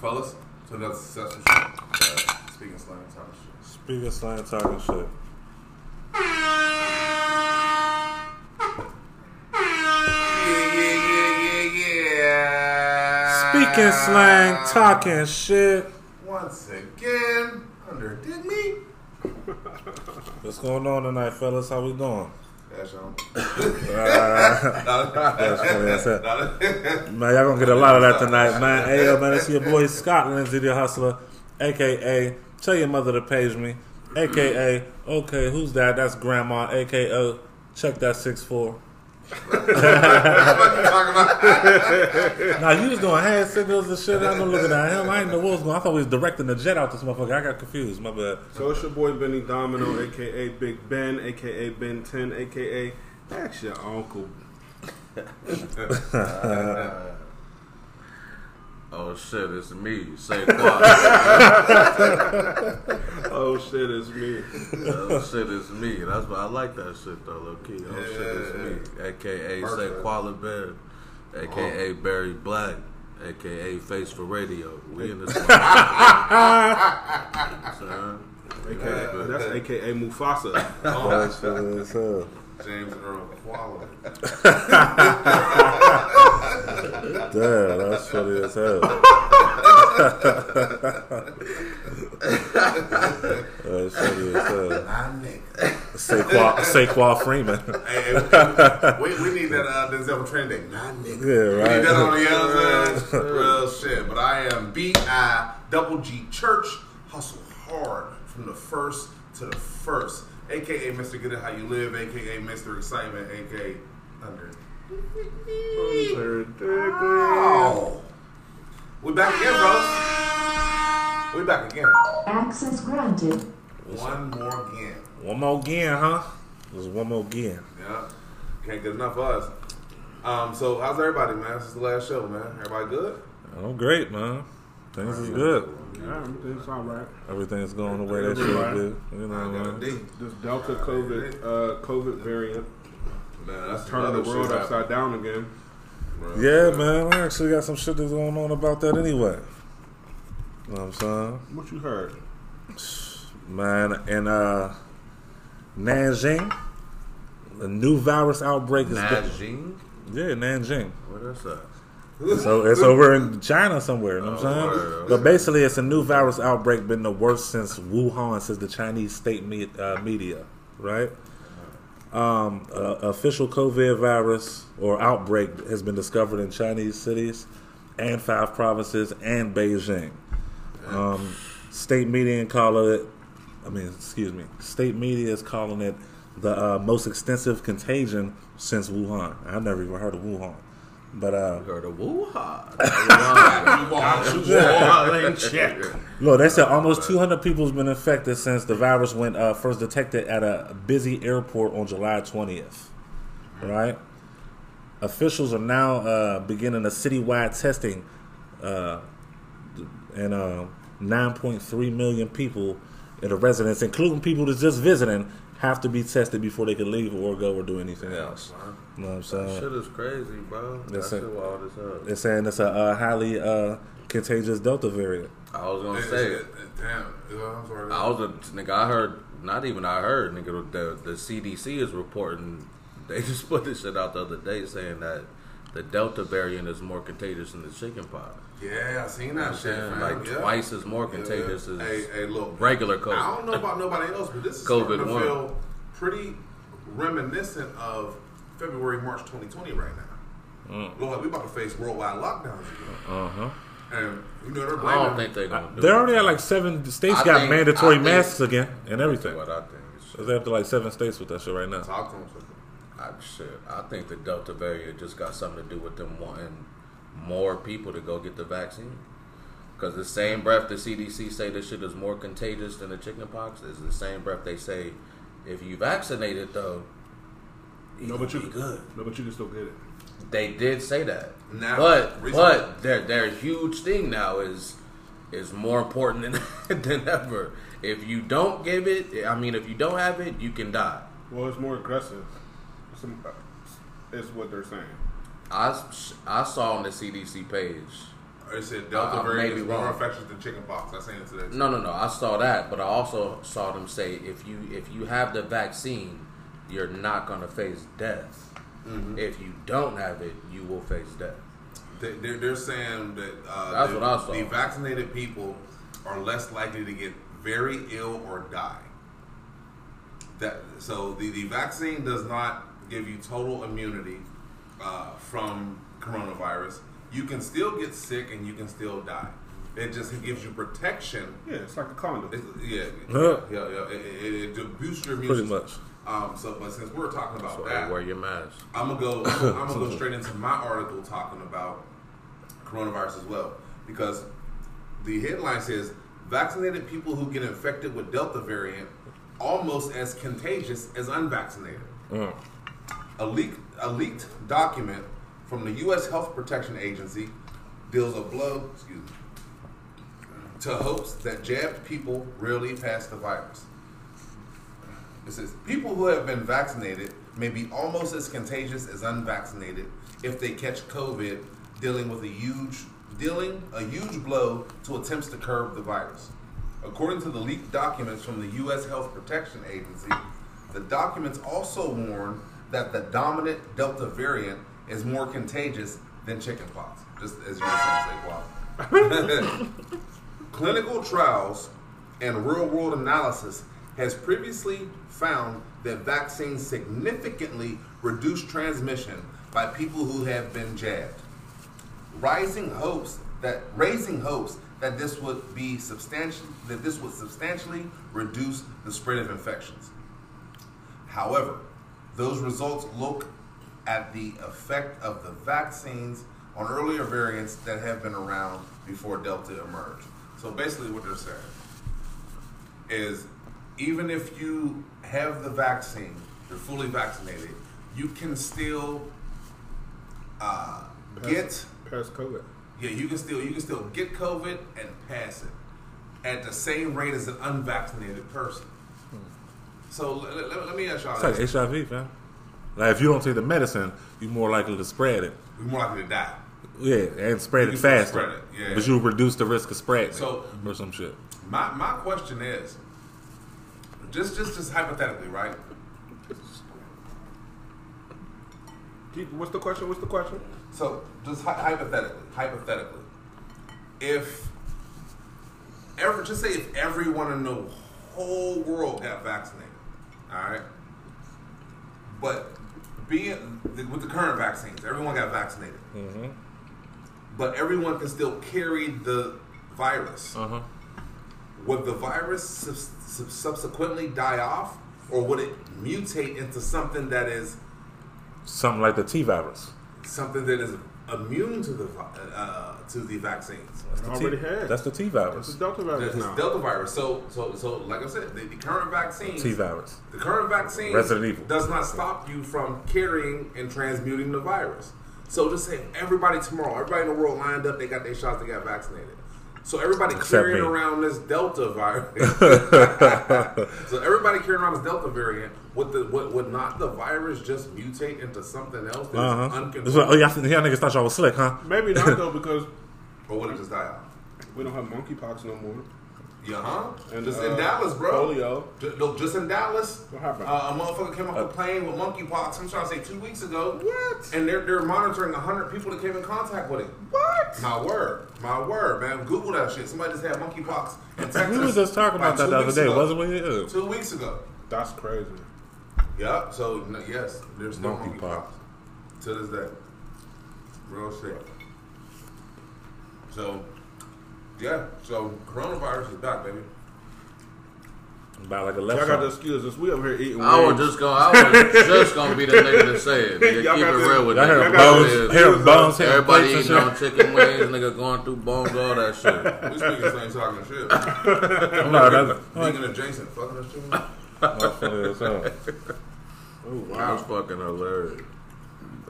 fellas, to another successful show. Uh, speaking slang talking shit. Speaking slang talking shit. Yeah, yeah, yeah, yeah, yeah. Speaking slang talking shit. Once again, under me. What's going on tonight, fellas? How we doing? That's on. That's funny. That's it. Man, y'all gonna get a lot of that tonight, man. Hey, yo, man, it's your boy Scott Lindsay, the hustler, aka Tell your mother to page me, aka Okay, who's that? That's Grandma, aka Check that six four. What you talking about? Now you was doing hand signals and shit. I know looking at him. I didn't know what was going. I thought we was directing the jet out this motherfucker. I got confused. My bad. So it's your boy Benny Domino, aka Big Ben, aka Ben 10, aka That's your uncle. Oh shit, it's me. Say what? Oh shit, it's me. oh shit, it's me. That's why I like that shit though, low key. Oh shit, it's me. AKA Say Perfect. Koala Bear. AKA Barry Black. AKA Face for Radio. We in this one. AKA, that's AKA Mufasa. That's funny as hell. James Earl Quality. Damn, that's funny as hell. that's funny as hell. My nigga. Saquon, Saquon Freeman. Hey, we, we need that uh, Denzel day. My nigga. Yeah, We right. need that on the other Real shit. But I am B I double G Church. Hustle hard from the first to the first. AKA Mr. Get It How You Live. AKA Mr. Excitement. AKA Under. Oh. We're back again, fellas. We're back again. Access granted. One more again. One more again, huh? Just one more again. Yeah. Can't get enough of us. Um, so how's everybody, man? This is the last show, man. Everybody good? Oh, great, man. Things is good. Yeah, everything's all right. Everything's going the way they should be. You know, I got a man. This Delta COVID, uh, COVID variant Man, that's turning the world shit upside down again. happening. Yeah, man. I actually got some shit that's going on about that anyway. You know what I'm saying? What you heard? Man, in uh, Nanjing, a new virus outbreak is. Najing? Yeah, Nanjing. What is that? So it's over in China somewhere. You know what I'm saying? word, But basically, it's a new virus outbreak, been the worst since Wuhan, since the Chinese state me- uh, media, right? Um, uh, official COVID virus or outbreak has been discovered in Chinese cities and five provinces and Beijing. Um, state media call it, I mean, excuse me, state media is calling it the uh, most extensive contagion since Wuhan. I've never even heard of Wuhan. But uh, Heard of Wuhan. Look, they said almost 200 people has been infected since the virus went uh, first detected at a busy airport on July 20th. Right? Officials are now uh, beginning a citywide testing, uh, and uh, 9.3 million people in the residents, including people that's just visiting, have to be tested before they can leave or go or do anything else. You know what I'm saying? Shit is crazy, bro. That That's shit it. wild as hell. They're saying it's a uh, highly uh, contagious Delta variant. I was gonna Is say it- Damn. I'm sorry. I was a nigga. I heard, not even I heard, nigga. The the CDC is reporting. They just put this shit out the other day saying that the Delta variant is more contagious than the chickenpox. Yeah, I seen that shit. saying? fam. Like Yeah. twice as more contagious yeah. as hey, hey, look, regular COVID. I don't know about nobody else, but this is COVID starting to one. feel pretty reminiscent of February, March 2020 right now. Mm. Look like we about to face worldwide lockdowns again. Uh huh. And you know they're blaming. I don't think they're gonna do They already had like seven states I got think- mandatory I think- masks again and everything. What I think. So they have to like seven states with that shit right now. Talk to them. I, shit, I think the Delta variant just got something to do with them wanting more people to go get the vaccine. Because the same breath the CDC say this shit is more contagious than the chickenpox is the same breath they say if you vaccinated though, you No, but you be good. No, but you can still get it. They did say that, Now, but recently- but their their huge thing now is is more important than than ever. If you don't give it, I mean, if you don't have it, you can die. Well, it's more aggressive. Some, is what they're saying. I, I saw on the CDC page It said Delta Uh, variant maybe is more wrong. infectious than chickenpox. I seen it today. No, no, no. I saw that, but I also saw them say if you if you have the vaccine, you're not gonna face death. Mm-hmm. If you don't have it, you will face death. They, they're, they're saying that uh, That's the, what I saw. the vaccinated people are less likely to get very ill or die. That so the, the vaccine does not give you total immunity uh, from coronavirus. You can still get sick and you can still die. It just it gives you protection. Yeah, it's like a condom. It, yeah, Huh. yeah, yeah. It, it, it, it boosts your immune Pretty system. much. Um, so, but since we're talking about So that, wear your mask. I'm gonna go. I'm gonna go straight into my article talking about coronavirus as well, because the headline says vaccinated people who get infected with Delta variant almost as contagious as unvaccinated. Mm. A leak, a leaked document from the U.S. Health Protection Agency deals a blow. Excuse me. To hopes that jabbed people rarely pass the virus. It says people who have been vaccinated may be almost as contagious as unvaccinated if they catch COVID, dealing with a huge dealing a huge blow to attempts to curb the virus. According to the leaked documents from the U.S. Health Protection Agency, the documents also warn that the dominant Delta variant is more contagious than chickenpox. Just as you were saying, say, wow. Clinical trials and real world analysis has previously found that vaccines significantly reduce transmission by people who have been jabbed. Rising hopes that raising hopes that this would be substantial that this would substantially reduce the spread of infections. However, those results look at the effect of the vaccines on earlier variants that have been around before Delta emerged. So basically, what they're saying is even if you have the vaccine, you're fully vaccinated, you can still uh, get Pass COVID. yeah, you can still you can still get COVID and pass it at the same rate as an unvaccinated person. So let, let- let me ask y'all It's like HIV, fam. Like if you don't take the medicine, you're more likely to spread it. You're more likely to die. Yeah, and spread You it faster. spread it, yeah. But you reduce the risk of spreading So- it or some shit. My my question is, just just just hypothetically, right? What's the question? What's the question? So just hy- hypothetically, hypothetically, if ever just say if everyone in the whole world got vaccinated, all right, but being with the current vaccines, everyone got vaccinated, but everyone can still carry the virus. Uh huh. Would the virus subsequently die off, or would it mutate into something that is Something like the T virus. something that is immune to the uh, to the vaccines? That's the Already T, had. That's the T It's virus. a Delta virus It's now. Delta virus. So, so, so, like I said, the, the current vaccine, T virus. the current vaccine, Resident Evil. does not stop you from carrying and transmuting the virus. So, just say everybody tomorrow, everybody in the world lined up, they got their shots, they got vaccinated. So everybody Except carrying me. around this Delta virus. so everybody carrying around this Delta variant, would the would, would not the virus just mutate into something else that's Uh huh. uncontrolled, Oh, y'all, y'all niggas thought y'all was slick, huh? Maybe not though because or would it just die out? we don't have monkeypox no more. Yeah, huh? And, just uh, in Dallas, bro. polio. Ju- look, just in Dallas. What happened? Uh, a motherfucker came off a plane with monkeypox. I'm trying to say two weeks ago. What? And they're they're monitoring hundred people that came in contact with it. What? My word, my word, man. Google that shit. Somebody just had monkeypox in Texas. We was just talking about that the other day, ago. wasn't we? Yeah. Two weeks ago. That's crazy. Yep. So no, yes, there's Monkeypox. monkeypox to this day. Real shit. So yeah. So coronavirus is back, baby. About like a Y'all left got the side. excuses. We over here eating. I was just gonna. I was just going to be the nigga to say it. Nigga, Y'all keep it real with Y'all hear bones, this- hear bones, hear Everybody plates eating on chicken wings, nigga going through bones, all that shit. We speaking same talking shit. No, that's Vegan adjacent, fucking that shit. that's funny as hell. Oh That's wow. fucking hilarious.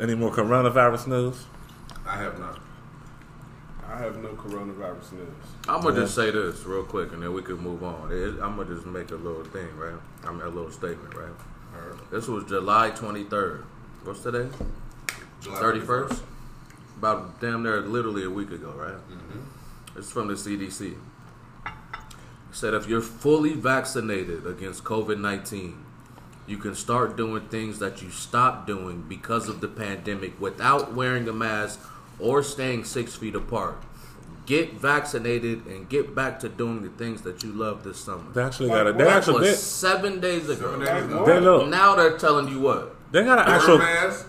Any more coronavirus news? I have not. I have no coronavirus news. I'm gonna just say this real quick, and then we can move on. It, I'm gonna just make a little thing, right? I mean, a little statement, right? This was July 23rd. What's today? July 31st. about damn near literally a week ago, right? Mm-hmm. It's from the CDC. It said if you're fully vaccinated against COVID 19, you can start doing things that you stopped doing because of the pandemic without wearing a mask or staying six feet apart. Get vaccinated and get back to doing the things that you love this summer. They actually got a. They actually was seven days ago. Seven days ago. they look. Now they're telling you what? They got an actual. mask.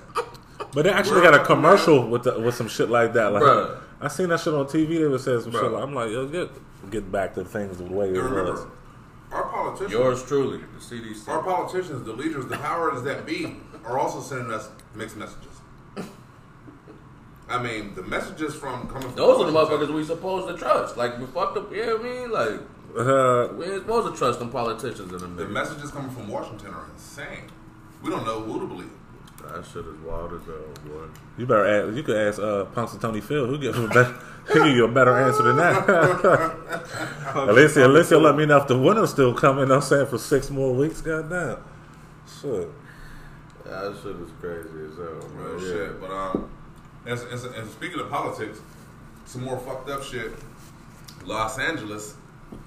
But they actually got a commercial with the, with some shit like that. Like Bruh. I seen that shit on TV. They were saying some shit. Like, I'm like, yo, get get back to things the way it And was. our politicians, Yours truly, the CDC. our politicians, the leaders, the powers that be, are also sending us mixed messages. I mean, the messages from coming from Those are the motherfuckers we supposed to trust. Like we fucked up. You know what I mean? Like Uh, we ain't supposed to trust them politicians in them. The messages coming from Washington are insane. We don't know who to believe. That shit is wild as hell, boy. you better ask. You could ask uh, Punxsutawney Phil. Who give you a better, he give you a better answer than that. at least, at least he'll let me know if the winter's still coming. I'm saying for six more weeks. Goddamn. Shit. That shit is crazy as hell, Real man. shit. But um, and, and, and speaking of politics, some more fucked up shit. Los Angeles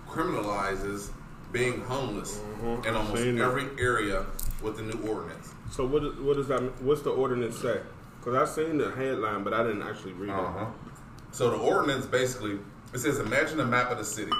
criminalizes being homeless Mhm. in almost Seen that. every area with the new ordinance. So what? is- What does that? What's the ordinance say? Because I've seen the headline, but I didn't actually read Uh-huh. So the ordinance basically it says imagine a map of the city,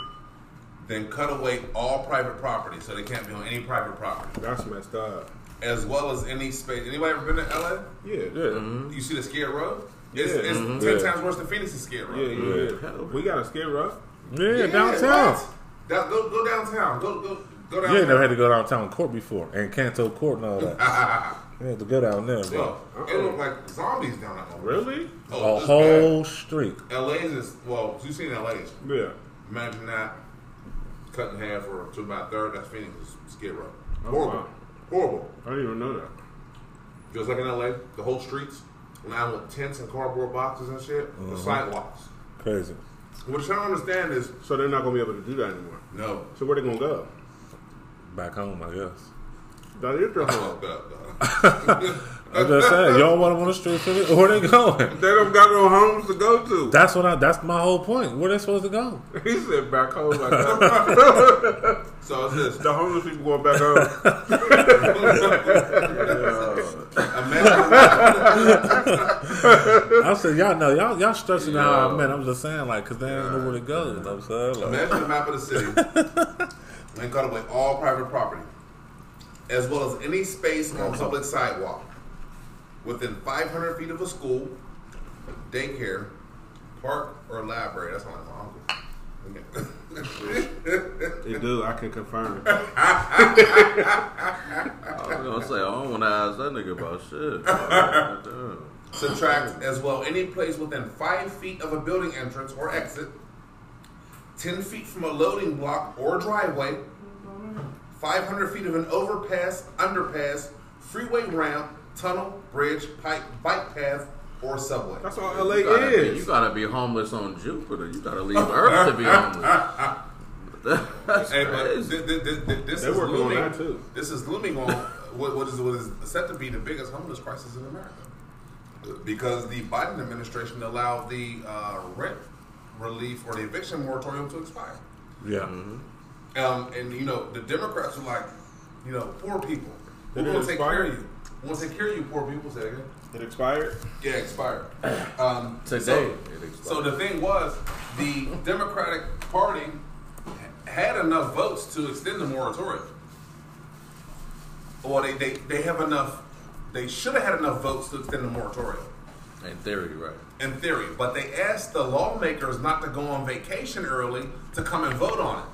then cut away all private property, so they can't be on any private property. That's messed up. As well as any space. Anybody ever been to LA? Yeah, Yeah. You see the Skid Row? It's, Yeah. it's Mhm. ten Yeah. times worse than Phoenix's Skid Row. yeah, yeah. Yeah. We got a skid row. Yeah, downtown. what? Down, go, go downtown. Go go go You downtown. ain't never had to go downtown court before, and Canto Court and all that. You had to go down there, bro. Well, it looked like zombies down there. Really? Oh, A it's whole street. bad. LA's is well. You seen LA's? Yeah. Imagine that cut in half or to about a third. That's Phoenix's Skid Row. Oh, Horrible, wow. horrible. I didn't even know that. Just like in LA, the whole streets lined with tents and cardboard boxes and shit. The uh-huh. sidewalks. Crazy. What I'm trying to understand is So they're not gonna be able to do that anymore. no. So where they gonna go? Back home, I guess. That is their home. Fucked up, though. I'm just saying, you don't want them on the street. Where they going? They don't got no homes to go to. That's what I. That's my whole point. Where they supposed to go? He said back home like that. so it's this. the homeless people going back home. Imagine, I said, y'all know, y'all y'all stressing out how I Yo. meant. I'm just saying, like, cause they don't know where to go. You know what I'm saying? Like, imagine the map of the city and cut away all private property, as well as any space on public sidewalk within 500 feet of a school, daycare, park, or library. That's not my uncle. They do. I can confirm. I was gonna say I don't want to ask that nigga about shit. Subtract as well any place within five feet of a building entrance or exit, ten feet from a loading block or driveway, five hundred feet of an overpass, underpass, freeway ramp, tunnel, bridge, pipe, bike path, or subway. That's all LA You gotta, be, is. you gotta be homeless on Jupiter. You gotta leave Earth to be homeless. Hey, but th- th- th- th- this They is working on looming. too. This is looming on what, what is what is set to be the biggest homeless crisis in America, because the Biden administration allowed the uh, rent relief or the eviction moratorium to expire. yeah. Um, and you know the Democrats are like, you know, poor people. We're gonna take care of you? Who gonna take care of you, poor people? Say again. It expired. Yeah, expired. Um, Today, So, it expired. so the thing was, the Democratic Party had enough votes to extend the moratorium. Or they, they, they have enough, they should have had enough votes to extend the moratorium, In theory, right? in theory. But they asked the lawmakers not to go on vacation early to come and vote on it.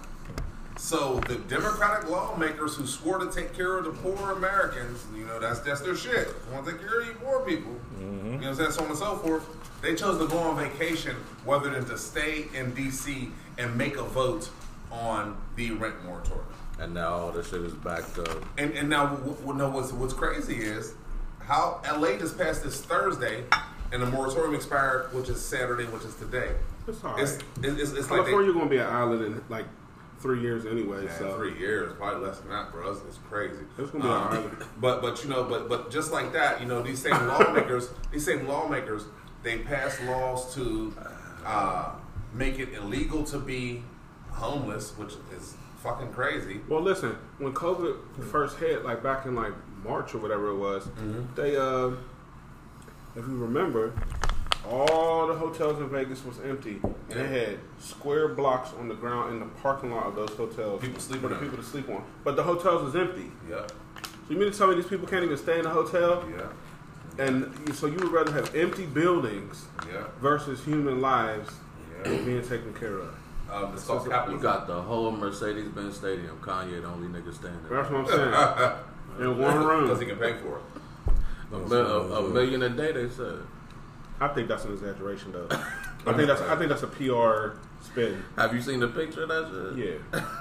So the Democratic lawmakers who swore to take care of the poor Americans, you know, that's that's their shit. They want to take care of you poor people. Mm-hmm. You know what I'm saying? So on and so forth. They chose to go on vacation rather than to stay in DC and make a vote on the rent moratorium. And now all this shit is backed up. And and now w- w- no, what's what's crazy is how LA just passed this Thursday, and the moratorium expired, which is Saturday, which is today. It's all It's right. it's, it's like they, California gonna be an island in like three years anyway. Man, so three years, probably less than that, for us. it's crazy. It's gonna be Um. But but you know, but but just like that, you know, these same lawmakers, these same lawmakers They passed laws to uh, make it illegal to be homeless, which is fucking crazy. Well, listen, when COVID first hit, like back in like March or whatever it was, they, uh, if you remember, all the hotels in Vegas was empty, and Yeah. they had square blocks on the ground in the parking lot of those hotels People sleep for the on. people to sleep on. But the hotels was empty. Yeah, So you mean to tell me these people can't even stay in a hotel? yeah, And so you would rather have empty buildings yeah, versus human lives yeah. being taken care of? Um, it's called So- You got the whole Mercedes Benz Stadium. Kanye, the only nigga standing. There. That's what I'm saying. in one room. because he can pay for it. A, mil- a, a million a day, they said. I think that's an exaggeration, though. I think that's I think that's a PR spin. Have you seen the picture of that shit? Yeah.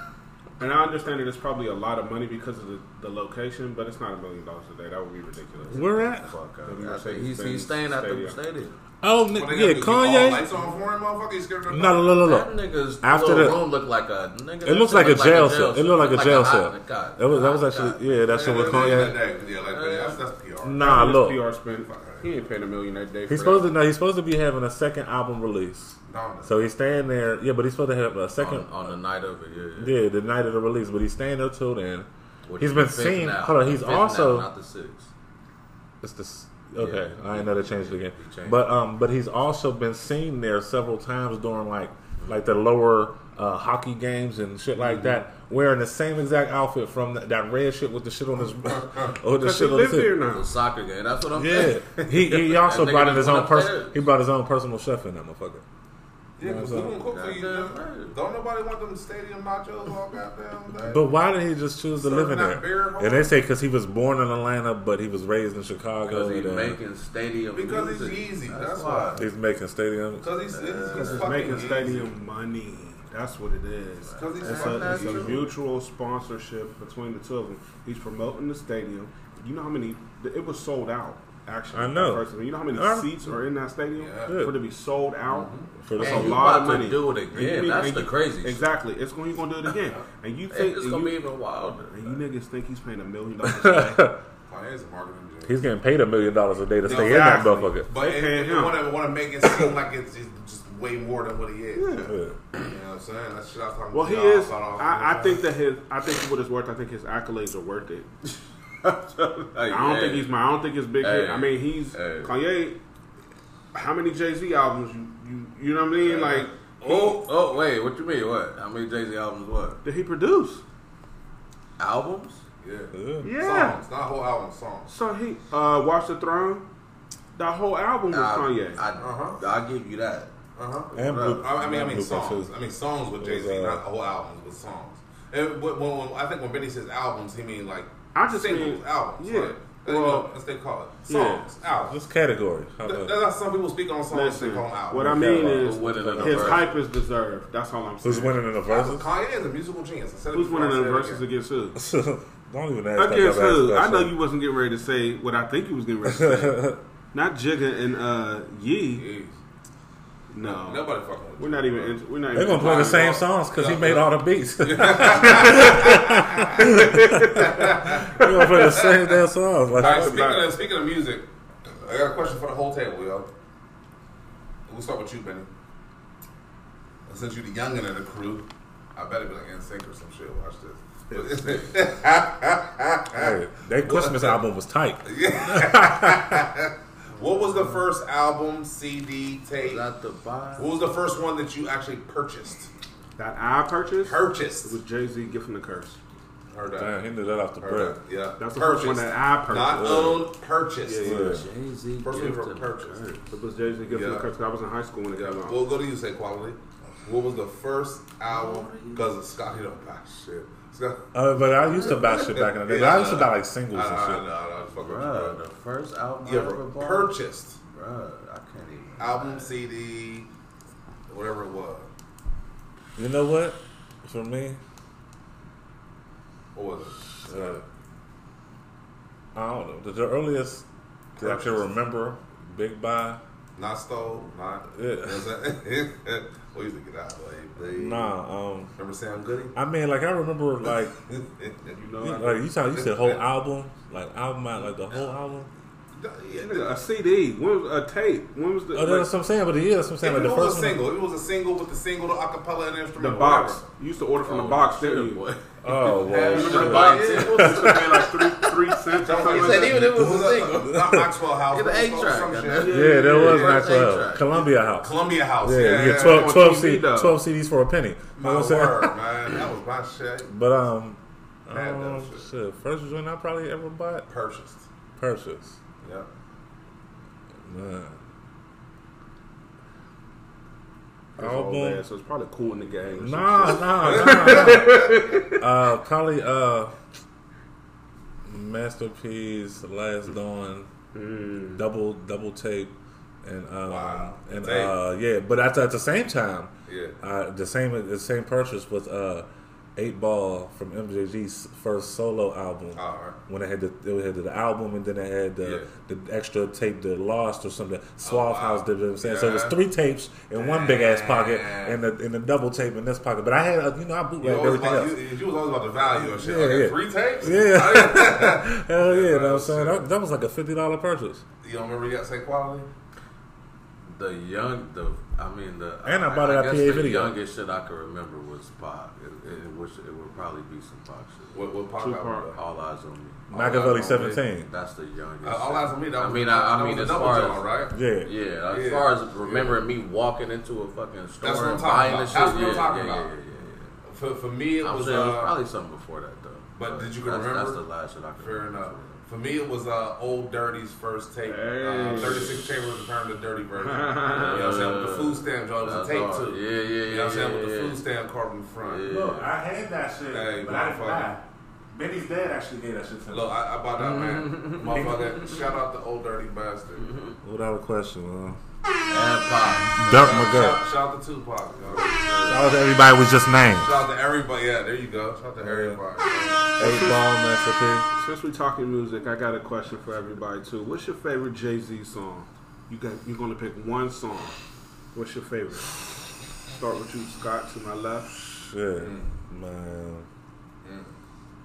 And I understand that it's probably a lot of money because of the, the location, but it's not a million dollars a day. That would be ridiculous. Where at? Fuck The out. I think He's, Benz he's staying at the Stadium. stadium. Oh, What ni- yeah, do, keep Kanye. lights on for him, motherfucker. You scared of No, no, no, no, That nigga's After the- room look like a nigga. It looks that like a jail cell. It looked like a jail cell. God. That was that was God. actually yeah. That shit with Kanye. Yeah, like, that's, that's PR. Nah, His look. PR spin. He ain't paying a million that day. For He's that. supposed to no. He's supposed to be having a second album release. No, So he's staying there. Yeah, but he's supposed to have a second. on, on the night of it. Yeah, yeah. Yeah, the night of the release. But he's staying there till then. Which He's is been seen- now. hold on, he's The fifth now, also- not the sixth. It's this. Okay, Yeah. I ain't know they changed it again. Changed But um, but he's also been seen there several times during like like the lower uh, hockey games and shit Mm-hmm. like that, wearing the same exact outfit from that, that red shit with the shit on his uh, uh, or the uh, Because he shit on his here now. The soccer game. That's what I'm Yeah, saying. he he also brought in his own went person. He brought his own personal chef in that motherfucker. Yeah, because we gonna cook for you. Right. Don't nobody want them stadium nachos all goddamn day. But why did he just choose to Serving live in that there? And they say because he was born in Atlanta, but he was raised in Chicago. Because he's and, uh, making stadium Because he's music. Yeezy, that's why. he's making stadiums. Because he's, he's, he's, Because making easy. stadium money. That's what it is. 'Cause he's It's a, it's a mutual sponsorship between the two of them. He's promoting the stadium. You know how many? It was sold out. Actually, I know. First of all. You know how many Uh, seats are in that stadium Yeah. for it to be sold out? For the That's And a you lot about of to money. do it And again. you- That's and the crazy. Exactly. It's going. You're going to do it again, and you think it's gonna you, be even wilder. and you niggas think he's paying a million dollars a day? Marketing. He's getting paid a million dollars a day to stay in that motherfucker. But They it, paying it, want to want to make it seem like it's just, just way more than what he is. Yeah. You know what I'm saying? That's shit I was talking Well, he is. I, I think that his. I think for what it's worth. I think his accolades are worth it. I I don't think he's. My, I don't think it's big. hit. I mean, he's Hey. Kanye. How many Jay Z albums? You, you you know what I mean? Like, Oh, oh, wait. What you mean? What? How many Jay Z albums? What did he produce? albums? Yeah. Yeah. Yeah. Songs, not whole album, songs. So he uh, Watch the Throne. That whole album was I, Kanye. I, Uh-huh. I'll give you that. Uh huh. And Blue- I, I mean, I mean songs. too. I mean songs with Jay Z, uh, not whole albums, but songs. And when, when, when- I think when Benny says albums, he mean like I just singles, mean- albums. yeah. Right? As, Well- as they call it, Yeah. songs, albums. This category. How Th- about- That's how some people speak on songs. Listen, they call them albums. what I mean Yeah. is winning his verse? hype is deserved. That's all I'm saying. Who's winning in the verses? Kanye is a musical genius. I said it Who's winning in the verses against who? Don't even ask that Against dumbass who? I know you wasn't getting ready to say what I think you was getting ready to say. Not Jigga and uh, Yee. Jeez. No, Nobody fucking with we're not even. Into, we're not. They're even gonna play the same about- songs because he made all the beats. They're gonna play the same damn songs. Like, All right, speaking that. of, speaking of music, I got a question for the whole table, yo. We'll start with you, Benny. And Since you're the youngin' of the crew, I better be like NSYNC or some shit. Watch this. Hey, that Christmas album was tight. what was the first album, CD, tape? Is that the buy? What was the first one that you actually purchased? That I purchased. Purchased. It was Jay Z Gift and the Curse. Heard that. Damn, he knew that off the Heard bread. that. Yeah. That's the first one that I purchased. Not owned, purchased. Yeah, yeah. Jay Z. First one for purchased. It was Jay Z giving Yeah. the curse. 'cause I was in high school when it Yeah. came out. We'll go to you, say quality. What was the first album? Because of Scotty don't buy shit. Scott, Uh, but I used to buy shit back in the day. But I used to buy like singles I, and I, shit. I, I, fuck with you, Bruh, bro. the first album You I ever ever bought. purchased Bruh, I can't even. album, CD, whatever it was. You know what? For me, What was it? uh, I don't know. The, the earliest that I can remember Big Buy. Not stole, not. Yeah. You know what I'm saying? we used to get out, like, they, Nah, um, Remember Sam Goody? I mean, like I remember, like You know, you, like you said, you said whole album, like album, out, like the whole album. Yeah, a CD. When was a tape? When was the Oh, that's what I'm saying. But yeah, that's what I'm saying. If Like it the was first a one. single, if it was a single with the single, the acapella and the box? You used to order from the Oh, box, didn't you? boy. Oh, Yeah, well. remember shit. the box? It used to pay like three three cents. or something He like said that. even if it was What a that? single. Not Maxwell House. Get the but eight some- track, some Yeah, there was Yeah, Maxwell. eight-track. Columbia House. Columbia House. Yeah, Yeah, you yeah. 12, 12, TV C, 12 CDs for a penny. You know My I'm word, man. That was my shit. But, um, Had um, those shit. shit, first joint I probably ever bought, Purchased. Purchased. Yep. Man. That's old Album. so it's probably cool in the game. Nah, nah, nah, nah. uh, probably uh, Master P's, Last Don, Mm. double double tape, and um, Wow. and uh, yeah. But at, at the same time, Yeah. uh, the same the same purchase was uh, Eight Ball from MJG's first solo album. All right. When it had the it had the album and then it had the, Yeah. the extra tape, the Lost or something. Suave wow. House did. You know what I'm saying so it was three tapes in one big ass pocket and the and the double tape in this pocket. But I had uh, you know I bootlegged everything about, else. you, you was always about the value and shit. Yeah, okay, yeah. three tapes? Yeah. Hell yeah, you know what I'm saying? That, that was like a fifty dollar purchase. you don't remember yet say quality? The young, the I mean the And I bought it at guess PA the Video. youngest shit I could remember was Pac. It, it, it, was, it would probably be some Pac shit. What, what Pac Tupac. album? All eyes on me. Machiavelli Eyes on Me. seventeen. That's the youngest. Uh, all eyes on me. That I was, mean, I, I was mean, a as far as right? Yeah. yeah, as Yeah. far as remembering me walking into a fucking store That's what I'm and talking buying about. the shit. That's what I'm yeah, talking yeah, about. yeah, yeah, For, for me, it. I'm was, saying it was uh, probably something before that though. but did you that's, remember? That's the last shit I could Fair remember. enough. For me, it was uh, Ol' Dirty's first tape. Hey. Uh, 36 Chambers returned the dirty version. you know what I'm saying? With the food stamp joint, it was a tape hard. too. Yeah, yeah, yeah. You know what I'm yeah, saying? With yeah, the food stamp carved in the front. Yeah. Look, I had that shit, Hey, but I didn't motherfucker. buy it. Benny's dad actually gave that shit to me. Look, I, I bought that man. Motherfucker, shout out to Ol' Dirty Bastard. Without a question, uh, And Pac. Dirk Shout, shout out to Tupac. yo. Shout out to everybody was just named. Shout out to everybody. Yeah, there you go. Shout out to everybody. Eight Ball, Masterpiece. Since we're talking music, I got a question for everybody too. What's your favorite Jay Z song? You got you're gonna pick one song. What's your favorite? Start with you, Scott, to my left. Shit, man.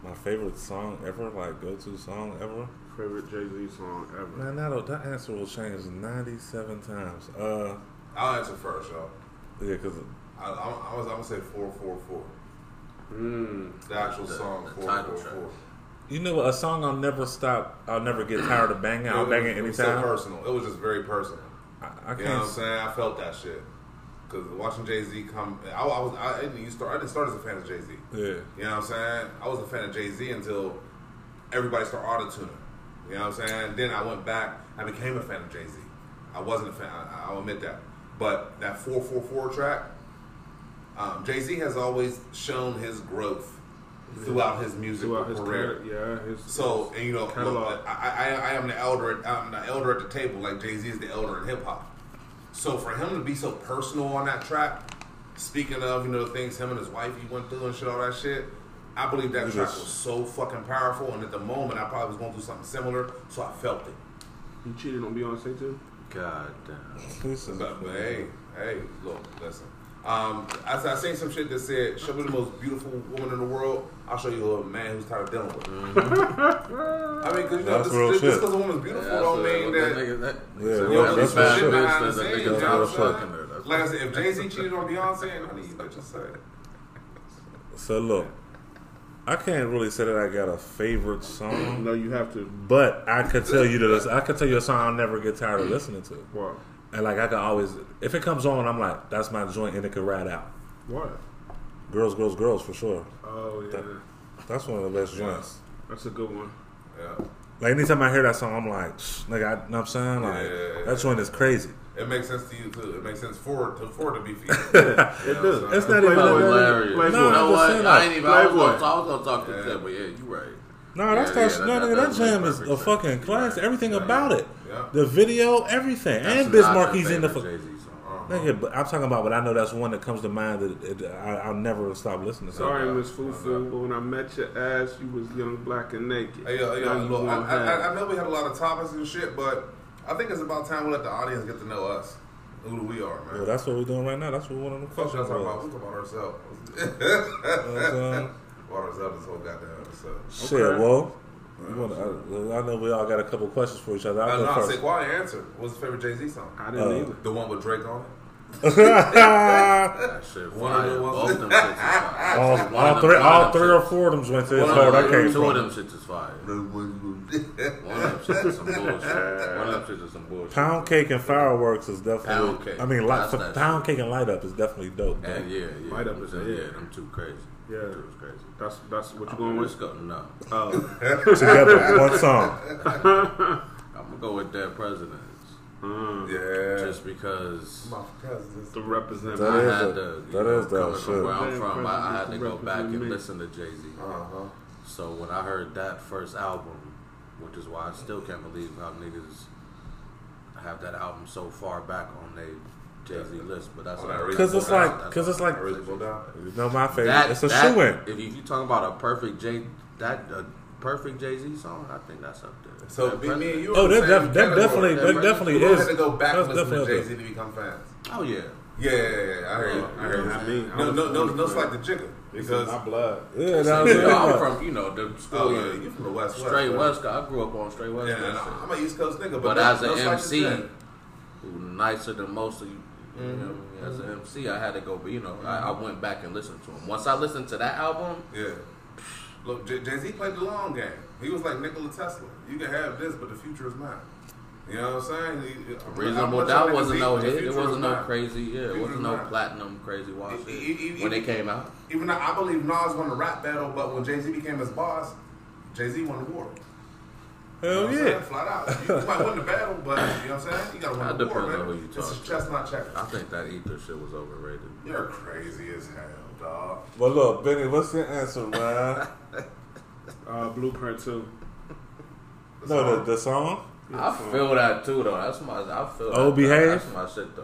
My favorite song ever, like go to song ever. Favorite Jay Z song ever. Man, that that answer will change ninety seven times. Uh, I'll answer first, y'all. yeah, cause I, I, I was, I'm gonna say four, four, four. Mm. The actual The- song, the four, title four, track. four. you know a song I'll never stop. I'll never get tired of banging. I'll was- bang it It was so personal. It was just very personal. I, I You know what. I'm saying? I felt that shit. Cause watching Jay Z come, I, I was I didn't start. I didn't start as a fan of Jay Z. yeah, You know what I'm saying? I was a fan of Jay Z until everybody started auto tuning. You know what I'm saying? Then I went back. I became a fan of Jay Z. I wasn't a fan. I, I'll admit that. But that 444 track, um, Jay Z has always shown his growth throughout his music Throughout his career. career, yeah. His, So, and you know, look, I, I, I am the elder. At, I'm the elder at the table, like Jay Z is the elder in hip hop. So for him to be so personal on that track, speaking of you know the things him and his wife he went through and shit, all that shit, I believe that track was so fucking powerful. And at the moment, I probably was going through something similar, so I felt it. you cheated on Beyonce too. God damn. This But, but hey, hey, look, listen. Um, I, I seen some shit that said, "Show me the most beautiful woman in the world. I'll show you a man who's tired of dealing with." her." I mean, because you know, That's just just because a woman's beautiful Yeah, don't mean what that. nigga- that- Yeah, so well, every that's some shit real bitch behind the that- that scenes, you know what I'm saying? fucking her. Like I said, if Jay Z cheated on Beyonce, none of you bitches say. So look, I can't really say that I got a favorite song, No, you have to. but I could tell you that I could tell you a song I'll never get tired of listening to, What? and like I can always, if it comes on, I'm like, that's my joint, and it could ride out. What? Girls, girls, girls for sure. Oh yeah, That's one of the best joints. that's a good one. Yeah, Like anytime I hear that song, I'm like, "Shh, nigga, I, know what I'm saying? Like Yeah. that joint is crazy. It makes sense to you too. It makes sense for to for to be for you. It does. It's not even that- hilarious. Playboy. you know I'm what? saying I that. ain't even. I was, gonna, I was gonna talk to Yeah. Clip, but yeah, you right. No, that's Yeah, that's yeah, no that- nigga. that That jam is a fucking sense. classic. Everything Yeah. about it, Yeah. the video, everything, and That's Biz not your in the. favorite Fu- Jay-Z. Nigga, but I'm talking about, but I know that's one that comes to mind that it, I, I'll never stop listening to. Sorry, Yeah. Miss Fufu, but when I met your ass, you was young, black, and naked. Hey, yo, yo, Now you look, I, I. I know we had a lot of topics and shit, but I think it's about time we let the audience get to know us, who we are, man. Well, that's what we're doing right now. That's what one of the questions talking about? We was. talking about ourselves. You know what I'm saying? about ourselves this whole goddamn episode. Shit, well, wanna, I, I know we all got a couple questions for each other. Uh, I'll no, go say first. quality answer. What's your favorite Jay Z song? I didn't Uh, either. The one with Drake on it. That shit One of fire. Both them shits is fire. all, One of all them- three, one of all them three or shits- four of them went to his One hard. of I them- came Two of from. them shits is fire. One of them shits is some bullshit. One of them shits is some bullshit. Pound cake and fireworks is definitely. Pound cake. I mean, light, That's that pound cake and light up is definitely dope. though. And yeah, yeah. Light Up is yeah, a yeah, them two crazy. Yeah. Them two is crazy. That's that's what you going Let's with. go. No. Oh, Together, one song. I'm gonna go with that Presidents. Mm, Yeah. Just because My cousins. to represent. That I had a- to, that know, is the coming shit. from where I'm from, I, I had to go back and me. listen to Jay Z. Uh huh. So when I heard that first album, which is why I still can't believe how niggas have that album so far back on their Jay Z list, but that's On not- that Because it's Reasonable like, because it's not- like, Reasonable doubt. you know, my favorite. that, it's a shoe in. If you, if you talking about a perfect Jay, that a perfect Jay Z song, I think that's up there. So That me, me and you. Oh, are the that, same that, that definitely, that That definitely is. had to go back that's and listen to Jay Z to become fans. Oh yeah. Yeah, yeah, yeah. I heard you. I heard I you. mean, No, I'm no, no, from no, the slight the Jigga Because because my blood. Yeah, that So, was you know, I'm it. from you know the school. oh yeah, you from the west, west Straight right? West. Coast. I grew up on Straight West. Yeah, Coast and shit. I'm a East Coast nigga, but, But no- as no an slight MC, the who nicer than most of you, you Mm-hmm. know, as an MC, I had to go. But you know, I, I went back and listened to him. Once I listened to that album, Yeah. Look, Jay Z played the long game. He was like Nikola Tesla. You can have this, but the future is mine. You know what I'm saying? He- uh, Reasonable Doubt wasn't no hit. It wasn't no crazy. Yeah, it wasn't no mine. platinum crazy wild shit e- when it came out. Even though I believe Nas won the rap battle, but when Jay Z became his boss, Jay Z won the war. You know Hell yeah. Flat out. You, you might win the battle, but you know what I'm saying? You gotta win That the war, depends man. on who you It's talk a chestnut checker. I think that ether shit was overrated. You're crazy as hell, dog. But look, Benny, what's your answer, man? Uh, Blueprint too. no, the, the song. I feel that too, though. That's my. I feel. Oh, that, Behave? That's my shit, though.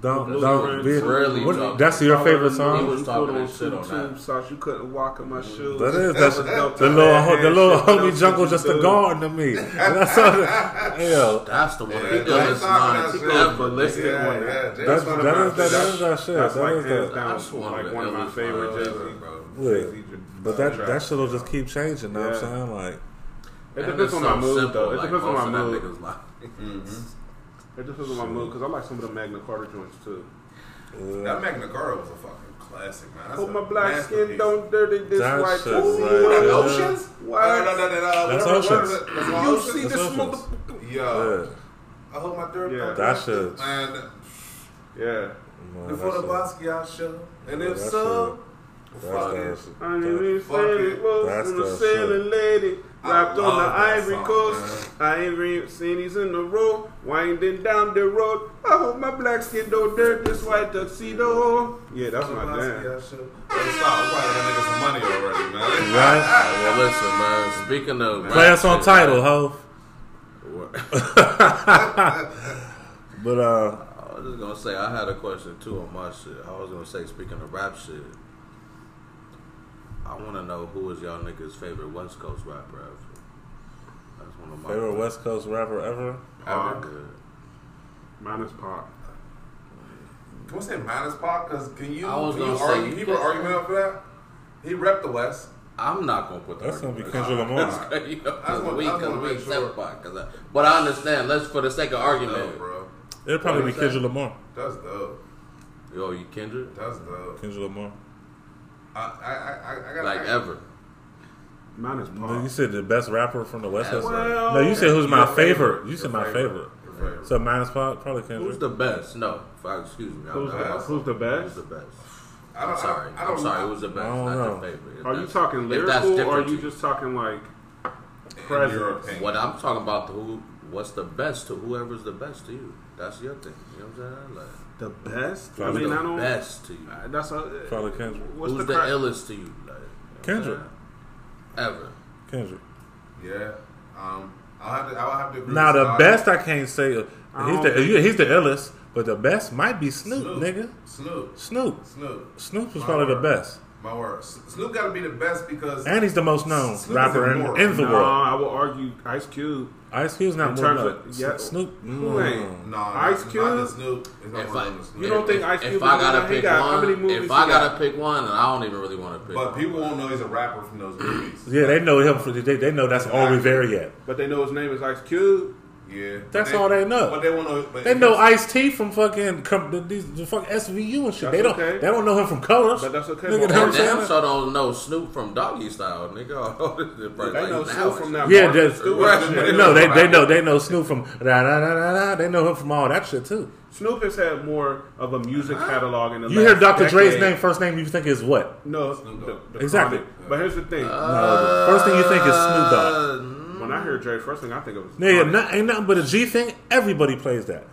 Don't, don't are be. really what- that's your favorite He song. was You talking that shit on that. socks. You couldn't walk in my shoes. That is That that's was the little the little Shit, homie jungle did you just a garden to me. That's all. Hell, That's the one. Yeah, he that's does not not that ballistic Yeah, on yeah. that. Jay that's that one of that my- that shit. That's That like is that. That's one like of one of my favorite Jay Z. bro. Yeah. But that that shit'll just keep changing. Know what I'm saying? Like, It depends on so my mood, simple, though. It like depends on my mood. nigga's life. It depends on my mood because I like some of the Magna Carta joints too. uh, That Magna Carta was a fucking classic, man. That's Hope my black masterpiece. skin don't dirty this That white shit pussy. right What, there. Oceans? What? Uh, no, no, no, no, That's whatever- Oceans. whatever that- that's all You Oceans? see That's this Oceans. motherfucker? Yo, yeah. I hold my dirt. Yeah. That shit. Man, Yeah. Man, before the that Basquiat show. And if that so, That's fuck that it. shit. I ain't even Fuck saying it. it was from the sailing lady wrapped on the Ivory song, Coast. I ain't even seen he's in the road, winding down the road. I hope my black skin don't dirt this white tuxedo. Yeah, that's my jam. Basquiat show. Hey, stop. We probably got that nigga some money already, man. Right? Well, listen, man. Speaking of Play rap us on shit, title, ho. what- But uh, I was just gonna say I had a question too on my shit. I was gonna say speaking of rap shit, I want to know who is y'all niggas' favorite West Coast rapper ever. That's one of my favorite West Coast rapper ever. ever Pac. good. Mine is Pac. Can we say minus Pac? Because can you, I was can you gonna say, argue, you keep an can- argument up for that? He repped the West. I'm not gonna put that. That's gonna be argument. Kendrick Lamar. you know, I just cause want- we, I just cause wanna we make accept. Pac, 'cause I- but I understand. Let's for the sake of No, argument. bro. It'll probably be What is that? Kendrick Lamar. That's dope. Yo, you Kendrick? That's dope. Kendrick Lamar. I, I, I, I got Like ever? Mine is No, you said the best rapper from the West Coast. Well, No, you said who's my Your favorite. You said my favorite. Your favorite. So minus Pac, probably Who's the best? No, fuck, excuse me. I'm Who's the, not- who's the Who's best? the best? I don't, I'm sorry. I, I I'm don't, sorry. Who's the best? I don't know. your favorite. If Are you talking lyrical or are you just talking like In presence? What I'm talking about, who, what's the best to whoever's the best to you? That's your thing. You know what I'm saying? Like, the best? I mean, the I don't. best to you? Uh, That's a. Probably Kendrick. What's Who's the, the, illest to you? Like, you know what I'm Kendrick. saying? Ever. Kendrick. Yeah. Um, I'll have to, I'll have to agree Now the Scott. best I can't say. uh, I He's the he's the illest, but the best might be Snoop, Snoop. nigga. Snoop. Snoop. Snoop. Snoop is My probably the best. My word. Snoop got to be the best because And he's the most known Snoop rapper in, immortal. in the No, world. I will argue Ice Cube. Ice Cube's not In more terms known. of- yeah. Snoop. Who mm. ain't? no, Ice Cube? not Snoop. It's not If I, Snoop. You don't think Ice Cube? if I gotta pick got- how one, many movies if I gotta got? pick one, and I don't even really want to pick. But one. people won't know he's a rapper from those movies. Yeah, they know him. For, they, they know that's all Rivera yet. But they know his name is Ice Cube. Yeah, That's But all they know. But they won't know. But They know Ice T from fucking com- the, these the fucking SVU and shit. They don't. okay. They don't know him from Colors. But that's okay. Nigga, But know what I'm And damn sure don't know Snoop from Doggy Style, nigga. They know Snoop from that. Yeah, Martha they- Stewart Right. shit. No, they they know they know Snoop from da da da da da. They know him from all that shit too. Snoop has had more of a music catalog in the You last hear Dr. Dre's name, first name you think is what? No, Snoop the, Dogg. the Exactly. Chronic. But here's the thing: No, first thing you think is Snoop Dogg. Uh, when I hear Dre, first thing I think of is Nigga, Chronic. not, ain't nothing but a G thing. Everybody plays that.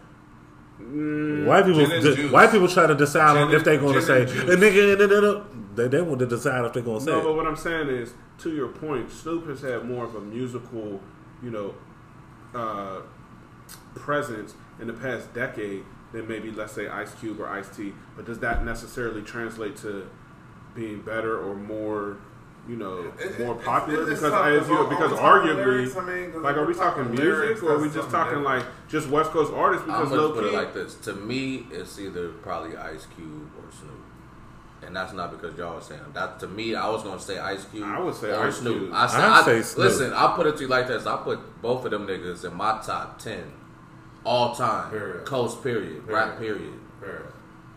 Mm, White people, Gin and de- juice. white people try to decide on if they're going to say, and juice. "Eh, nigga, da, da, da." they they want to decide if they're going to say. No, it. but what I'm saying is, to your point, Snoop has had more of a musical, you know, uh, presence in the past decade than maybe let's say Ice Cube or Ice T. But does that necessarily translate to being better or more, you know, It- more popular? it's because tough, as you, are- because are we talking arguably, lyrics? I mean, 'cause like, are we're talking talking music or are we just talking different. like just West Coast artists? I'm Because gonna put it like this. To me, it's either probably Ice Cube or Snoop. And that's not because y'all are saying that. To me, I was gonna say Ice Cube. I would say or Ice Snoop. Cube. I said, I'd I, say Snoop. listen. I'll put it to you like this. I put both of them niggas in my top ten all time. Period. Coast period. Rap period. Fair.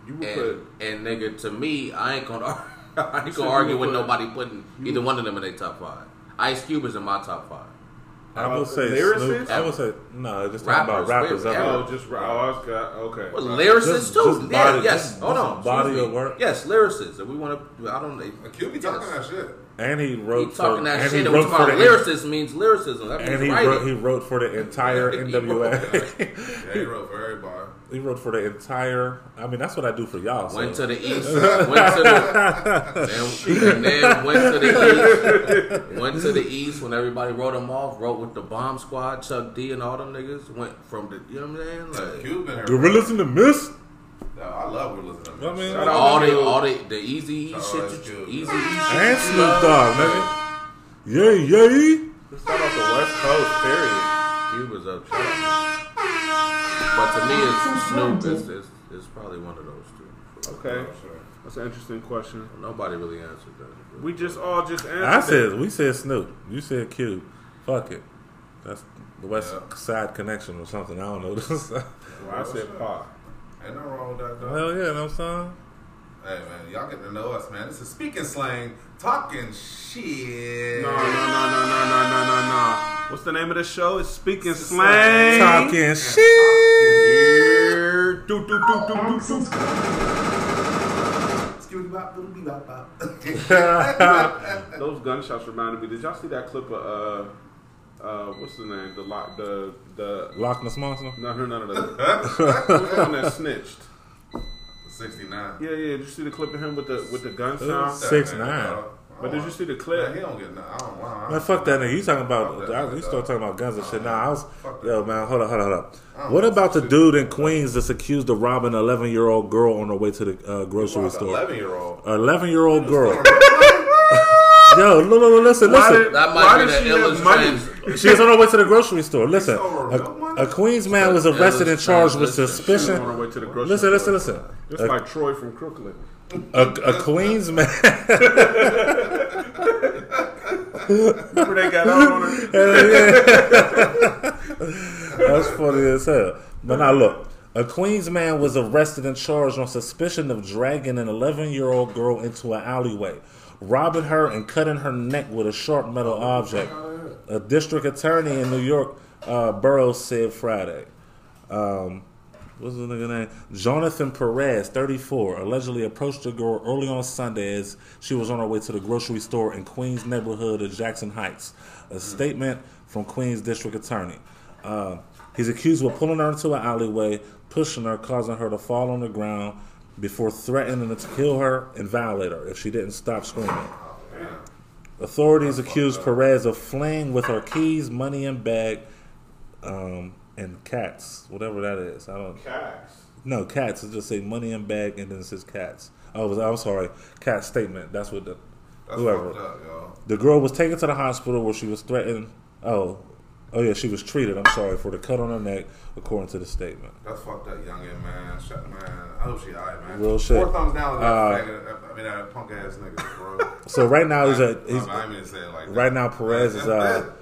you would And, put and nigga, to me, I ain't gonna. I ain't So gonna argue with nobody putting either one of them in their top five. Ice Cube is in my top five. I Uh, would say lyricists? Snoop. I would say no. Just talking about Rappers, rappers. yeah. ever. oh, just oh, I was got okay. Well, lyricists Just- too. just yeah, body- yes. Hold just on. body excuse of me. work. Yes, lyricists. If we want to, I don't. know. Cube be talking that shit. And he wrote Keep talking for, that and shit. he And we wrote talk for the lyricist means lyricism. That means and he writing. wrote, he wrote for the entire NWA. Yeah, he wrote for everybody. He wrote for the entire. I mean, that's what I do for y'all. Went so. to the east. went to the then, and then went to the east. Went to the east when everybody wrote him off. Wrote with the Bomb Squad, Chuck D, and all them niggas. Went from the you know what I'm saying? Like, Cube been here. Gorillas in the Mist. No, I love Gorillas in the I mean, Mist. All the all the the easy Oh, shit. you- good. Easy E shit. And you Snoop. Dogg, nigga. Yay, yay. Let's start off the West Coast. Period. Cube is up. Shut up. But to me, it's Snoop. It's, it's, it's probably one of those two. Okay, sure. that's an interesting question. Nobody really answered that. We just all just answered. I it. said we said Snoop. You said Cube. Fuck it. That's the West Yeah. Side Connection or something. I don't know. Well, I said Pac. Ain't no wrong with that, though. Hell yeah, know what I'm saying? Hey, man, y'all get to know us, man. This is speaking slang, talking shit. No, no, no, no, no, no, no, no, no. What's the name of the show? It's Speaking Slang. Slang. Talking shit. Here. Do, do, do, do, do. Skibidi-bop, Those gunshots reminded me. Did y'all see that clip of uh, uh, what's the name? The lock, the the. Loch Ness Monster. No, no, no, no, no. Who's the one that snitched? 69. Yeah, yeah. Did you see the clip of him with the with the gun sound? Six Man, nine. Bro. But did you see the Man, he clip? don't get no. I don't want. Man, fuck that nigga. You talking about? Fuck that I, you start talking about guns and shit. Nah, I was. Fuck that. Yo, man, hold on, hold on, hold on. What about the dude in Queens that's accused of robbing an 11 year old girl on her way to the uh, grocery store? 11 year old. 11 year old girl. Yo, look, look, listen, Why listen. did- That Why might be the she have money? trans- She was on her way to the grocery store. Listen, stole her milk a, a Queens man was arrested and charged with Listen, She was on suspicion. her way to the grocery Listen, listen, store. listen. Just A, like Troy from Crooklyn. A, a Queens man. Remember they got out on her? That's funny as hell. But now look, a Queens man was arrested and charged on suspicion of dragging an 11 year old girl into an alleyway, robbing her and cutting her neck with a sharp metal object. A district attorney in New York uh, borough said Friday. Um, what's the nigga name? Jonathan Perez, 34, allegedly approached the girl early on Sunday as she was on her way to the grocery store in Queens neighborhood of Jackson Heights. A statement from Queens District Attorney. Uh, he's accused of pulling her into an alleyway, pushing her, causing her to fall on the ground before threatening to kill her and violate her if she didn't stop screaming. Authorities accused Perez of fleeing with her keys, money, and bag, um, and cats, whatever that is. I don't. Cax. No, cats. It just say money and bag, and then it says cats. Oh, was, I'm sorry, Katz's statement. That's what the That's whoever. fucked up. The girl was taken to the hospital where she was threatened. Oh, oh yeah, she was treated. I'm sorry for the cut on her neck, according to the statement. That's fucked up, youngin, man. Shut, man. I hope she alright, man. Real shit. Four thumbs down Uh, faggot- I mean, that punk ass nigga, bro. So right now he's a I, he's I, I mean say it like right now Perez is uh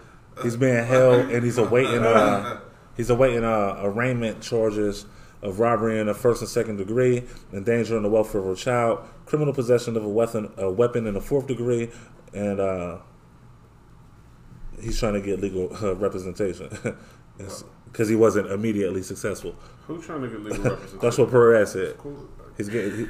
he's being held and he's awaiting uh he's awaiting uh arraignment charges of robbery in the first and second degree, endangering the welfare of a child, criminal possession of a weapon a weapon in the fourth degree, and uh he's trying to get legal uh, representation because he wasn't immediately successful. Who's trying to get legal representation? That's what Perez said. Cool. He's getting he,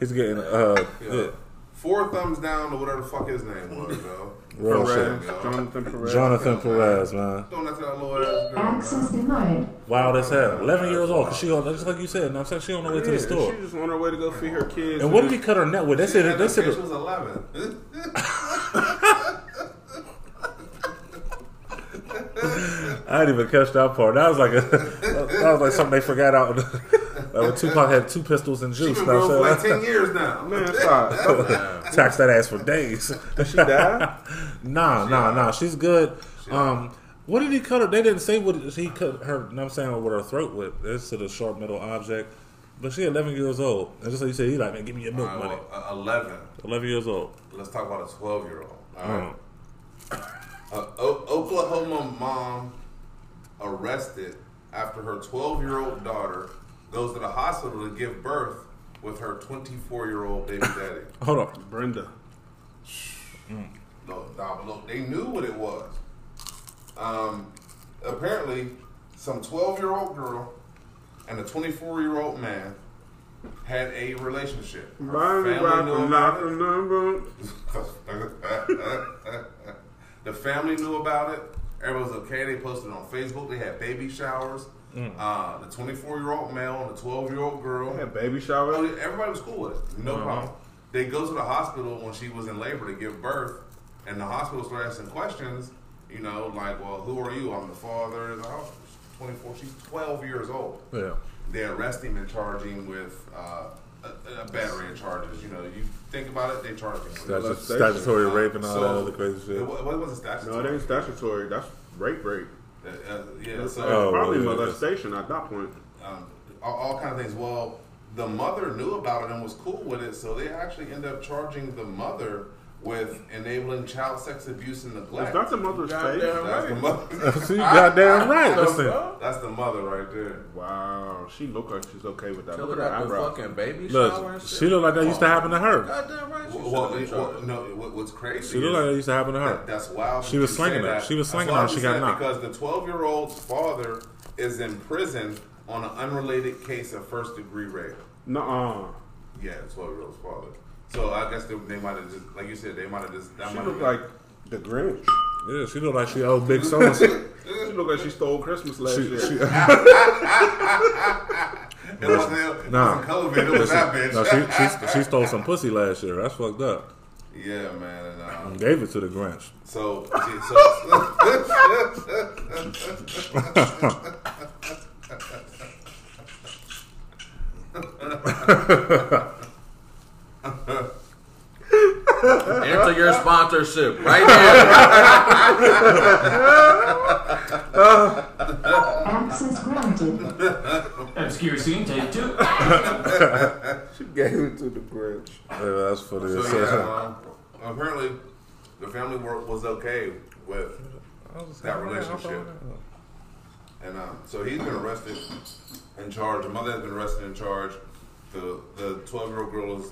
he's getting uh Yeah. Yeah. Four thumbs down to whatever the fuck his name was, yo. Real Perez, shit. Jonathan Perez. Jonathan Perez, man. Don't that to that little ass girl, Access man. denied. Wild as hell. 11 years old. 'cause she on, just like you said, I'm saying she on her way to the store. She just on her way to go feed her kids. And what did he cut her net with? They She said had they said bitch was 11. I didn't even catch that part. That was like a that was like something they forgot out. Like when Tupac had two pistols and She juice. been know what for I'm like saying? 10 years now. Man, stop. Tax that ass for days. Did she die? nah, nah, alright. nah. She's good. She Um, what did he cut her? They didn't say what he cut her. You know what I'm saying with her throat with. It's to the sharp metal object. But she 11 years old. And just like you said, he like, man, give me your milk All right, money. well, uh, 11. 11 years old. Let's talk about a 12 year old. All Mm. Uh, o- Oklahoma mom arrested after her 12 year old daughter goes to the hospital to give birth with her 24 year old baby daddy. Hold on. Brenda. No, nah, but look, they knew what it was. Um, apparently, some 12 year old girl and a 24 year old man had a relationship. Her Body family rock knew and about knock it. and number. the family knew about it. Everyone was okay. They posted on Facebook. They had baby showers. Uh, the 24 year old male and the 12 year old girl. Had baby Oh, shower. yeah, everybody was cool with it. No Uh-huh. problem. They go to the hospital when she was in labor to give birth, and the hospital started asking questions. You know, like, well, who are you? I'm the father. The house 24. She's 12 years old. Yeah. They arrest him and charge him with uh, a, a battery of charges. You know, you think about it, they charge him with statutory rape and all So, that other crazy shit. It, wa- what was it No, statutory? it ain't statutory. That's rape, rape. Uh, yeah, That's so Oh, probably yeah, molestation at that point. um, all, all kind of things. Well, the mother knew about it and was cool with it, so they actually end up charging the mother with enabling child sex abuse and neglect. Is that the mother's Goddamn face? That's the mother. See, goddamn right. Listen. That's the mother right there. Wow, she look like she's okay with that. Tell her Look at her that the eyebrow. fucking baby shower and Look, shit. she looked like that used to happen to her. Goddamn right. She Well, well, well, well, no, what, what's crazy? She looked like that used to happen to that, her. that's wild. She was you slinging say her. that. She was slinging her and she got knocked. because the 12 year old's father is in prison on an unrelated case of first degree rape. Nuh-uh. Yeah, 12 year old's father. So I guess they, they might have just, like you said, they might have just. That She might look like the Grinch. Yeah, she looked like she owed big so and so. She look like she stole Christmas last She, year. she, It wasn't, it Nah. wasn't COVID. It was that bitch. no, she, she, she stole some pussy last year. That's fucked up. yeah, man. And, um, Gave it to the Grinch. so, see, Enter your sponsorship right now. Access granted. Obscure scene, take two. She gave it to the Grinch. Yeah, that's funny. so yeah, um, apparently the family work was okay with that relationship. And um, so he's been arrested and charged. The mother has been arrested and charged. The the twelve year old girl is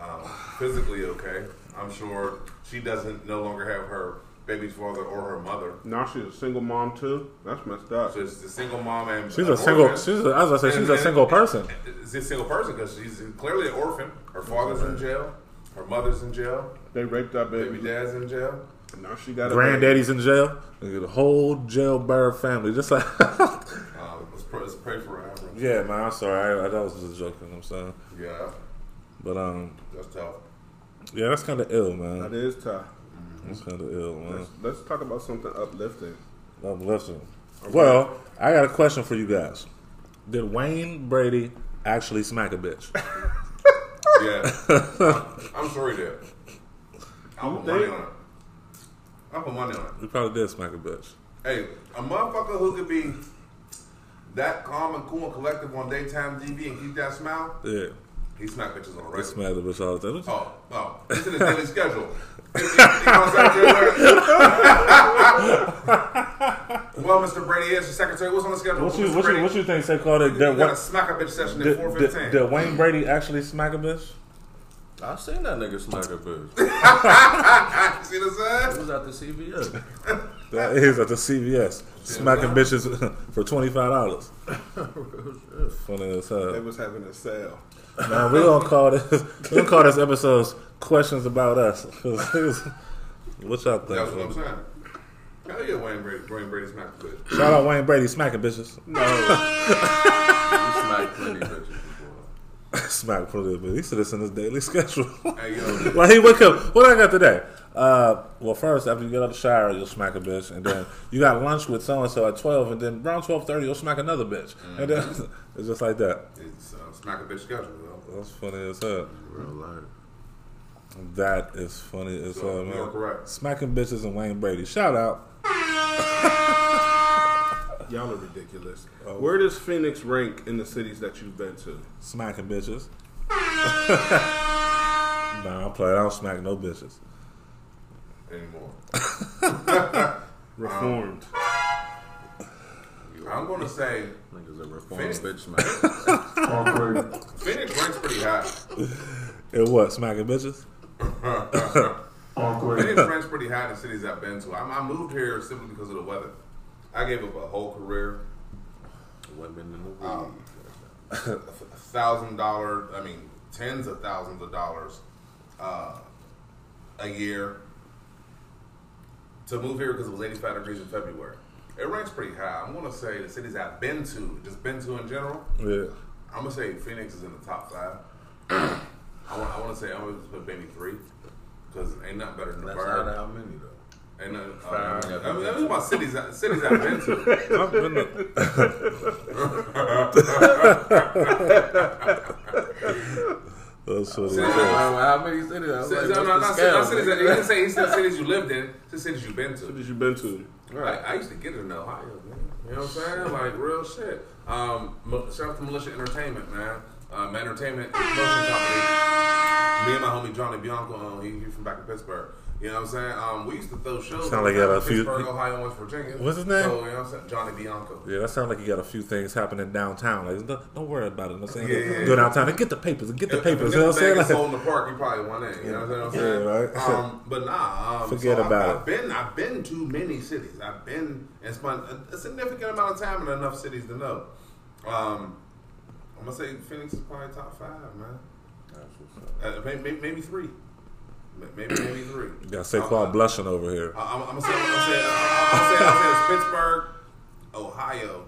um, physically okay. I'm sure she doesn't no longer have her baby's father or her mother. Now she's a single mom too. That's messed up. So it's a single mom and She's an a single. orphan. She's a, as I say, she's And- a and- single person. She's a single person because she's clearly an orphan. Her father's in jail. Her mother's in jail. They raped that baby. Baby dad's in jail. Now she got a. Granddaddy's in jail. The whole jailbird family. Just like. Um, let's, pray, let's pray for her. Yeah, man. I'm sorry. I, I, that was just a joke. You know what I'm saying. Yeah, But um, that's tough. yeah, that's kind of ill, man. That is tough. That's kind of ill, man. Let's, let's talk about something uplifting. I'm listening. Well, I got a question for you guys. Did Wayne Brady actually smack a bitch? Yeah, I'm, I'm sure he. I'll put money on it. I'll put money on it. We probably did smack a bitch. Hey, a motherfucker who could be that calm and cool and collective on daytime TV and keep that smile, Yeah. He smack bitches on the We regular. smack the bitch all the time. Oh, oh, it's in his daily schedule. You know what I'm saying? well, Mr. Brady is the secretary. What's on the schedule? What for you, Mr. what, you, what you think they called it? You Did, got a smack a bitch session at did, four did, did Wayne Brady actually smack a bitch? I seen that nigga smack a bitch. See what I'm It saying? was at the CVS. That is at the CVS. Smacking bitches for $25. Funny as hell. They was having a sale. Now we're gonna call this we're gonna call this episode's questions about us. what y'all think? That's what I'm saying. Hell yeah, Wayne Brady. Wayne Brady smacked the bitch. Shout out Wayne Brady smacking bitches. No, smacked plenty bitches before. Smack for a little bit. He said it's in his daily schedule. Hey, yo, like he wake up. What I got today? Uh, well, first after you get out of the shower, you'll smack a bitch, and then you got lunch with so and so at twelve, and then around twelve thirty, you'll smack another bitch, and then it's just like that. it's uh, smack a bitch schedule, yo. That's funny as hell. Real life. That is funny as So, hell, man. correct. Smacking bitches and Wayne Brady. Shout out. y'all are ridiculous. Oh. Where does Phoenix rank in the cities that you've been to? Smacking bitches. nah, I'm playing. I don't smack no bitches. Anymore. Reformed. I'm gonna say Niggas a reformed Phoenix. bitch man. Awkward. Phoenix ranks pretty high. And what? Smacking bitches? Awkward. Phoenix ranks pretty high in the cities I've been to. I, I moved here simply because of the weather. I gave up a whole career, Women in the weed. Um, a thousand dollar, I mean, tens of thousands of dollars uh, a year to move here because it was 85 degrees in February. It ranks pretty high. I'm gonna say the cities I've been to, just been to in general. Yeah. I'm gonna say Phoenix is in the top five. I want, I want to say I'm gonna put maybe three because ain't nothing better than the That's bird. not how many though. Ain't nothing. Uh, Five. I mean, that's about cities. I- Cities I've been to. I've been to- That's what it Cities is. How many cities? I was Cities- like, no, no, not, the ci- not scale, cities. nigga? That, he didn't say he said cities you lived in. He said cities you've been to. Cities you've been to? I, I used to get it in Ohio, man. You know what I'm saying? Like real shit. Um, mo- shout out to Militia Entertainment, man. Um, entertainment promotion company. Me and my homie Johnny Bianco, um, he, he from back in Pittsburgh. You know what I'm saying? Um, we used to throw shows. Sound like you got a few- Pittsburgh, Ohio, West Virginia. What's his name? So, you know what I'm saying? Johnny Bianco. Yeah, that sounds like you got a few things happening downtown. Like, don't, don't worry about it. You know what I'm saying? Yeah, yeah, Go downtown and get the papers and get the If- papers. If You know what I'm saying? Like, sold in the park, you probably want it. You know what I'm saying? Yeah, right. Um, but nah, um, Forget so about I've, it. I've been, I've been to many cities. I've been and spent a, a significant amount of time in enough cities to know. Um, I'm gonna say Phoenix is probably top five, man. Uh, maybe, maybe three. Maybe maybe three. you got Saquon Uh, blushing over here. I- I'm, I'm gonna say, I'm gonna say, I'm gonna say, I'm gonna say it's Pittsburgh, Ohio,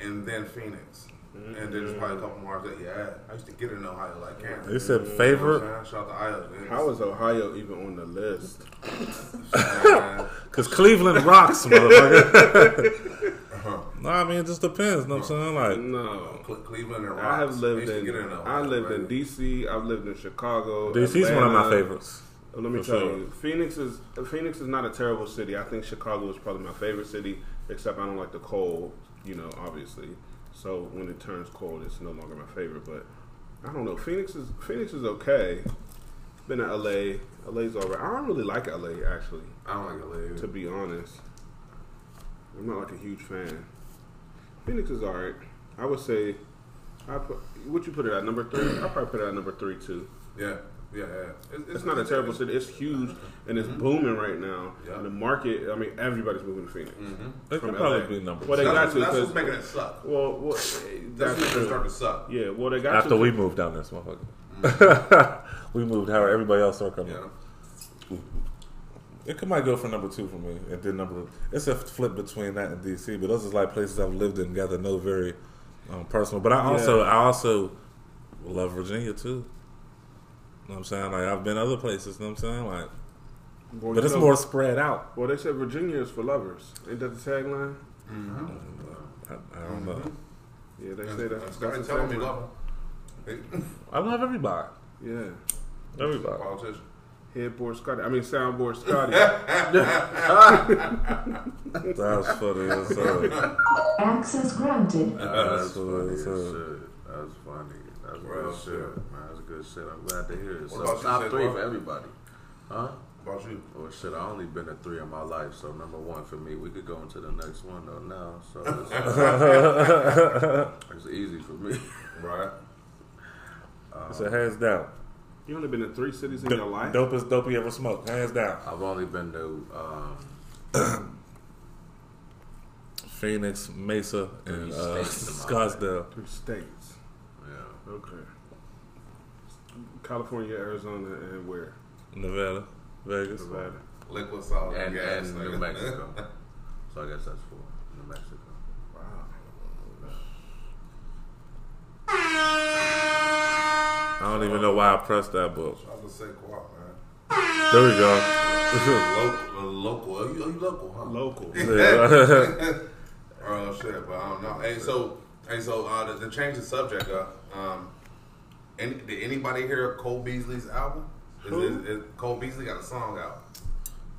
and then Phoenix, and then there's probably a couple more that yeah. I used to get in Ohio like Cameron. You said You know what favorite? I'm saying? Shout out to Iowa. man. How is Ohio even on the list? Because Cleveland rocks, motherfucker. No, I mean, it just depends. You know what I'm saying? Like, No. Cleveland and I have lived used to in, get I Ohio, lived in. DC. I've lived in Chicago. DC's one of my favorites. Uh, Let me tell sure. you, Phoenix is Phoenix is not a terrible city. I think Chicago is probably my favorite city, except I don't like the cold. You know, obviously. So when it turns cold, it's no longer my favorite. But I don't know. Phoenix is Phoenix is okay. Been to LA. LA's alright. I don't really like LA actually. I don't like LA. To be honest, I'm not like a huge fan. Phoenix is alright. I would say. I put. What you put it at number three? I probably put it at number three too. Yeah, yeah, yeah. It's, It's not a terrible city. It's huge and it's booming right now. Yeah. And the market, I mean, everybody's moving to Phoenix. Mm-hmm. It From could probably be number Well, they got That's, to that's what's because making it suck. well, well, That's, that's when it to suck. Yeah, well, they got After to we moved down this motherfucker. Mm-hmm. we moved how everybody else started coming. Yeah. It could might go for number two for me, and then number. It's a flip between that and DC, but those is like places I've lived in, got to know very um, personal. But I also, Yeah. I also love Virginia too. You know what I'm saying? Like I've been other places. You know what I'm saying? Like, Well, but it's know- more spread out. Well, they said Virginia is for lovers. Ain't that the tagline? I, I don't know. Yeah, they say that. Scotty that's the telling me tagline. love. I love everybody. Yeah. Everybody. Politician. Headboard Scotty. I mean, soundboard Scotty. That's funny as hell. Access granted. That's funny funny as as That's funny. That's Real good shit, shit. man. That's good shit. I'm glad to hear it. What So about you, top Zay three for everybody, huh? About you. Well, shit, I only been at three in my life, so number one for me. We could go into the next one though now, so it's, it's easy for me. Right. It's a hands down. You only been in three cities in your life? Dopest dope you ever smoked. Hands down. I've only been to um, Phoenix, Mesa, and uh, states in my Scottsdale. Three states. yeah, Okay. California, Arizona, and where? Nevada, Vegas. Nevada. Liquid solid and, gas. and nigga. New Mexico. so I guess that's four. New Mexico. Wow. I don't even know why I pressed that book. I was gonna say Quap, man. There we go. Local, uh, local. Are you, are you local, huh? Local. Yeah. Oh shit, but I don't know. Hey, so, hey, so uh, to, to change the subject, uh, um, any, did anybody hear Cole Beasley's album? Is, Who? is, is Cole Beasley got a song out?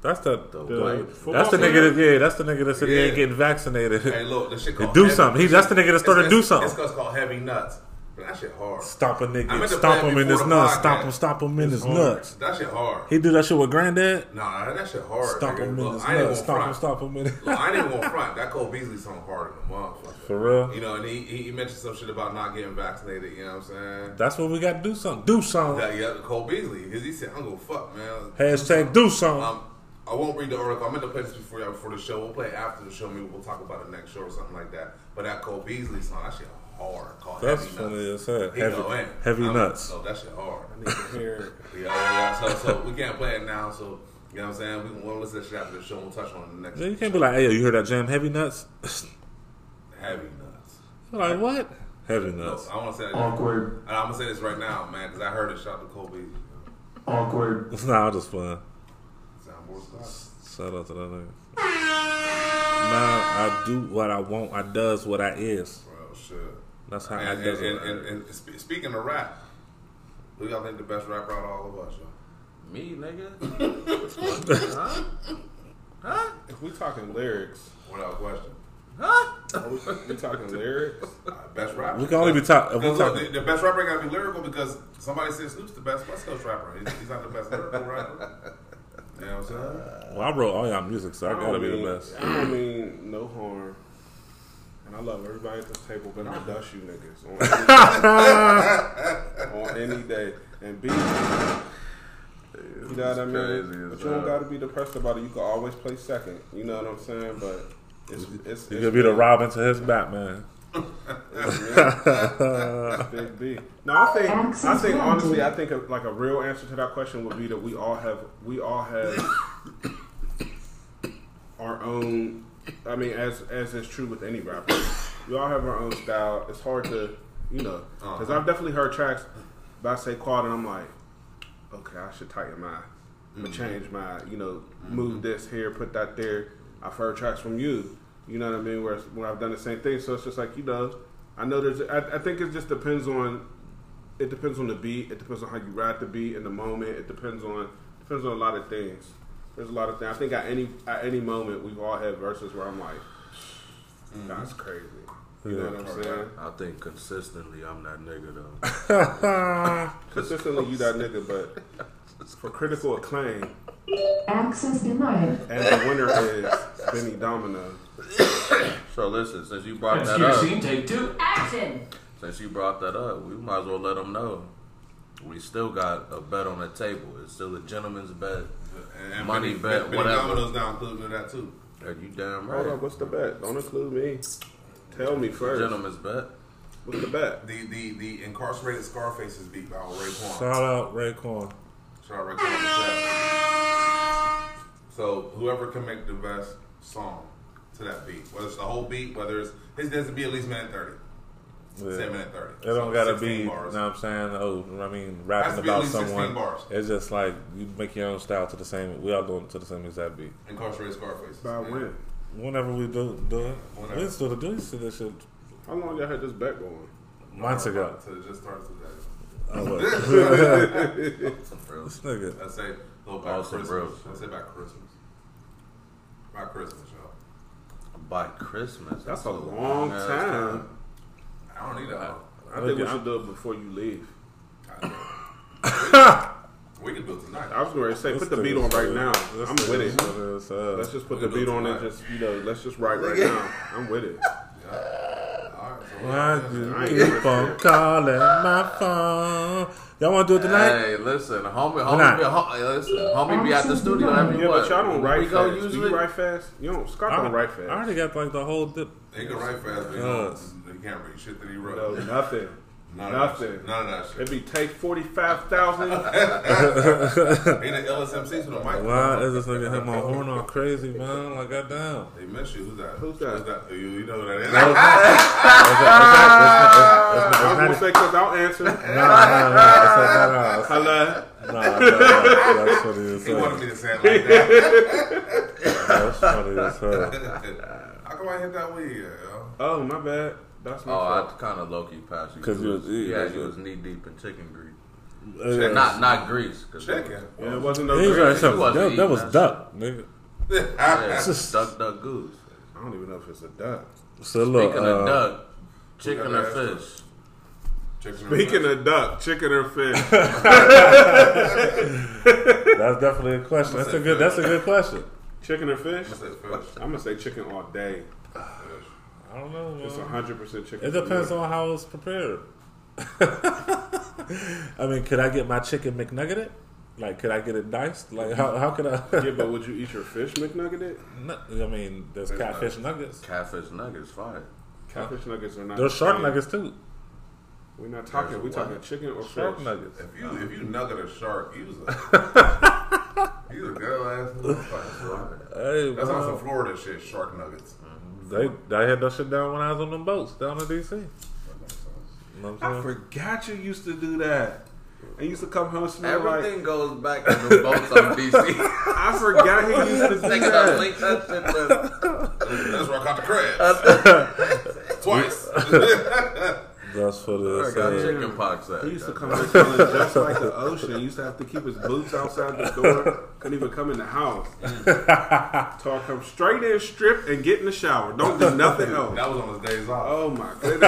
that's the. The, The That's the nigga that yeah. That's the nigga that said he ain't getting vaccinated. Hey, look, this shit called do Heavy- something. He- that's the nigga that started it's- to do something. It's, it's called Heavy Nuts. That shit hard. Stop a nigga. to Stop him in his nuts. podcast. Stop him. Stop him in his hard. nuts. That shit hard. He do that shit with granddad. Nah, that shit hard. Stop nigga. him in Look, his nuts. gonna Stop him. front. Stop him in. Look, I ain't even gonna front. That Cole Beasley song harder than a motherfucker. For real. You know, and he, he mentioned some shit about not getting vaccinated. You know what I'm saying? That's what we got to do. Something. Do something. Yeah, yeah, Cole Beasley, because he said, "I'm gonna fuck, man." Hashtag do something. Um, I won't read the article. I meant to play this before y'all before the show. We'll play after the show. Maybe we'll talk about it next show or something like that. But that Cole Beasley song, that shit hard. Called That's Heavy funny Nuts. as hell. He Heavy, go heavy nuts. Oh, that shit hard. I need to hear. Yeah, yeah, yeah. So, so we can't play it now. So you know what I'm saying? We will listen to that shit after the show. We'll touch on it the next. Yeah, you can't be like, hey, yo, you heard that jam? Heavy nuts. Heavy nuts. like what? Heavy Look, nuts. I want to say. Awkward. And I'm gonna say this right now, man, because I heard it. Shout out to Cole Beasley. Awkward. Nah, just fun. Soundboard Scott. Shout out to that nigga. Nah, I do what I want. I does what I is. Well, shit. That's how I And, and, and, and, and speaking of rap, who y'all think the best rapper out of all of us? Yo? Me, nigga. Huh? Huh? If we talking lyrics, Without question. Huh? Are we, we talking lyrics? Uh, best rapper. We can only be talk- if look, talking- the, the best rapper ain't gotta be lyrical because somebody said Snoop's the best West Coast rapper. He's, he's not the best lyrical rapper. You know what I'm saying? Well, I wrote all y'all music, so I don't gotta be the best. I don't mean no harm. And I love everybody at this table, but I'll dust you niggas on any, on any day. And B, you know what I mean? But you don't got to be depressed about it. You can always play second. You know what I'm saying? But it's it's, You could be the big. Robin to his Batman. Big B. No, I think I think honestly, I think a, like a real answer to that question would be that we all have we all have our own. I mean, as as is true with any rapper, we all have our own style. It's hard to you know uh-huh. because I've definitely heard tracks by Saquad and I'm like, okay, I should tighten my, gonna mm-hmm. change my, you know, mm-hmm. move this here, put that there. I've heard tracks from you, you know what I mean, where, where I've done the same thing. So it's just like, you know, I know there's, I, I think it just depends on, it depends on the beat, it depends on how you ride the beat in the moment, it depends on, depends on a lot of things. There's a lot of things. I think at any at any moment we've all had verses where I'm like, mm-hmm. that's crazy. You know what I'm saying? I think consistently I'm that nigga though. Consistently, you that nigga, but for critical acclaim, Access denied. and the winner is Benny Domino. So listen, since you brought that Obscure up, scene, take two. Action! since you brought that up, we might as well let them know. We still got a bet on the table. It's still a gentleman's bet. And, and Money Benny, bet, Benny whatever. Domino's now included in that too. Are you damn right? Hold right? up, what's the bet? Don't include me. Tell me first. Gentleman's bet. What's the bet? The the the incarcerated Scarfaces beat by Raekwon. Shout out Raekwon. Shout out Raekwon himself. So whoever can make the best song to that beat, whether it's the whole beat, whether it's his has to be at least minute thirty. Yeah. Say minute thirty. It don't So gotta 16 be, you know what I'm saying? Oh, I mean, Has rapping to be at about least someone. bars. It's just like you make your own style to the same. We all doing it to the same exact beat. Incarcerated Scarfaces. By Yeah. when? Whenever we do do it, Whenever. we still do this shit How long y'all had this bet going? months ago. So it just started today. Oh, what? Some real this nigga. I say little by Awesome, Christmas. bro. I say by Christmas. By Christmas, y'all. By Christmas. That's a a long ass time. I don't need that. I think we should do it before you leave. we can do it tonight. I was going to say, This put the beat on right said- now. this I'm with it. said it's, uh, Let's just put the beat on and just, you know, let's just write right now. I'm with it. All right, so Why I you ain't keep interested. on calling my phone? Y'all want to do it tonight? Hey, listen, homie, not? homie, be, hom- listen, homie be at the studio every Yeah, what? but y'all don't We write go fast. Do usually. you write fast? You don't. Scott I, don't write fast. I already got like the whole dip. He can write fast, but he, Yes. don't, he can't read shit that he wrote. No, nothing. None of nothing. That shit. None of that shit. It'd be take forty five thousand. Ain't it LSMC to the mic? Why is this nigga hit my horn all crazy, man? Like, goddamn. They miss you. Who's that? Who's that? You, you know who that is? No, it's not- it's not- it's not- it's I not- was gonna say because I'll answer. No, no, no, it's not- no, no, it's- Hello. no, no, That's funny as he wanted hell. me to say it like that. That's funny as hell. How come I hit that weed? Yo? Oh my bad. That's my Oh, fault. I kind of low key passed you. 'Cause you was- yeah, yeah, you yeah. was knee deep in chicken grease. Yeah. Not not grease. 'cause- Chicken. Yeah, it wasn't no. He was grease. like something. wasn't That, that was duck, nigga. Yeah, duck, duck, goose. I don't even know if it's a duck. So look, Speaking of uh, duck, chicken or fish? Chicken Speaking of duck, chicken or fish? that's definitely a question. That's a good. That's a good question. chicken or fish? I said fish. I'm gonna say chicken all day. I don't know. It's hundred percent chicken. It depends on how it's prepared. I mean, could I get my chicken McNuggeted? Like, could I get it diced? Like, how how could I? Yeah, but would you eat your fish McNugget? No, I mean, there's Fish catfish nuggets. Catfish nuggets, fire. Catfish nuggets are not. There's shark same. nuggets too. We're not talking. There's We're what? talking chicken or Shark fish. nuggets. If you if you nugget a shark, use a he's a good ass motherfucker. Hey, That's on some bro. Florida shit. Shark nuggets. They, I had that shit down when I was on them boats down in DC. You know I forgot you used to do that. I used to come home smell like. Everything goes back to the boats on DC. I forgot he used to do Nigga done that. linked that shit to That's where I caught the crabs. Twice. That's for where the got chicken pox at. He used to come in smelling just like the ocean. He used to have to keep his boots outside the door. Couldn't even come in the house. Talk come straight in, strip, and get in the shower. Don't do nothing else. that was on his days off. Oh my goodness.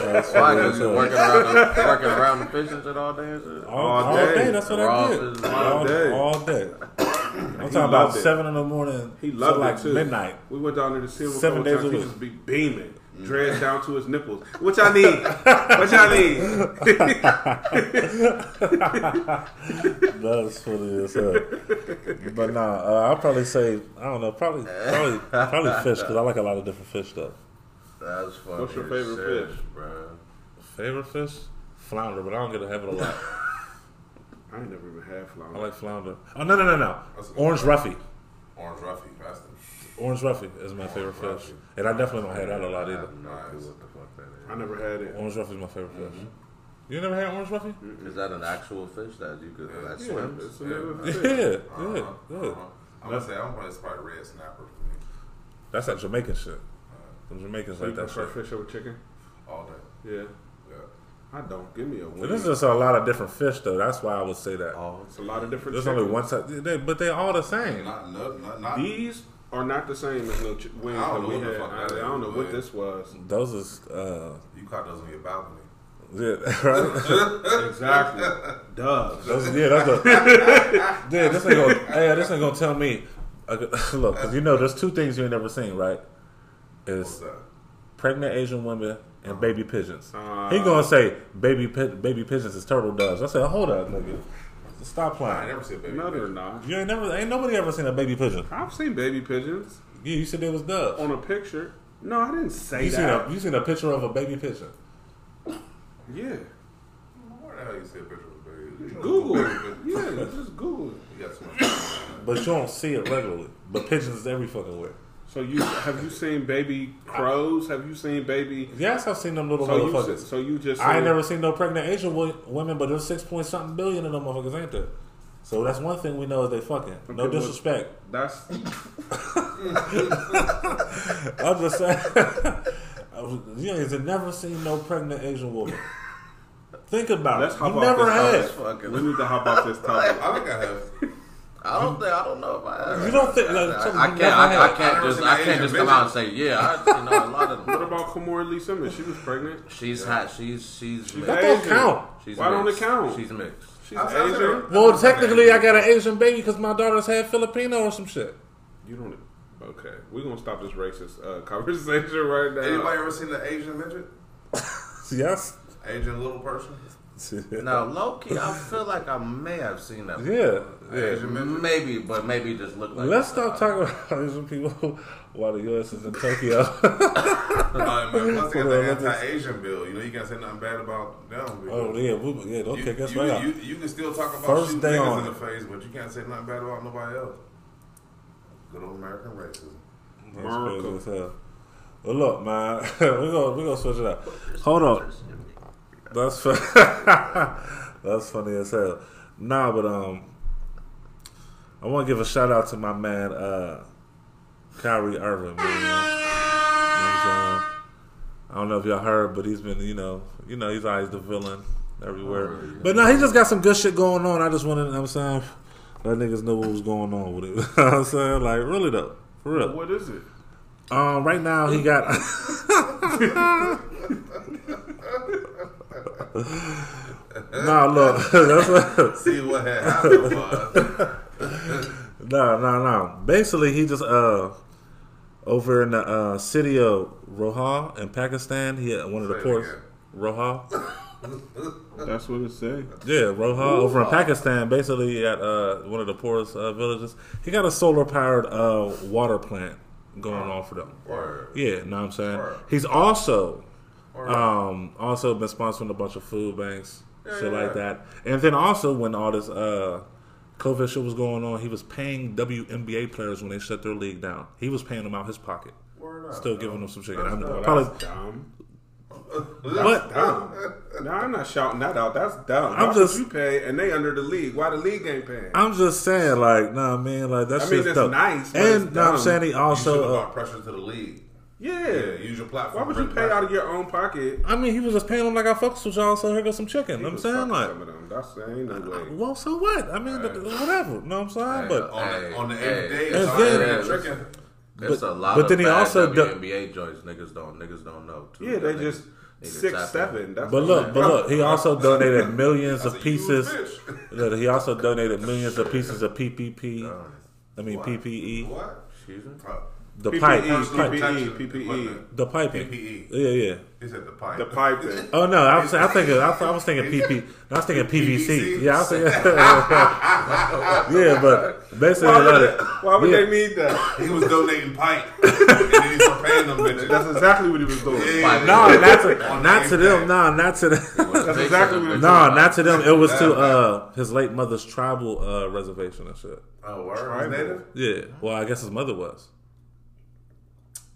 That's Why? for Because the you working around, the, working around the fish and shit all day and shit? all, all all day. day. That's what Raw I did. fish. All All day. day. All day. I'm talking about loved it. seven in the morning. He to loved like it too. midnight. We went down there to see him a Seven couple days times. a He week. just be beaming, dreads down to his nipples. What y'all need? What y'all need? That's funny as hell. But nah, uh, I'll probably say I don't know. Probably probably probably fish because I like a lot of different fish stuff. That's funny. What's your favorite shit, fish? bro? Favorite fish, flounder, but I don't get to have it a lot. I ain't never even had flounder. I like flounder. Oh no no no no! That's a good Orange one. roughy. Orange Roughy. That's the Orange roughy is my favorite Orange fish, roughy. and I definitely don't have that a lot I either. have no clue what the fuck that I never had it. Orange roughy is my favorite fish. You never had orange roughy? is. Is that an actual fish that you could that Yeah, swims? it's another Yeah, fish. yeah, uh-huh, yeah. uh-huh. I'm gonna say I'm gonna say probably red snapper for me That's that Jamaican shit. The Jamaicans So you like that prefer shit. fish over chicken? all day. Yeah. Yeah. I don't. Give me a wing. But there's just a lot of different fish though. That's why I would say that. Oh, It's a lot of different There's chickens. only one type, they, but they're all the same. Not no, not not. These are not the same as no ch- wings I don't that know we what had. I, I don't know what this was. Those is uh, You caught those on your balcony. yeah, right. Exactly. Doves. Those, yeah, that's a, yeah. This ain't gonna, hey, this ain't gonna tell me. uh, Look, because you know, there's two things you ain't never seen, right? What's Is that? pregnant Asian women and baby pigeons. Uh, he gonna say baby pi- baby pigeons is turtle doves. I said, hold up, nigga, stop playing. I playing. never seen a baby. No, they're pigeon. not. You ain't never, ain't nobody ever seen a baby pigeon. I've seen baby pigeons Yeah, you said it was doves. on a picture. No, I didn't say You seen that. a, you seen a picture of a baby pigeon? yeah. Where the hell you see a picture of a baby? Google it. Yeah, just Google it. You got too much. But you don't see it regularly. But pigeons is every fucking where. So you have you seen baby crows? Have you seen baby? Yes, I've seen them little So you motherfuckers. so you just I ain't never seen no pregnant Asian women, but there's six point something billion of them motherfuckers, ain't there? So that's one thing we know is they fucking. No Okay, well- disrespect. That's I'm just saying. You ain't never seen no pregnant Asian woman. Think about Let's it. hop You off never this had. topic. We need to hop off this topic. I think I have. I don't think I don't know if I have. You don't think- like, I, something I can't. I, I can't just. I can't just come out and say yeah. I, you know, a lot of What about Kimora Lee Simmons? She was pregnant. She's hot. She's she's. She's That don't Asian. count. She's Why don't it count? She's mixed. She's I- I Asian. Well, technically, I got an Asian baby because my daughter's had Filipino or some shit. You don't. Okay, we're gonna stop this racist uh, conversation right now. Anybody ever seen the Asian midget? Yes. Asian little person? Now, low key, I feel like I may have seen that. Yeah. Yeah. Maybe, but maybe just look like. Let's stop talking about Asian people while the U.S. is in Tokyo. Uh, man, they got the on, let me- anti-Asian bill. You know, you can't say nothing bad about them. oh yeah, we, yeah. Kick us you, right you, you can still talk about First shooting niggas on in the face, but you can't say nothing bad about nobody else. Good old American racism. That's America. crazy as hell. Well, look, man, we gonna we gonna switch it up. Hold on, that's fu- that's funny as hell. Nah, but um, I want to give a shout out to my man, uh, Kyrie Irving. Man, you know? I don't know if y'all heard, but he's been, you know, you know, he's always the villain everywhere. But no, he just got some good shit going on. I just wanted, you know what I'm saying, let niggas know what was going on with it. you know what I'm saying, like, really though, for real. What is it? Um, right now he got. nah, look, that's what. See what had happened was. No, no, no. Basically, he just uh over in the uh, city of Roha in Pakistan. He had one of the Say it ports. Roha, That's what it say. yeah, Roha over in Pakistan. Basically, at uh, one of the poorest uh, villages. He got a solar powered uh, water plant going on for them. Word. Yeah, know what I'm saying. Word. He's also Word. um also been sponsoring a bunch of food banks, Yeah, shit yeah, like yeah. that. And then also when all this uh COVID shit was going on, he was paying WNBA players when they shut their league down. He was paying them out his pocket, Word up, still yo. giving them some chicken. That's I'm dope. probably That's dumb. what Dumb. No, I'm not shouting that out. That's dumb. I'm Why just- you pay and they under the league. Why the league ain't paying? I'm just saying, like, nah, man, like that's I mean, just it's dope. nice, but and it's nah, I'm dumb. saying he also. have Uh, brought pressure to the league. Yeah. Yeah, use your platform. Why would you pay pressure. out of your own pocket? I mean, he was just paying them like I fucks with y'all, so here goes some chicken. He I'm saying fucking like, some of them. That's ain't no way. well, so what? I mean, whatever. You know what I'm saying? Hey, but on Hey, the on the hey. everyday? And it's all then- that tricking. There's a lot but of then he also do- WNBA joints. Niggas don't. Niggas don't know. Too. Yeah, they Niggas just six seven. That's But look, but look, he also donated millions of That's a huge pieces. fish. He also donated millions of pieces of PPP. I mean What? PPE. What? Excuse me. The PPE, pipe, Personal pipe, PPE. the piping. PPE. Yeah, yeah. He said the pipe. the piping. Oh no, I was, I think I, I was thinking PP. I was thinking PVC. PVC? Yeah, I was thinking. yeah, but basically, Why would, like, they, why would yeah. they need that? He was donating pipe, and then he started paying them bitches. That's exactly what he was doing. Yeah. No, not to, not to them. impact. No, not to them. That's exactly what it No, not to them. It was to uh, his late mother's tribal uh, reservation and shit. Oh, word. He's Tribal. native, Yeah. Well, I guess his mother was.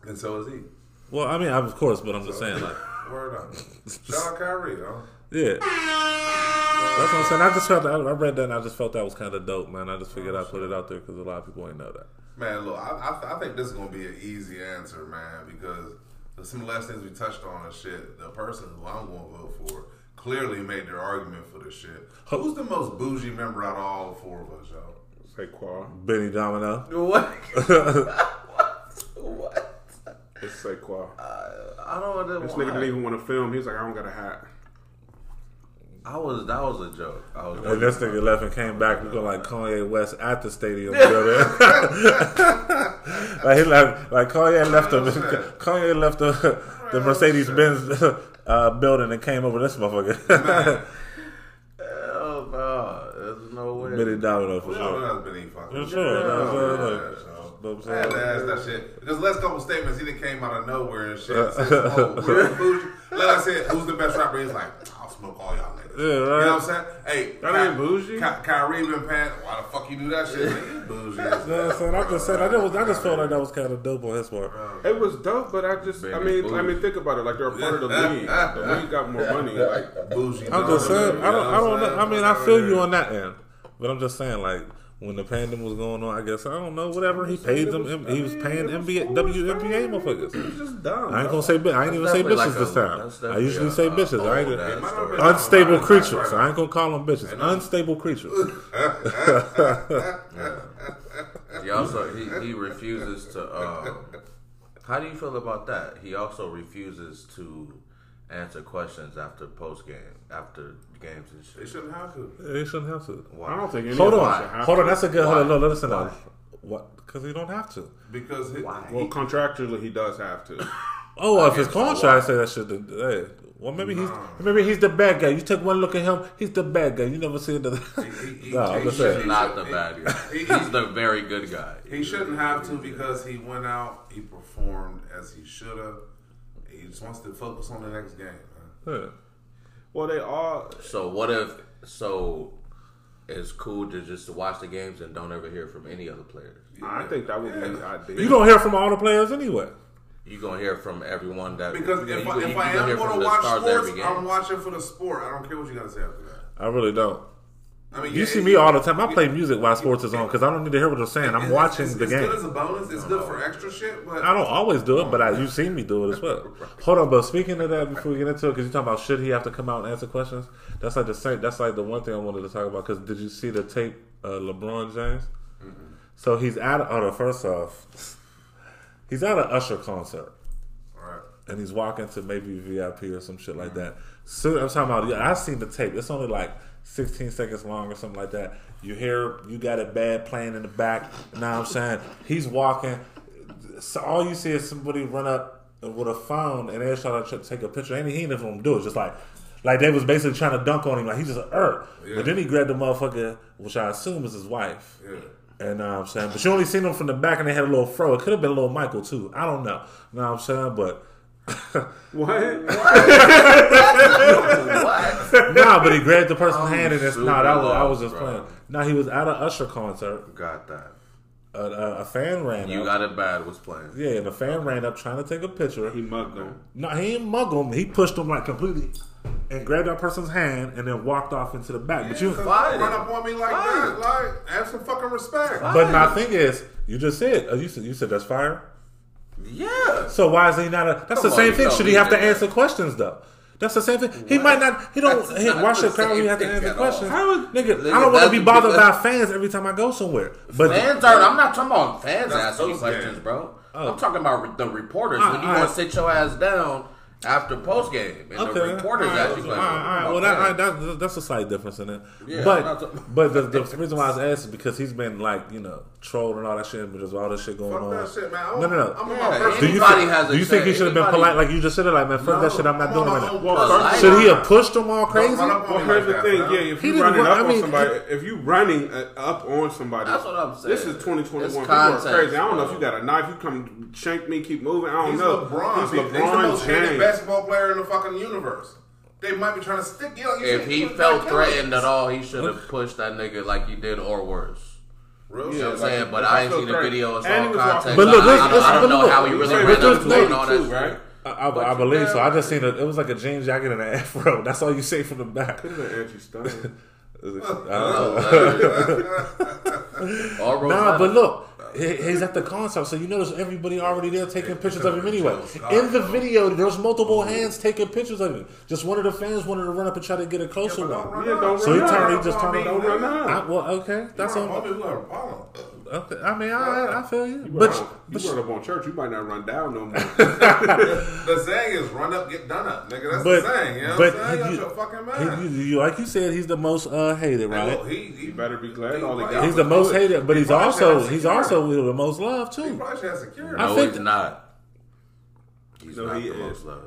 And so is he. Well, I mean, of course, but I'm just saying, like, Word up. Shout out Kyrie, yo. yeah. That's what I'm saying. I just felt, I I read that and I just felt that was kind of dope, man. I just figured I'd put it out there because a lot of people ain't know that. Man, look, I, I, I think this is gonna be an easy answer, man, because some of the last things we touched on and shit. The person who I'm gonna vote for clearly made their argument for this shit. Who's the most bougie member out of all four of us, yo? Saquon. Benny Domino. What? what? It's Saquon. I don't know. This nigga didn't even want to film. He was like, I don't got a hat. I was. That was a joke. I was. And this nigga left and came back We looking like Kanye West at the stadium. building. like he left, like Kanye left the Kanye left the the Mercedes Benz uh, building and came over this motherfucker. Hell no. There's no way. Benny Domino for We all know sure. that's Benny fucking. For sure. That's what I'm saying. so. Know what I'm had to ask that shit because last couple statements he done came out of nowhere and shit. Uh, and said, oh. Like I said, who's the best rapper? He's like, I'll smoke all y'all niggas. Yeah, You know what I'm saying? Hey, That Ky- ain't bougie. Ky- Kyrie been paying. Why the fuck you do that shit? Like, you bougie. You know what I'm saying? I just said I just, I just felt like that was kind of dope on his part. It was dope, but I just, I Baby mean, I mean, think about it. Like they're a part of the league. The league got more money. Like Bougie. I'm just saying. I don't. I don't know. I mean, I feel you on that end, but I'm just saying like when the pandemic was going on. I guess I don't know. Whatever he paid them. He was paying NBA WNBA motherfuckers. It's just dumb. I ain't bro. gonna say. bi- I ain't even say bitches like this time. I usually a- say a bitches. I ain't old It ass might story. unstable creatures. right. I ain't gonna call them bitches. Unstable creatures. He also he, he refuses to. Uh, how do you feel about that? He also refuses to answer questions after post game, after games and They shit. shouldn't have to. They shouldn't have to. Why? I don't think any Hold of on, should have hold on. That's a good. Hold on, Why? no, listen Why? now. What? Because he don't have to. Because it, Why? Well, contractually, he does have to. Oh, if his guess so. contract say that shit, then hey, well maybe he's maybe he's the bad guy. You take one look at him, he's the bad guy. You never see the. he- he- no, I'm he just should- saying. He's not the bad guy. He- He's the very good guy. He shouldn't have to because he went out, he performed as he should have. He just wants to focus on the next game. Man. Yeah. Well, they are. So what if so? It's cool to just watch the games and don't ever hear from any other players. I think that would be Yeah. ideal. You don't hear from all the players anyway. You're gonna hear from everyone that Because you, if, you, I, you, if you I gonna am gonna watch sports, I'm watching for the sport. I don't care what you got to say after that. I really don't. I mean, You yeah, see me all the time. I play music while sports is on because I don't need to hear what they're saying. I'm it's- watching it's, the it's good as a bonus. It's good for extra shit, but I don't always do it, but I, you see me do it as well. Hold on, but speaking of that, before we get into it, because you're talking about should he have to come out and answer questions? That's like the same. That's like the one thing I wanted to talk about. Because did you see the tape, uh, LeBron James? So he's at. Oh, no, first off, he's at an Usher concert. Right. and he's walking to maybe VIP or some shit like that. So I'm talking about. Yeah, I seen the tape. It's only like 16 seconds long or something like that. You hear you got a bad playing in the back. Now I'm saying he's walking. So all you see is somebody run up with a phone and they're trying to take a picture. And he ain't even gonna do it. Just like. Like they was basically trying to dunk on him, like he's just a er. Yeah. But then he grabbed the motherfucker, which I assume is his wife. Yeah. And uh, I'm saying, but you only seen them from the back, and they had a little fro. It could have been a little Michael too. I don't know. You know what I'm saying? But What? what? nah, but he grabbed the person's I'm hand and it's super nah. That was I was just bro. playing. Nah, he was at an Usher concert. Got that. A, a, a fan ran You up. got it bad. Was playing. yeah, and the fan ran up trying to take a picture. He mugged them. No, he didn't mug him. He pushed him like completely and grabbed that person's hand and then walked off into the back. But you, Because Fire. run up on me like that. Like, have some fucking respect. but my thing is, you just said, oh, you said, you said that's fire. Yeah. So why is he not? A, that's Come the same you thing. Should he he have to that. answer questions though? That's the same thing. He might not. He don't. That's He, not why the should Kyrie have to answer at all. questions? How is- Nigga, Nigga, I don't want to be bothered by fans every time I go somewhere. But Fans are. I'm not talking about fans That's asking questions, bro. Oh. I'm talking about the reporters. When you ah. gonna sit your ass down after post game, and Okay. the reporters All right. ask you All questions. right, all right. Well, that, all right, that, that's a slight difference in it. Yeah, but talking- but the, the reason why I was asking is because he's been like you know trolled and all that shit, but there's all this shit going Fuck on. that shit, man. I'm, No, no, no. I'm on my first. Do you think, has do you think he should have been polite like you just said it like man fuck that shit I'm not I'm doing it right my now. own Well, Should he have pushed him all crazy? Don't run up on Well, here's like the that, thing. man. Yeah, if you didn't running run- up I on mean, somebody, if you running uh, up on somebody, That's what I'm saying. This is 2021. People are crazy. I don't know if you got a knife. You come shank me, keep moving. I don't know. He's He's, he's LeBron James. Basketball player in the fucking universe. They might be trying to stick you. Like you If he felt trying to kill threatened at all, he should have pushed that nigga like he did or worse. Real You know what I'm saying? But I I ain't seen the video. It's And he all context. But look, I, this- I, don't- this- I don't know look, how he You really ran up to doing lady all too, that right? I, I, I believe so. I just seen it. It was like a jean jacket and an afro. That's all you see from the back. Could have been Angie Stone. All Nah, Rosetta. but look, he- he's at the concert, so you notice everybody already there taking pictures of him anyway. In the video, there's multiple hands taking pictures of him. Just one of the fans wanted to run up and try to get a closer But don't one. Yeah, don't So he run turned, out. he just turned it Don't over. run out. I, well, okay, that's Come on, on. homie, we got a problem. Okay, I mean, I, I feel you, You but run, but you run up on church, you might not run down no more. The saying is run up, get done up, nigga. That's but the saying. You know but what I'm saying? he- That's your fucking man. he- he- you- like you said, he's the most uh, hated, Hey, right? look, he, he You better be glad he all he probably- got He's the most hated, but He he's also he's also the most loved too. He too. probably should have security. I No, think- he's not. He's No, not he the is. most loved.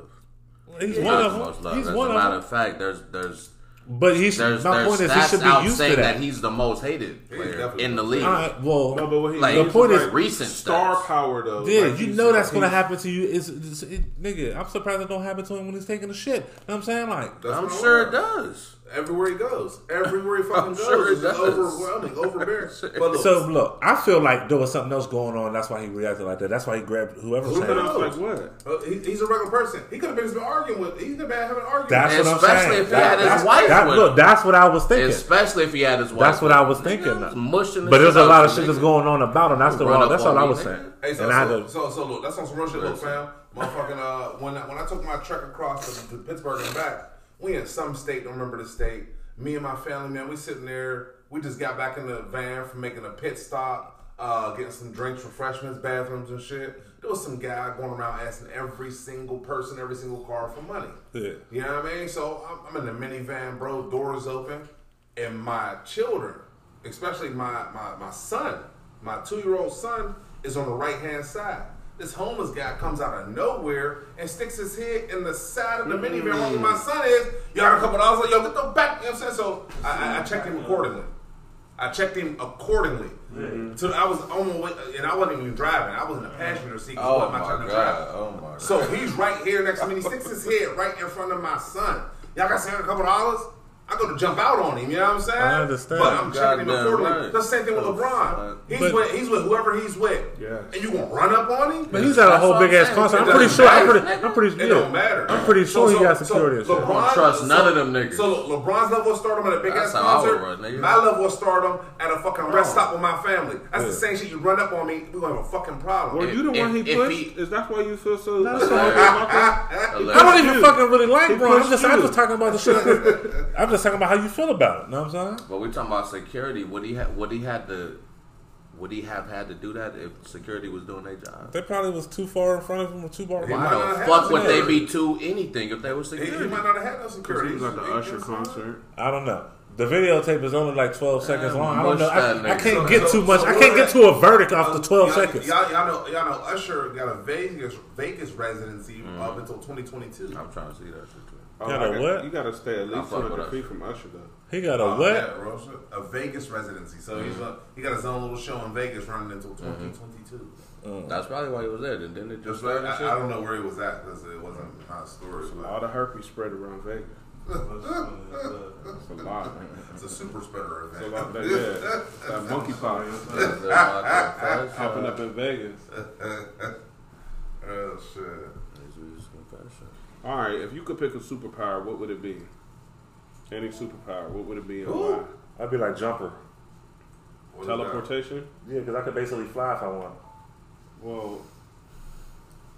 He's He's one of the them. most loved. He's As one a matter of fact, there's there's But he should. there's My there's point is, he should be used saying to that that. he's the most hated player in the the league. All right, well, No, but what he Like, the point is- recent star stats. power though. Yeah, Like you know that's gonna happen to you. It's, it's it, nigga. I'm surprised it don't happen to him when he's taking a shit. You know what I'm saying like, That's I'm sure it does. Everywhere he goes, everywhere he fucking goes, sure it's does. overwhelming, overbearing. But look, So look, I feel like there was something else going on. That's why he reacted like that. That's why he grabbed whoever Who knows? Like what? uh, he, he's a regular person. He could have been arguing with. He could have been having an argument. That's what I'm Especially saying. if he had his that's, wife that- with look, him. that's what I was thinking. Especially if he had his wife. That's what I was Nigga, thinking. was mushing But there's a lot of shit that's going on about him. That's the Run wrong. That's all I was saying. Hey, so, and I so, to, so, so look, that's on some real shit. Look, Listen. fam, motherfucking, uh, when when I took my trek across to, to Pittsburgh and back, we in some state, don't remember the state. Me and my family, man, we sitting there. We just got back in the van from making a pit stop, uh, getting some drinks, refreshments, bathrooms, and shit. There was some guy going around asking every single person, every single car for money. Yeah. You know what I mean? So I'm, I'm in the minivan, bro. Doors open, and my children, especially my my, my son, my two year old son, is on the right hand side. This homeless guy comes out of nowhere and sticks his head in the side of the mm. minivan where my son is. Y'all got a couple dollars? Like, yo, get the back. You know what I'm saying? So I, I, I checked him accordingly. I checked him accordingly. Mm-hmm. So I was on my way, and I wasn't even driving. I was in the passenger seat. Oh my to god. drive. Oh my god. So he's right here next to me. He sticks his head right in front of my son. Y'all got send a couple dollars? I go to jump out on him. You know what I'm saying? I understand. But I'm checking him Goddamn accordingly. right. That's the same thing with LeBron. He's But- with he's with whoever he's with. Yes. And you gonna run up on him? but he's at a whole big ass concert. I'm pretty sure. I'm pretty. I'm pretty. It don't matter. I'm pretty sure he got security. and shit. LeBron, Trust none of them niggas. So LeBron's level of stardom at a big ass how I would concert. my level of stardom at a fucking rest stop with my family. That's the same shit. You run up on me, we gonna have a fucking problem. Were you the one he if- if pushed? Is that why you feel so? That's so all. about that? I don't even fucking really like He Bron. I'm just, I'm just talking about the shit. I'm just talking about how you feel about it. Know what I'm saying? But we're talking about security. Would he ha- would he had to would he have had to do that if security was doing their job? They probably was too far in front of him or too far He Why might the fuck would they be to anything if they were He, security? he might not have had no Because security. he was at the He- Usher he- concert. I don't know. The videotape is only like 12 seconds Man, long. I don't know. I, I can't So- get so- too much. so I can't get to a verdict off the um, 12 y'all, seconds. Y'all, y'all know, y'all know Usher got a Vegas Vegas residency mm. up until 2022. I'm trying to see that shit too. Oh, Got I a got- what? You gotta stay at least with 200 Usher. feet from Usher though. He got a Uh, what? Yeah, a Vegas residency. So he's uh, he got his own little show in Vegas running until 2022. That's probably why he was there. Then didn't it just Just like, I. I don't know where he was at because it wasn't my story. All the herpes spread around Vegas. That's a lot. it's a super spreader That's a event. lot. That, yeah, that monkeypox Is it about the first, popping up in Vegas. Oh shit! Jesus confession? All right, if you could pick a superpower, what would it be? Any superpower, what would it be and Ooh. why? I'd be like Jumper. What is that? Teleportation? Yeah, because I could basically fly if I want. Well,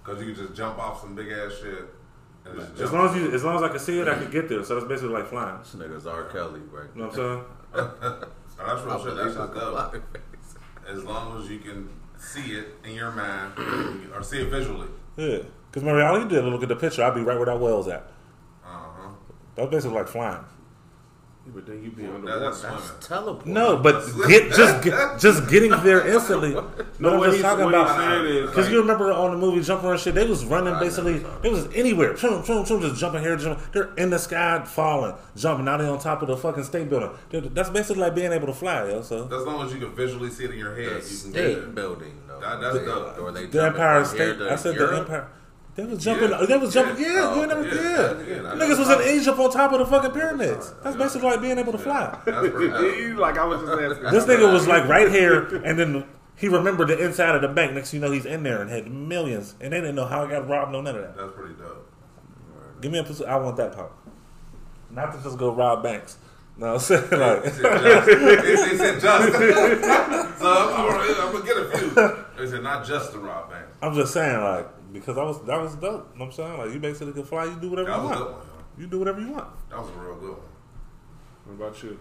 Cause you can just jump off some big ass shit and just As long as you, as long as I can see it, I can get there. So that's basically like flying. This nigga's R. Kelly, right? You know what I'm saying? That's real shit. That's just dope. As long as you can see it in your mind or see it visually. Yeah. Because remember, all you did was look at the picture. I'd be right where that well's at. Uh huh. That's basically like flying. but then you'd be That, underwater. that's That's swimming. teleport. No, but get just get, just getting there instantly. No, No, I'm just talking what about he's saying is, because like, you remember on the movie Jumper and shit, they was running I basically. never saw They was anywhere, choom, choom, choom, just jumping here, jumping. They're in the sky, falling, jumping. Now they on top of the fucking state building. They're- That's basically like being able to fly, yo. So As long as you can visually see it in your The head, you can get state it. building, though. That- that's They- dope. Or they the Empire State. I said Europe? the Empire. They was jumping. Yeah. They was jumping. Yeah. Oh, yeah, Oh, you never yeah. did. Yeah. Niggas was in Egypt on top of the fucking pyramids. That's basically like being able to fly. That's pretty dope. you like I was just asking. This nigga was like right here, and then he remembered the inside of the bank. Next, thing you know, he's in there and had millions, and they didn't know how he got robbed. No, none of that. That's pretty dope. Give me a position. I want that part. Not to just go rob banks. No, I'm saying like They said just. They, they just. so I'm, I'm, I'm gonna get a few. They said not just the rob banks. I'm just saying like because I was that was dope. You know what I'm saying like you basically can fly. You do whatever That you was want. good one. You do whatever you want. That was a real good one. What about you?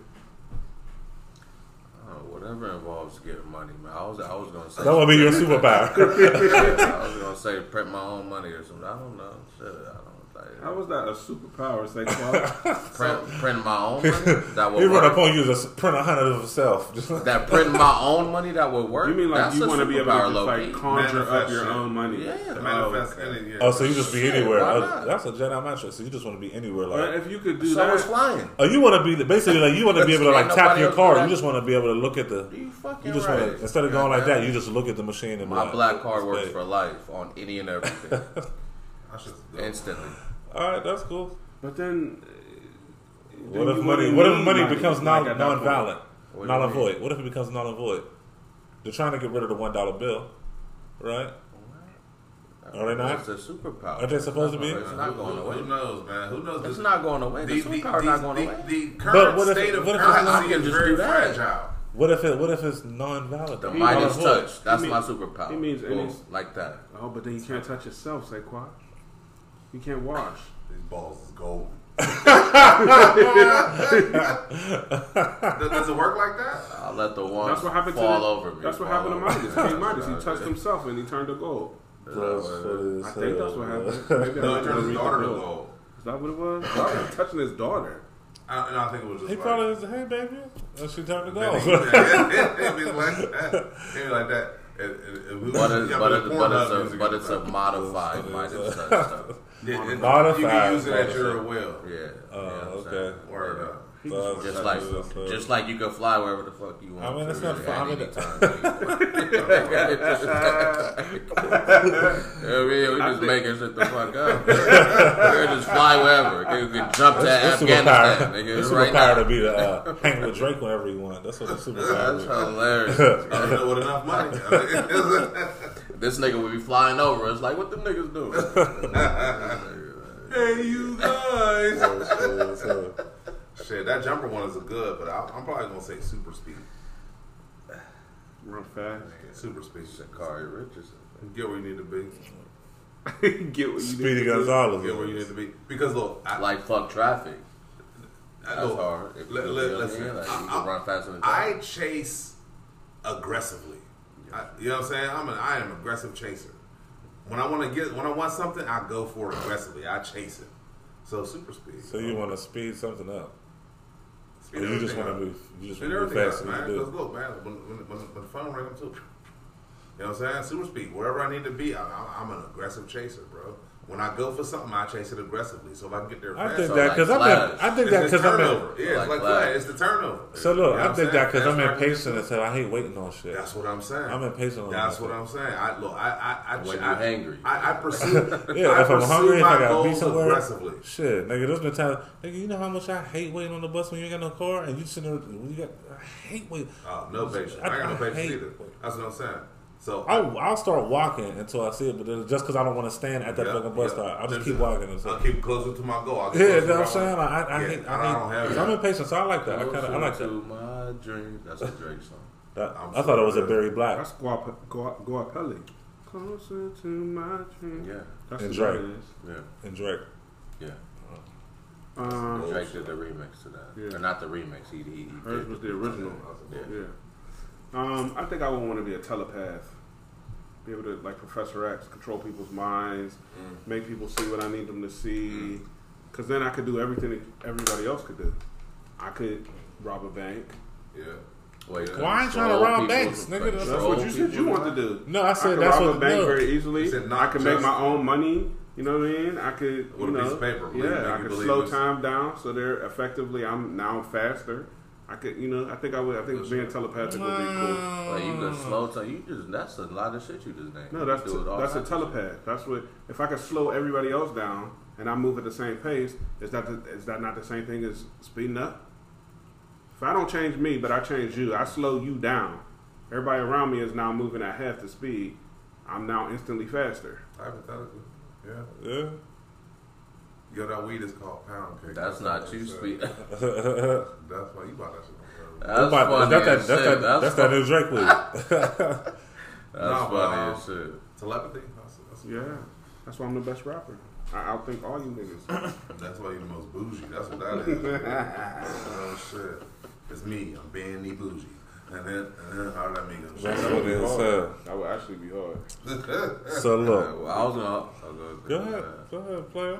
Oh, whatever involves getting money, man. I was, I was gonna say. That would be your superpower. I was gonna say print my own money or something. I don't know. Shit, I don't. Like, How was that a superpower? It's like, well, print, print my own money that would he run work. up on you to s- print a hundred of himself. that print my own money that would work. you mean like That's you want to be able to superpower, just like conjure up your shit. own money? Yeah. To Oh, manifest okay. Yeah. oh, so you just be Shit, anywhere? why Oh, not? that's a Jedi mind trick. So you just want to be anywhere, But like. if you could do So it's that, flying. Oh, you want to be basically like you want to be able to like tap your else card. You just want to be able to look at the. You fucking You just right. want to instead of going like that, you just look at the machine and be My black oh, card works for life on any and everything I should go. instantly. All right, that's cool. but then uh, then What if money? What if money money, becomes non non-valid, null and void? What if it becomes null and void? They're trying to get rid of the one dollar bill, right? Are they not? It's a superpower. Are they supposed to be? It's not who, going away. Who knows, man? Who knows? It's The- not going away. The, The, the, superpower's not going the, away. the But current what if- state of what if- currency is very that. fragile. What if it? What if it's non-valid? The Midas touch. That's He my superpower. he means- and Boom, like that. Oh, but then you can't touch yourself, say Saquon. You can't wash. These balls is gold. Does, does it work like that? I'll let the one That's what happened fall to over me. That's what happened to over Midas. King Midas. He touched himself and he turned to gold. That's funny I think that's hell, what man. happened. Maybe I No, might he turned his the daughter to gold. Is that what it was? Why was touching his daughter? I, and I think it was just He like, probably was, hey baby, and she turned to Man, gold. he- It'd like that. It'd like that. It- it- it- we- But it's, yeah, but, the it's, but, it's a, music but is it's a like- modified Midas touch stuff. Yeah, You Modified can use it at your will. Yeah. Oh, you know what I'm okay. Word up. He just Just like, what just like you can fly wherever the fuck you want. I mean, to, it's not really, fun. I at mean, any time. Yeah, we, we just making shit the fuck up. we can just fly wherever. You can jump to That's Afghanistan. superpower. Nigga, That's right superpower now. to be the uh, hang with Drake whenever you want. That's what the superpower That's is. hilarious. I don't know with enough money. this nigga would be flying over. It's like, what the niggas doing? hey, you guys. So, so, Shit, that jumper one is a good, but I, I'm probably gonna say super speed. run fast. Super speed. Sha'Carri Richardson. Get where you need to be. Get what you Speedy need to do. Gonzales. Get where you need to be. Because look, I, Like fuck traffic. I, That's look, hard. If li- you li- know what I listen, mean? Like, I- you I- run faster than I chase aggressively. I, you know what I'm saying? I'm an I am aggressive chaser. When I want to get when I want something, I go for it aggressively. I chase it. So super speed. so you want to speed something up? Or you just want to move? You just want to move everything faster man. you Because look, man, when, when, when, when the phone rings, I'm too. You know what I'm saying? Super speed. Wherever I need to be, I, I, I'm an aggressive chaser, bro. When I go for something, I chase it aggressively. So if I can get there I fast, think So that like because I'm in, I think it's that because I'm in. turnover. Yeah, it's Like like Flash. Flash. It's the turnover. So look, You know I think that because? I'm That's where I can impatient and so I hate waiting on shit. That's what I'm saying. I'm impatient on That's what. I'm saying. I look, I, I, I, When I, you hangry. I, I pursue. Yeah, I if I'm pursue hungry, if I gotta be goals somewhere, aggressively. shit, nigga, there's been times, nigga, you know how much I hate waiting on the bus when you ain't got no car and you sitting there, when you got, I hate waiting. Oh, no patience. I, I- got no I patience hate- either. That's what I'm saying. So I'll, I'll start walking until I see it, but just because I don't want to stand at that yeah, fucking bus yeah. stop, I'll just Listen, keep walking. And I'll keep closer to my goal. I'll Yeah, closer you know what I'm saying? I, I, I Yeah, hate, I I don't have hate, that. I'm impatient, so I like that. I kind of, I like to that. my dream. That's a Drake song. that I'm I thought it was a sure. Barry Black. That's Guap Guap Guapelli. Closer to my dream. Yeah, That's And what Drake. yeah, And Drake. yeah. Um, Drake did the remix to that. Yeah. Or not the remix. He, he, he hers did was the the original. Yeah. Yeah. Um, I think I would want to be a telepath. Be able to, like Professor X, control people's minds, Mm. make people see what I need them to see. Because then I could do everything that everybody else could do. I could rob a bank. Yeah. Wait, Well, I ain't trying to rob people's- banks, nigga. That's That's what you said you people's want to do. No, I I said could that's rob what a bank no. very easily. He said I not could make my own money. You know what I mean? I could, With you a piece know, of paper, yeah, I could slow time down so they're effectively. I'm now faster. I could, you know, I think I would. I think being shit. telepathic would be cool. Like you can slow time. You just that's a lot of shit you just named. No, that's do it all that's a types shit. telepath. That's what. If I could slow everybody else down and I move at the same pace, is that the, is that not the same thing as speeding up? If I don't change me, but I change you, I slow you down. Everybody around me is now moving at half the speed. I'm now instantly faster. Hypothetically. Yeah. Yeah. Yo, that weed is called pound cake. That's not what you they That's why you bought that shit. on purpose. That's About- funny that's that, as that's shit. that, that's That's that new Drake weed. That's No, funny um, as shit. Telepathy. That's, that's, Yeah, that's why I'm the best rapper. I outthink all you niggas. That's why you're the most bougie. That's what that is. oh shit. It's me. I'm being the bougie. And then, and then how did that make it? That's That what would it be is. hard. uh, That would actually be hard. So Yeah, look, well, I was gonna. I'll go, go ahead, go ahead, player.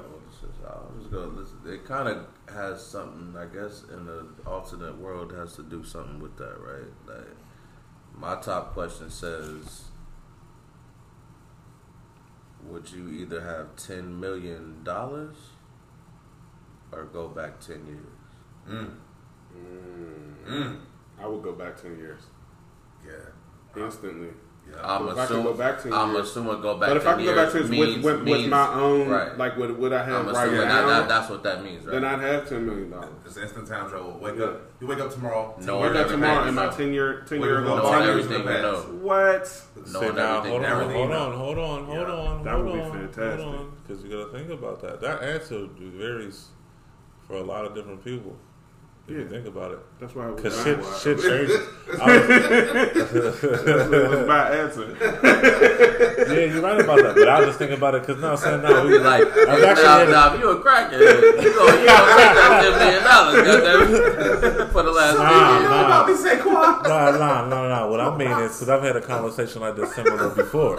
I'll just go. Listen. It kind of has something, I guess, in the alternate world has to do something with that, right? Like, my top question says, would you either have ten million dollars or go back ten years? Mm. Mm. Mm. I would go back ten years Yeah. instantly. I'm If I can assuming. go back 10 I'm years. assuming go back. But if 10 I can go back to years this with, means- with, with means- my own, right. like what, what I have I'm right assuming now, that, that, that's what that means, right? then I'd have ten million dollars. It's instant time travel. Wake Yeah. up. You wake up tomorrow. No, Wake up tomorrow you and my know. ten year ten Wake year up ago. tomorrow, Knowing time everything the you know. past. What? Knowing Sit down, hold on, hold you on, hold on, hold Yeah. on, That would be fantastic. because you got to think about that. That answer varies for a lot of different people. If you Yeah. think about it, That's why I was because lying. shit, shit changes. I was- It my answer. yeah, you're right about that. But I was just thinking about it because now I'm saying no. We, Like, I've nah, actually had a- nah, if you a crackhead, you gonna, you gonna make that ten million dollars, for the last Nah, ten years. nah. About me say Quan. no, no, no, no. What I mean is because I've had a conversation like this similar before,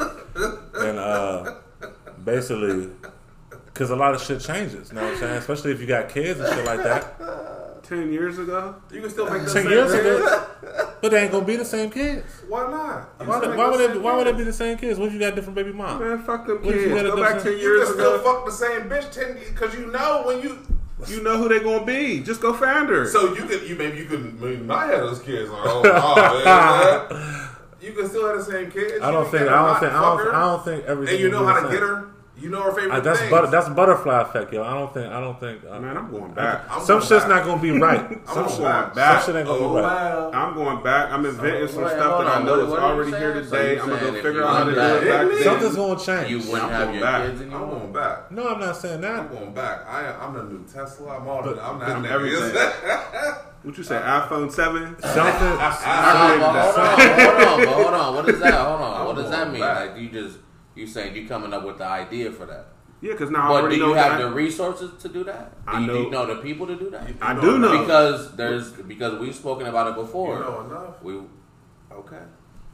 and uh, basically, because a lot of shit changes. You know what I'm saying? Especially if you got kids and shit like that. Ten years ago, You can still make the Ten same years kids. ago, but they ain't gonna be the same kids. Why not? You Why, why would the they? Why would they be the same kids? What if you got different baby mom? man, fuck them What if you kids. Go back different- ten You years can still fuck the same bitch ten because you know when you. You know who they're gonna be. Just go find her. So you could you maybe you could maybe not have those kids. Like, oh, oh man, you can still have the same kids. I don't You think. I don't think. I fuck don't. her, I don't think everything. And you know how to same. get her. You know her favorite Uh, that's things. butter, that's butterfly effect, yo. I don't think. I don't think. uh, man, I'm going back. I'm some going shit's back. not gonna be right. I'm Some, going back. some shit ain't gonna Oh be right. wow. I'm going back. I'm inventing some Wait, stuff hold that I know What- is what already here saying? So today. I'm gonna go figure out how to do back- it back then. Something's gonna change. You wouldn't I'm have your back. kids I'm going back. No, I'm not saying that. I'm going back. I am, I'm the new Tesla. I'm all. But- the, I'm but that everything. nigga. What you say? iPhone seven? Something. Nah, but hold on, hold on, but hold on. What does that? Hold on. What does that mean? back. Like you just you saying you coming up with the idea for that? Yeah, because now I But do you know have that. the resources to do that? Do I you, do you know- know the people to do that? I do know. Because there's because we've spoken about it before. You know enough. We okay.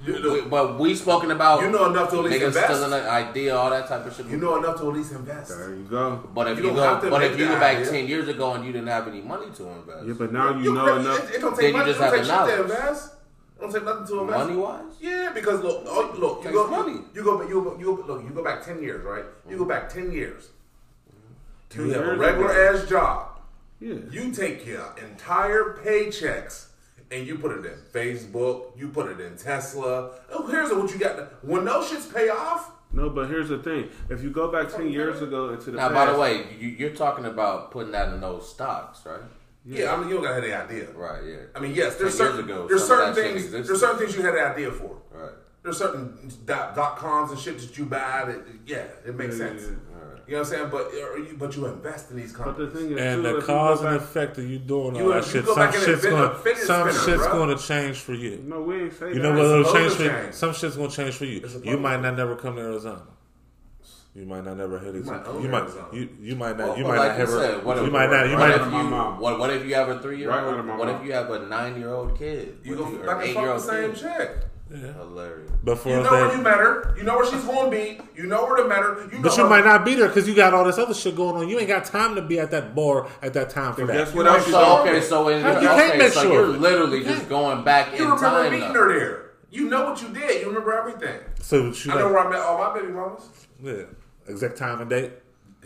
You We, know, but we spoken about you know enough to at least invest. stealing an idea, all that type of shit. You know enough to at least invest. There you go. but if You you, go, but if you the go back idea. ten years ago and you didn't have any money to invest, Yeah, but now you You know enough. It, it don't Then take you money. just it don't have take the shit to knowledge. invest. It don't take nothing to invest. money wise, Yeah, because look, oh, look, you Takes go, money. you go, you go, you go, look, you go back ten years, right? You go back ten years. You have a regular ass job. Yeah. You take your entire paychecks and you put it in Facebook. You put it in Tesla. Oh, here's what you got. When those shits pay off, No, but here's the thing. If you go back ten years ago into the now past, by the way, you, you're talking about putting that in those stocks, right? Yeah, I mean you don't got any idea. Right. Yeah. I mean, yes, there's certain ago, there's certain things there's certain things you had an idea for. Right. There's certain dot, dot coms and shit that you buy that yeah, it makes Yeah, sense. yeah, You know what I'm saying? But uh, you, but you invest in these companies. But companies. the thing is, And too, the cause go and effect of you doing You all that shit, some shit's gonna, some spinner, shit's bro. gonna change for you. No, we ain't say You that. know what'll supposed change to for you? Some shit's gonna change for you. You might not never come to Arizona. You might not never hit it. might You might, Arizona. you, you might not. Well, you might like not you have. said, a, what you if- might not. You what might. if What if my you, mom. what, what if you have a three year old? under What mom. if you have a nine year old kid? You What go if you- back or and eight fuck the same kid? chick. Hilarious. But for You us, know where you met her. You know where she's going to be. You know where to met her. You know But you her- might not be there because you got all this other shit going on. You ain't got time to be at that bar at that time for And that. guess what else? So, okay, so in, you can't okay, so sure. you're literally You just can't. going back You in remember meeting though. her there. You know what you did. You remember everything. So she I know where I met all my baby mamas. yeah, exact time and date.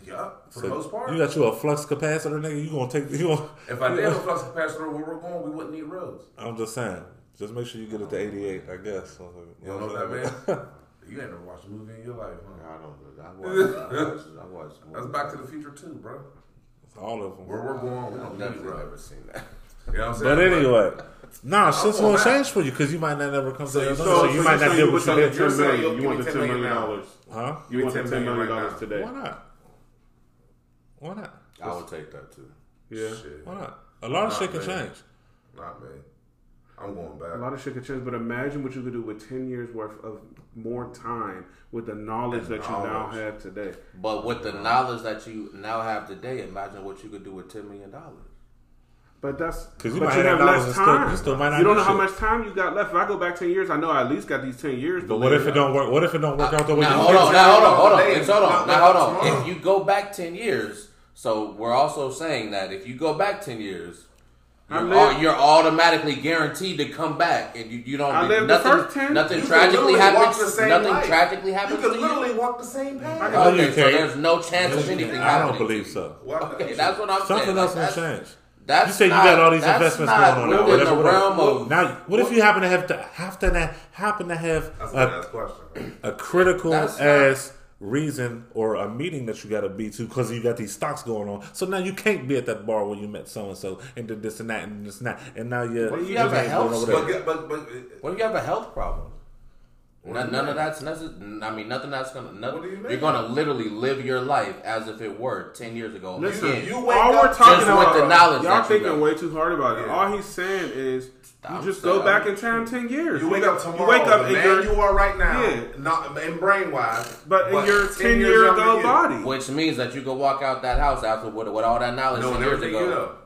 Yeah, for So the most part. you got you a flux capacitor, nigga. You gonna take? You gonna? if I did have a flux capacitor where we're going, we wouldn't need roads. I'm just saying. Just make sure you get it to 88. I guess. You don't know what that means? You ain't never watched a movie in your life, huh? I don't know. I watched. I watched. I watched That's Back to the Future too, bro. All of them. Where we're going, we don't never, need roads. never seen that. You know what I'm saying? But anyway, nah, shit's going gonna change for you because you might not never come to So you- Arizona. so- So, so you might so not you deal put with on the You're 10 you'll You want the ten million million now. dollars. Huh? You want the $10 ten million right dollars today. Why not? Why not? I would take that too. Yeah. Shit, Why not? A lot of shit can change. not me. I'm going back. A lot of shit could change, but imagine what you could do with ten years worth of more time with the knowledge The that you now have today. But with the knowledge that you now have today, imagine what you could do with ten million dollars. But that's 'Cause you but you have have less and still- time. you still might not You don't know know how shit. much time you got left. If I go back ten years, I know I at least got these ten years. But what if it don't work? What if it don't work uh, out the way Now you hold on, think? now hold on, hold on. Today, It's- hold on, now hold on. tomorrow. If you go back ten years, so we're also saying that if you go back ten years, you're, lived- you're automatically guaranteed to come back, and you, you don't. I lived the nothing, first 10. Nothing You tragically happens. the same Nothing life. tragically You happens could to literally you. walk the same path. No, Okay, so there's no chance of anything I don't believe to you. so. Why not? Okay, that's what I'm saying. Something else that's you say not, you got all these investments going on now. Whatever, the realm. Of, now, what, what, if you happen to have to have to happen to have a, a, critical that's ass not, reason or a meeting that you got to be to because you got these stocks going on? So now you can't be at that bar where you met so and so and did this and that and this and that and now you're. What do you have a health? But, but, but, what if you have a health problem? none, none of that's necessary. I mean, nothing that's gonna. Nothing, you are gonna literally live your life as if it were ten years ago. Listen, Again, you wake all up we're talking just about, with the knowledge. Y'all thinking way too hard about it. Yeah. All he's saying is. Stop, you just stop. go back in time ten years. You, wake up tomorrow. You wake up in your, you are right now. Yeah. Not in brain wise, but, but in your ten, year ago body, which means that you could walk out that house after with, with all that knowledge no, ten years ago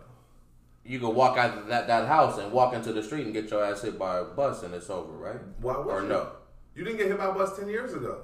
you could walk out that, that house and walk into the street and get your ass hit by a bus and it's over, right? Why would or you? no? You didn't get hit by a bus ten years ago.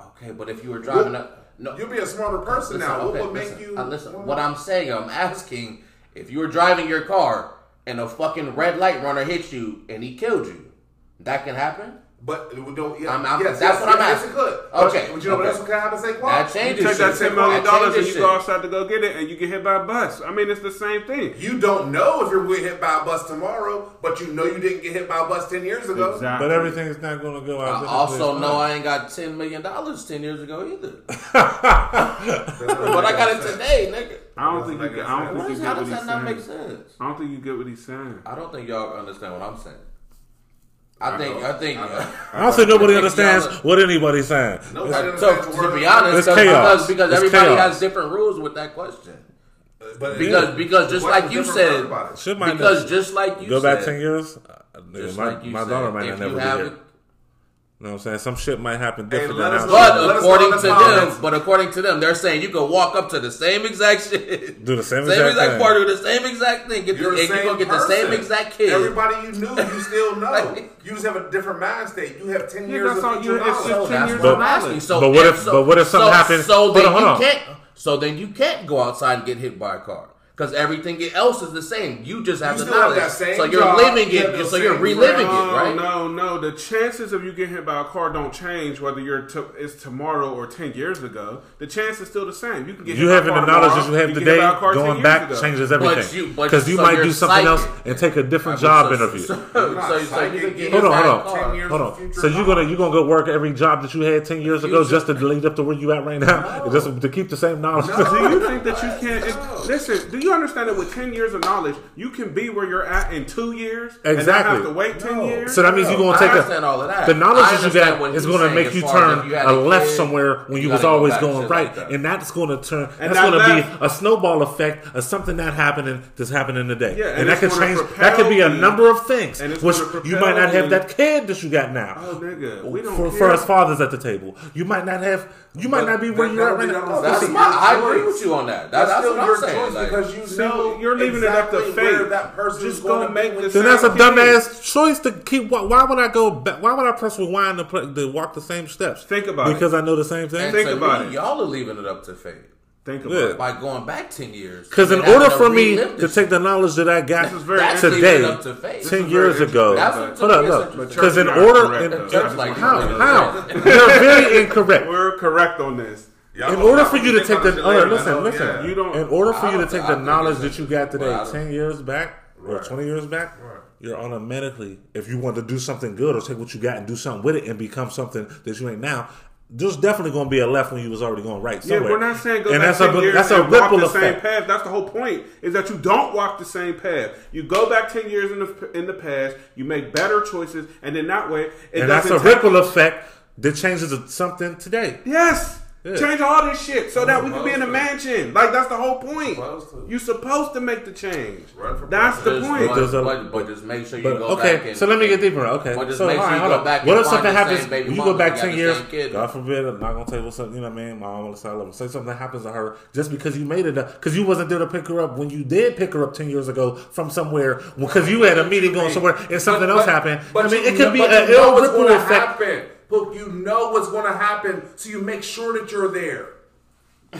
Okay, but if you were driving up, no, you'll be a smarter person listen, now. Okay, what would listen, make you uh, listen? What I'm saying, I'm asking if you were driving your car and a fucking red light runner hit you and he killed you, that can happen. But we don't. Yeah, I'm, out. yes, that's yes, what I'm asking. Yes. Okay, but, but you know okay. what else could happen? Saquon. That changes. You take that ten million dollars and you go outside to go get it, and you get hit by a bus. I mean, it's the same thing. You don't know if you're hit by a bus tomorrow, but you know you didn't get hit by a bus ten years ago. Exactly. But is not going to go out. I also know I ain't got ten million dollars ten years ago either. but I got it today, nigga. I don't think you. I don't think you get what he's saying. I don't think you get what he's saying. I don't think y'all understand what I'm saying. I, think. I uh, think I, don't think nobody understands what anybody's saying. So, to be honest, uh, because, because it's everybody chaos. has different rules with that question. But because is, because just like you said, because just like you go back ten years, my, like my said, daughter might not never be here. You know what I'm saying? Some shit might happen different than us, But according to them, but according to them, they're saying you can walk up to the same exact shit. Do the same, same exact, exact thing. do the same exact thing. Get You're the, the same you get the same exact kid. Everybody you knew, you still know. you just have a different mind state. You have ten yeah, years of knowledge. It's just but, so, but what if so, but what if something so, happens? So then you on. can't so then you can't go outside and get hit by a car. Because everything else is the same. You just have you the knowledge. Have so you're job. living you it. So you're reliving no, it, right? No, no. The chances of you getting hit by a car don't change whether you're t- it's tomorrow or ten years ago. The chance is still the same. You can get you having the knowledge that you have you today going back ago. changes everything. Because you, so might do something psychic. else and take a different job so, interview. So, hold on, hold on, hold on. So you're gonna you're gonna go work every job that you had ten years ago just to lead up to where you at right now, just to keep the same knowledge. Do you think that you can't listen? you understand that with ten years of knowledge, you can be where you're at in two years. Exactly. have to wait ten no. years. So that means no. you're gonna take a, all of that. the knowledge that you got is gonna make you turn you a left somewhere when you, was always go going right, like that. and that's gonna turn. And that's that gonna left, be a snowball effect of something that happening that's happening today. Yeah, and, and that could change. That could be a number of things, which you might not have that kid that you got now. Oh nigga, we don't for us fathers at the table, you might not have. You might not be where you're at right now. Oh, I agree with you on that. That's still your choice because because You know you're leaving exactly it up to fate. That person just going to make the then that's a dumbass choice to keep. Why, why, would I go back? Why would I press rewind to, play, to walk the same steps? Think about because it because I know the same thing. And Think so about it. Y'all are leaving it up to fate. Think about yeah. it. by going back ten years. Because in order for me to take the knowledge that I got today, to ten years ago, hold up, look. Because in order, how, how? They're very incorrect. We're correct on this. In order for you to take the listen, listen, you don't. In order for you to take the knowledge that you got today, ten years back or twenty years back, you're automatically, if you want to do something good or take what you got and do something with it and become something that you ain't now, there's definitely going to be a left when you was already going right. Somewhere. Yeah, we're not saying go and back that's 10 a, years that's a and ripple walk the effect. same path. That's the whole point is that you don't walk the same path. You go back ten years in the in the past, you make better choices, and then that way, and that's a ripple effect that changes something today. Yes, yeah. Change all this shit so that we can be in a mansion. Like that's the whole point. You supposed to make the change. That's the point. One, just but, but, just make sure you but, go okay, back. Okay, so let me get deeper. Okay, so sure right, hold on. What if something happens? You go back ten years. God forbid. I'm not gonna table something. You know what I mean? My own side level. Say something happens to her just because you made it up because you wasn't there to pick her up when you did pick her up ten years ago from somewhere because you had a meeting going somewhere and something else happened. I mean, it could be an ill ripple effect book, you know what's going to happen, so you make sure that you're there.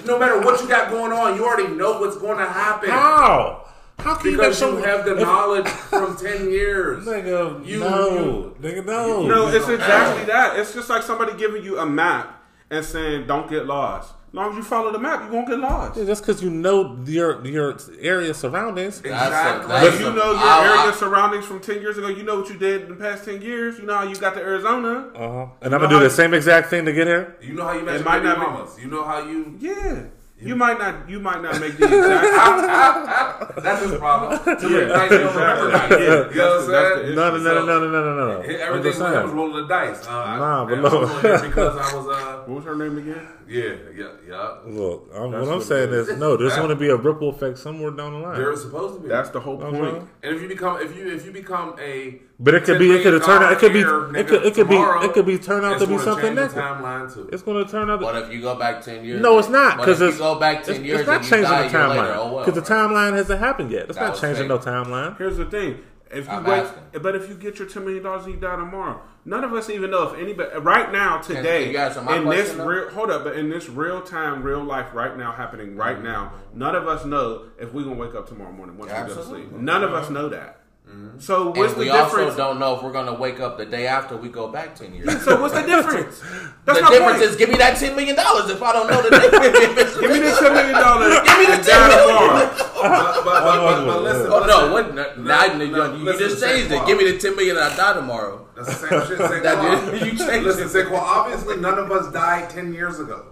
No matter what you got going on, you already know what's going to happen. How? How can because you, you have the knowledge from ten years, nigga. You, no, you, nigga, no. You no, it's exactly that. It's just like somebody giving you a map and saying, "Don't get lost." As long as you follow the map, you won't get lost. Yeah, just because you know your your area surroundings. Exactly. a, But you know your I- area surroundings from ten years ago. You know what you did in the past ten years. You know how you got to Arizona. Uh huh. And I'm gonna do the same exact thing to get here. You know how you met your might baby not be- mamas. You know how you. Yeah, you might not. You might not make the exact. That's his problem. Too many Yeah, dice, you don't remember exactly. Yeah, You know what I'm that's the- that's saying? No, no, no, no, no, no, no, no, no. Everything just was rolling the dice. Uh, Nah, but man. I was on here because I was, uh, what was her name again? Yeah, yeah, yeah. Look, I'm, That's what I'm what saying is, no, there's going to be a ripple effect somewhere down the line. There is supposed to be. That's the whole Okay. point. and if you become, if you, if you become a, But it could be, it could have turned out, it could be, it could, it could be, it could be turned out to be something change the negative. timeline too. It's going to turn out. What if you go back ten years? No, it's not because if it's you go back ten it's, years it's not and you changing die the a year later, timeline oh well, because the timeline hasn't happened yet. It's not changing no timeline. Here's the thing: if you I'm wait, asking. but if you get your ten million dollars and you die tomorrow, none of us even know if anybody right now today you my in this though? real hold up, but in this real time, real life, right now happening right mm-hmm. now, none of us know if we're gonna wake up tomorrow morning once we go to sleep. None of us mm-hmm. know that. Mm-hmm. So what's and the we difference? also don't know if we're gonna wake up the day after we go back ten years. so what's the difference? That's the my difference point. is give me that ten million dollars if I don't know the difference. Give me the ten million dollars. Give me the and 10 die million. tomorrow. but, but, but, but, but oh, listen, Oh but no! listen. What? No, now you, no, you listen, just changed it. Give me the ten million and I die tomorrow. That's the same shit. Saquon. That you changed Listen, it. Saquon, obviously none of us died 10 years ago.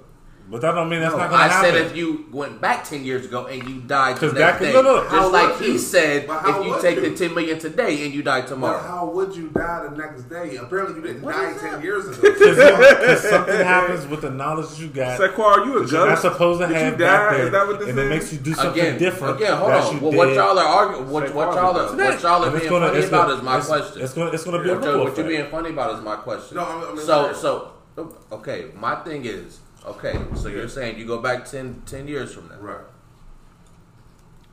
But that don't mean that's not going to happen. I said if you went back ten years ago and you died the 'Cause next that could- day, no, no, just how like he you? said, if you take you? the ten million today and you die But tomorrow, how would you die the next day? Apparently you didn't What die 10 that? years ago. Because something happens with the knowledge that you got. Saquon, are you a that you're not ghost? supposed to Did have you back die? there, Is that what this and is? it makes you do something again, different. again, hold on. Well, what y'all are arguing, what, what y'all are, what y'all are And it's being gonna- funny it's about gonna- is my question. It's going. It's going to be a What you're, what you're being funny about is my question. No, I mean, so, so, okay, my thing is, okay, so you're saying you go back 10, 10 years from now. Right.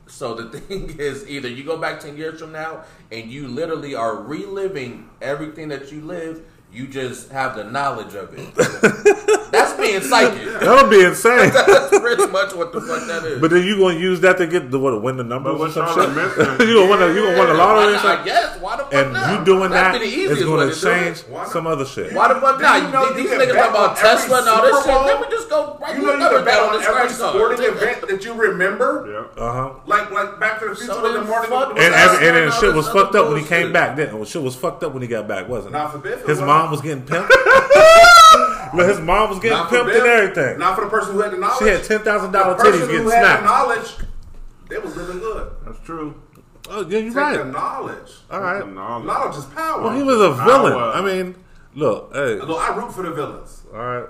So the thing is, either you go back 10 years from now and you literally are reliving everything that you lived, you just have the knowledge of it. That's being psychic. That would be insane. That's pretty much what the fuck that is. But then you gonna use that to get the what? Win the numbers or some y'all shit? you gonna win the you gonna win the Why lottery or not? I guess. Why the fuck And not? you doing That'd that be the is easiest going way to to do change some other shit. Why the fuck Do not? you know these you these can niggas talk about Tesla and all this shit. Bowl? Then we just go right You know you can bet on every sporting event that you remember? Yeah. Uh huh. Like like Back to the Future So with the then Martin fuck with the And, and then shit was fucked up when he came back. Then shit was fucked up when he got back, wasn't it? Not for Biff, His mom was getting pimped. Look, his mom was getting Not pimped Biff, and everything. Not for the person who had the knowledge. She had ten thousand dollar dollar person titties who getting had the snapped. knowledge, they was living good. That's true. Oh yeah, you're Take right. the knowledge. All right. Knowledge. Knowledge is power. Well, he was a villain. Power. I mean, look, hey, Look, I root for the villains. all right.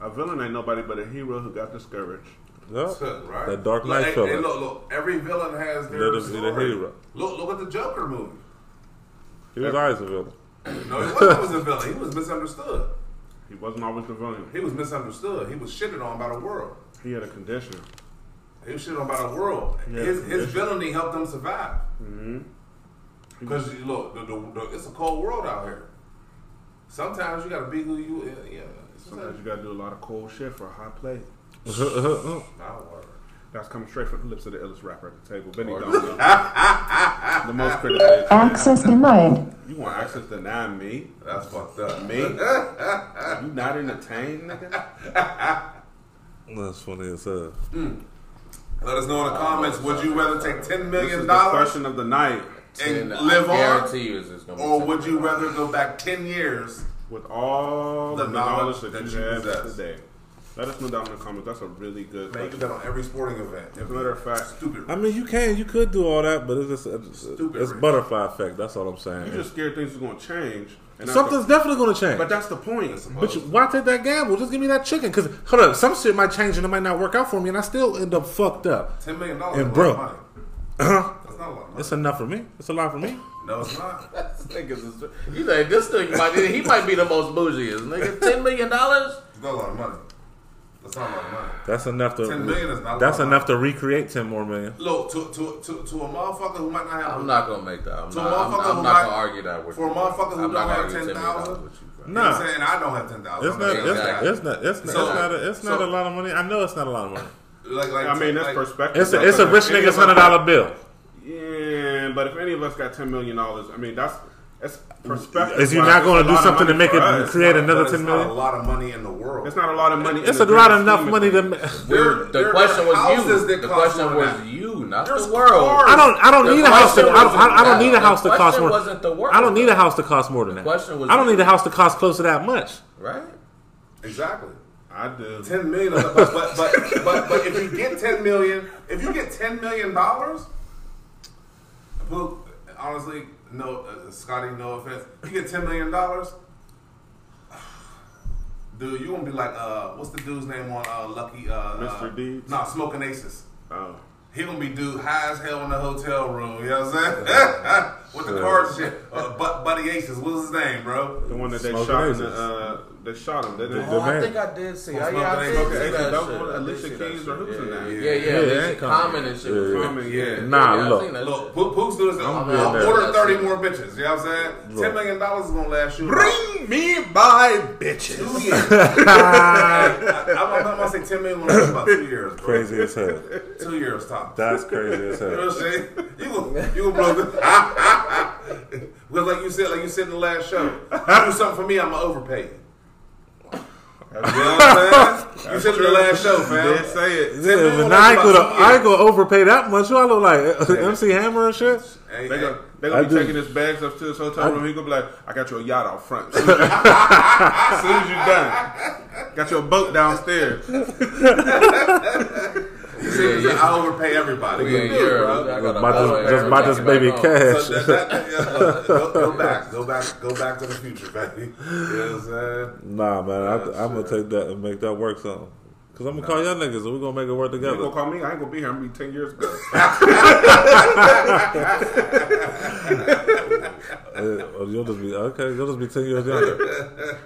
A villain ain't nobody but a hero who got discouraged. Yep. Right? That Dark Look, Knight hey, fella. hey, look, look. Every villain has their Let him be the hero. Look, look at the Joker movie. He was always a villain. No, he wasn't always a villain. He was misunderstood. He wasn't always the villain. He was misunderstood. He was shitted on by the world. He had a condition. He was shitted on by the world. His his villainy helped him survive. Mm-hmm. Because look, the, the, the, it's a cold world out here. Sometimes you gotta be who you. Yeah, Sometimes you gotta do a lot of cold shit for a hot plate. Uh-huh. Word. That's coming straight from the lips of the illest rapper at the table. Benny Domino. the most critical. Access denied. You want access denied me? That's fucked up. Me? you not entertained, nigga? That's funny as hell. Hmm. Let us know in the uh, comments. Would you rather take ten million This million the dollars question of the night. and And live I on, guarantee you, it's gonna be or would you rather go back ten years? With all The the, knowledge knowledge that, that you you have possess. today. Let us know down in the comments. That's a really good Man, you question. bet on every sporting event. As a matter of fact, Stupid. I mean, you can, you could do all that, but it's just it's, Stupid it's rich. butterfly effect. That's all I'm saying. you just scared things are going to change. And that's Something's definitely going to change. but that's the point. But you, why take that gamble? Just give me that chicken. Because hold up, some shit might change and it might not work out for me, and I still end up fucked up. Ten million dollars. And is a bro. lot. Uh-huh. That's not a lot of. It's enough for me. It's a lot for me. No, it's not. This niggas is- You think this nigga might he might be the most bougiest nigga? Ten million dollars? It's not a lot of money. That's not a lot of money. That's enough to. 10 million is not a That's lot of enough to recreate ten more million. Look, to, to, to, to a motherfucker who might not have. I'm not gonna make that. I'm So not. I'm, motherfucker I'm who not might- gonna argue that with for a motherfucker who I'm don't have gonna argue $10 10,000, with you, know what Nah. I'm? I don't have ten thousand. It's not. It's, Exactly. it's not. It's not. So- it's not. A, it's not so- a lot of money. I know it's not a lot of money. Like, like, I mean, that's like, perspective. It's a, it's a rich nigga's hundred dollar bill. Yeah, but if any of us got ten million dollars, I mean, that's That's perspective. Is you not going to do something to make it us. create another But it's ten not a lot of money in the world. It's not a lot of money. in It's the a lot grand enough money to. things. ma- There- The there- question was you. The question was that. you, not There's the world. cars. I don't. I don't The need a house. To, I, don't, I, I don't need a house to cost more. wasn't the world. I don't need a house to cost more than that. question was I don't need a house to cost close to that much. Right? Exactly. I do. Ten million, but but, but but but if you get ten million, if you get ten million dollars, honestly, no, uh, Scotty, no offense, you get ten million dollars, dude, you gonna be like, uh, what's the dude's name on uh, Lucky? Uh, Mr. Uh, Deeds? Nah, Smoking Aces. Oh. He gonna be dude high as hell in the hotel room. You know what I'm saying? With the cards and shit. Uh, but Buddy Aces, what's his name, bro? The one that they Smoking shot in the, uh, they shot him, didn't they? Oh, I think I did see. Smoke Oh, yeah, I did Smoke see Aces, that shit. want I did Alicia Keys or who's in yeah. that? Yeah, yeah, Yeah, Alicia ain't Common and shit. Yeah. Common, it. yeah. Nah, yeah, look. Look, shit. Pook's doing this. I'm, I'm I'm in there. ordering 30 more bitches. You know what I'm saying? $10 million is going to last you. about me my bitches. Two years. I, I'm, I'm going to say 10 million going to last about two years, bro. Crazy as hell. Two years top. That's crazy as hell. You know what I'm saying? You gonna, you gonna blow the. Because like you said, like you said in the last show, you do something for me, I'm gonna overpay you. You know what I'm saying? You said in the last show, Did fam. say it. Yeah, but I ain't about gonna, I ain't gonna overpay that much. You all look like uh, MC Hammer and shit. Hey, They hey, gonna, they gonna be do. taking his bags up to his hotel room. He gonna be like, "I got your yacht out front." As soon as, you, as soon as you're done, got your boat downstairs. You said Yeah, yeah. I overpay everybody. We Good in bro. I got a Buy this, just buy this baby back cash. So that, that, yeah, look, go, go back, go back, go back to the future, baby. You know what I'm saying? Nah, man, I, Yeah, I'm gonna take that and make that work something. Cause I'm gonna call y'all niggas and we're gonna make it work You together. gonna call me. I ain't gonna be here. I'm gonna be ten years ago. You'll just be okay. You'll just be ten years younger.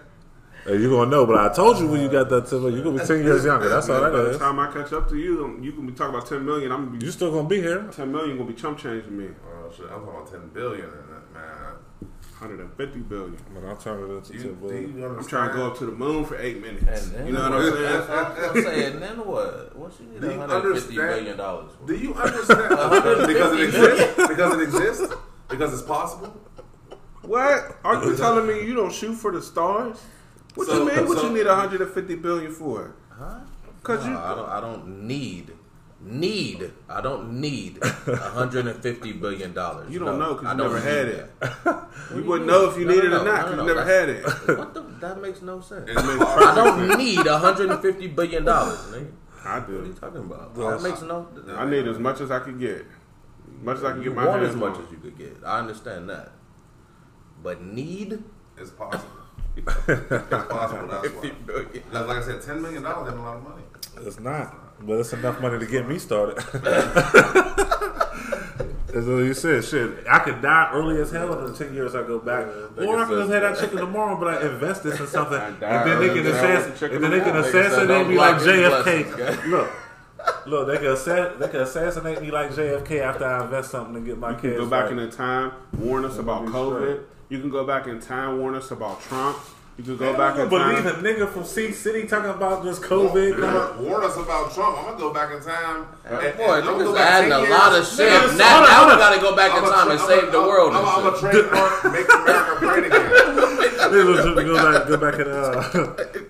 Hey, you gonna know, but I told you when you got that ten million, you gonna be ten years younger. That's all By that the is. time I catch up to you, um, you gonna be talking about ten million. I'm gonna be You still gonna be here? ten million. Gonna be chump change to me. Oh shit, I'm talking about 10 billion in that, man. Hundred and fifty billion. But I'll turn it into You, ten do billion. you I'm trying to go up to the moon for eight minutes. And then You know what I'm saying? That's what I was gonna say. And then what? What you need Do you 150 understand? dollars for? Do you understand? because it exists? Because it exists? Because it's possible? What? Are you telling me you don't shoot for the stars? What So- you mean? What so- you need 150 billion for? Huh? Cause No, you I don't. I don't need. Need. I don't need 150 billion dollars. You don't know 'cause I you never had it. that. you wouldn't know if you No, needed no, it or not because no, you never had it. What the? That makes no sense. Makes I don't need 150 billion dollars. nigga. I What are you talking about? That makes no. I need as much as I can get. As much as I can get my want hands as much on. as you could get. I understand that. But need It's possible. Possible. That's 50 why. Like I said, $10 million isn't a lot of money. It's not, but it's enough money to get me started. As you said, shit, I could die early as hell, in the ten years I go back, or I can just have that chicken tomorrow, but I invest this in something, and then they can assassinate, and then they can assassinate me like JFK. Look, look, they can assa- they assassinate me like JFK after I invest something to get my You kids. go back in the time, warn us about COVID. Straight. You can go back in time, warn us about Trump. You can go Man, back I in believe time. a nigga from C City talking about just COVID. Warn, warn us about Trump. I'm gonna go back in time. and- and Boy, I'm gonna go niggas adding a years. lot of shit. Niggas, Now, now we gotta go back in I'm a time tra- and I'm save a- the world. I'm, and I'm, I'm a trademark, make America great again. Niggas go back, go back and uh,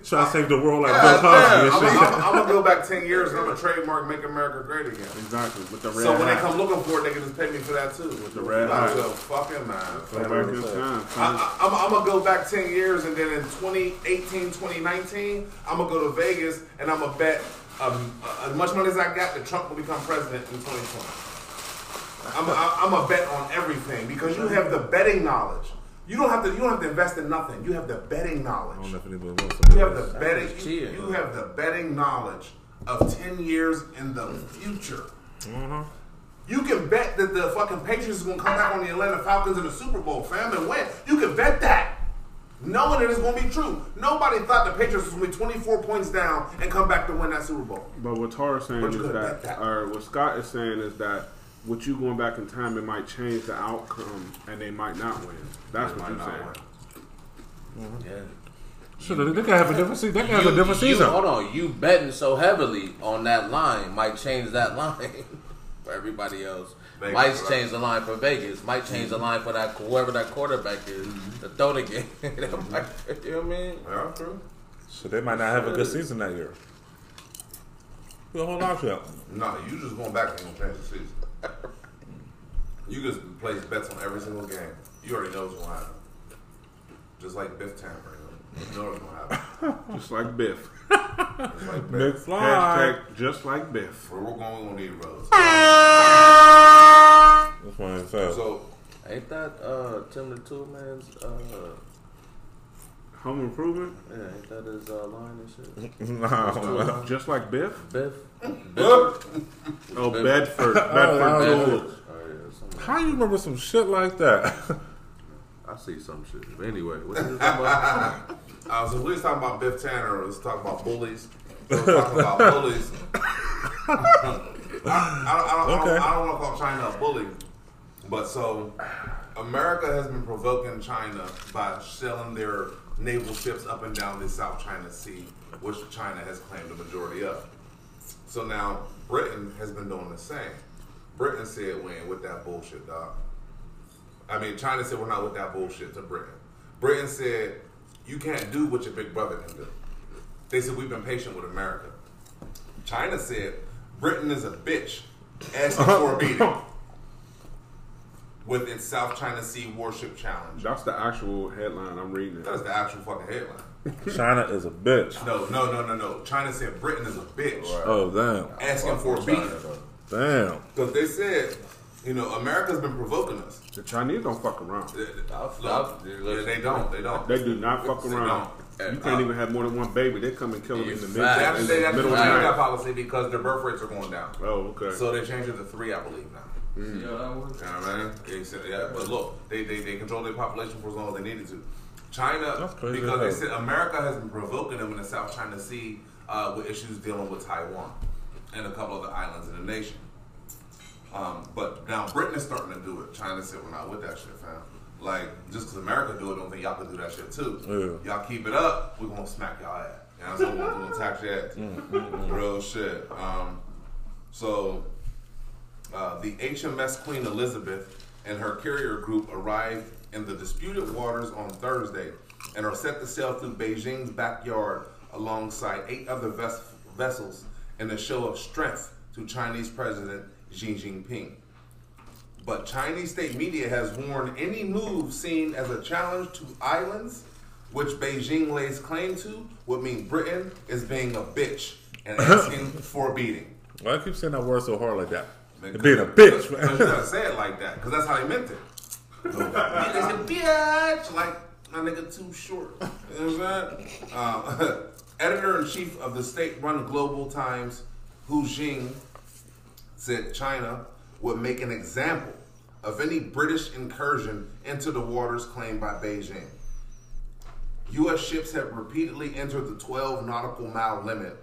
try to save the world like Bill God Cosby I'm, shit. I'm, I'm gonna go back ten years and I'm gonna trademark "Make America Great Again." Exactly with the red. So when they come looking for it, they can just pay me for that too. With the red I'm so fucking man. Go back in time. I, I, I'm, I'm gonna go back 10 years and then in 2018, 2019, I'm gonna go to Vegas and I'm gonna bet um, as much money as I got that Trump will become president in 2020. I'm, I'm gonna bet on everything because you have the betting knowledge. You don't have to. You don't have to invest in nothing. You have the betting knowledge. I don't know if anybody wants You have this. the betting. just You, cheating. you have the betting knowledge of 10 years in the future. Mm-hmm. You can bet that the fucking Patriots is gonna come back on the Atlanta Falcons in the Super Bowl, fam, and win. You can bet that. Knowing that it is gonna be true. Nobody thought the Patriots was gonna be 24 points down and come back to win that Super Bowl. But what Tara's saying is that, that. or what Scott is saying is that, with you going back in time, it might change the outcome, and they might not win. That's what you're not saying. win. Mm-hmm. Yeah. Shit, they could have a different season. They could have a different you- season. Hold on, you betting so heavily on that line might change that line for everybody else. Vegas, might right. change the line for Vegas. Might change the mm-hmm. line for that whoever that quarterback is Mm-hmm. to throw the game. Mm-hmm. you know what I mean? Yeah, true. So they might not have a good season that year. Well, hold on to that. No, you just going back and you're gonna change the season. You just place bets on every single game. You already know what's gonna happen. Just like Biff Tampering. You know what's gonna happen. Just like Biff. Just like Biff. Hashtag just like Biff. Where we're going, we're gonna need roads. That's what I said. So Ain't that uh, Tim the Tool Man's? Uh, Home improvement. yeah, ain't that his uh, line and shit? nah, Just like Biff. Biff. Oh, Biff. Bedford. Oh, Bedford. oh, Fools. Oh yeah, something. how you remember some shit like that? I see some shit. But anyway, what you talking about? Uh, so we was talking about Biff Tanner. Let's talk about bullies. So we're talking about bullies. I, I, I, don't- I, don't, I don't want to call China a bully, but so America has been provoking China by selling their naval ships up and down the South China Sea, which China has claimed the majority of. So now Britain has been doing the same. Britain said we ain't with that bullshit, dog. I mean, China said we're not with that bullshit to Britain. Britain said you can't do what your big brother can do. They said we've been patient with America. China said Britain is a bitch asking for a meeting with its South China Sea warship challenge. That's the actual headline. I'm reading it. That's the actual fucking headline. China is a bitch. No, no, no, no, no. China said Britain is a bitch Oh damn, asking for a meeting damn. because they said, you know, America's been provoking us. The Chinese don't fuck around. Look, I've- yeah, they don't. They don't. They do not fuck around. don't. You can't even have more than one baby. They come and kill them in the mid- Facts. They have to say the that's middle the of the that night. policy because their birth rates are going down. Oh, okay. So they changed it to three, I believe now. See how that works? You know what I mean? They said, yeah, but look, they, they, they control their population for as long as they needed to. China, That's crazy because they said America has been provoking them in the South China Sea uh, with issues dealing with Taiwan and a couple other islands in the nation. Um, but now Britain is starting to do it. China said we're not with that shit, fam. Like just because America do it, don't think y'all can do that shit too. Yeah. Y'all keep it up, we're gonna smack y'all ass. You know what I'm saying? We're gonna attack your ass. Mm, Real shit. Um, so uh, the HMS Queen Elizabeth and her carrier group arrived in the disputed waters on Thursday and are set to sail through Beijing's backyard alongside eight other ves- vessels in a show of strength to Chinese President Xi Jinping. But Chinese state media has warned any move seen as a challenge to islands, which Beijing lays claim to, would mean Britain is being a bitch and asking for a beating. Why you keep saying that word so hard like that? Man, being a bitch, cause you man. gotta say it like that, because that's how he meant it. It's a bitch, like my nigga too short. You know what I'm saying? Uh, Editor in chief of the state-run Global Times, Hu Xijin, said China would make an example of any British incursion into the waters claimed by Beijing. U.S. ships have repeatedly entered the 12 nautical mile limit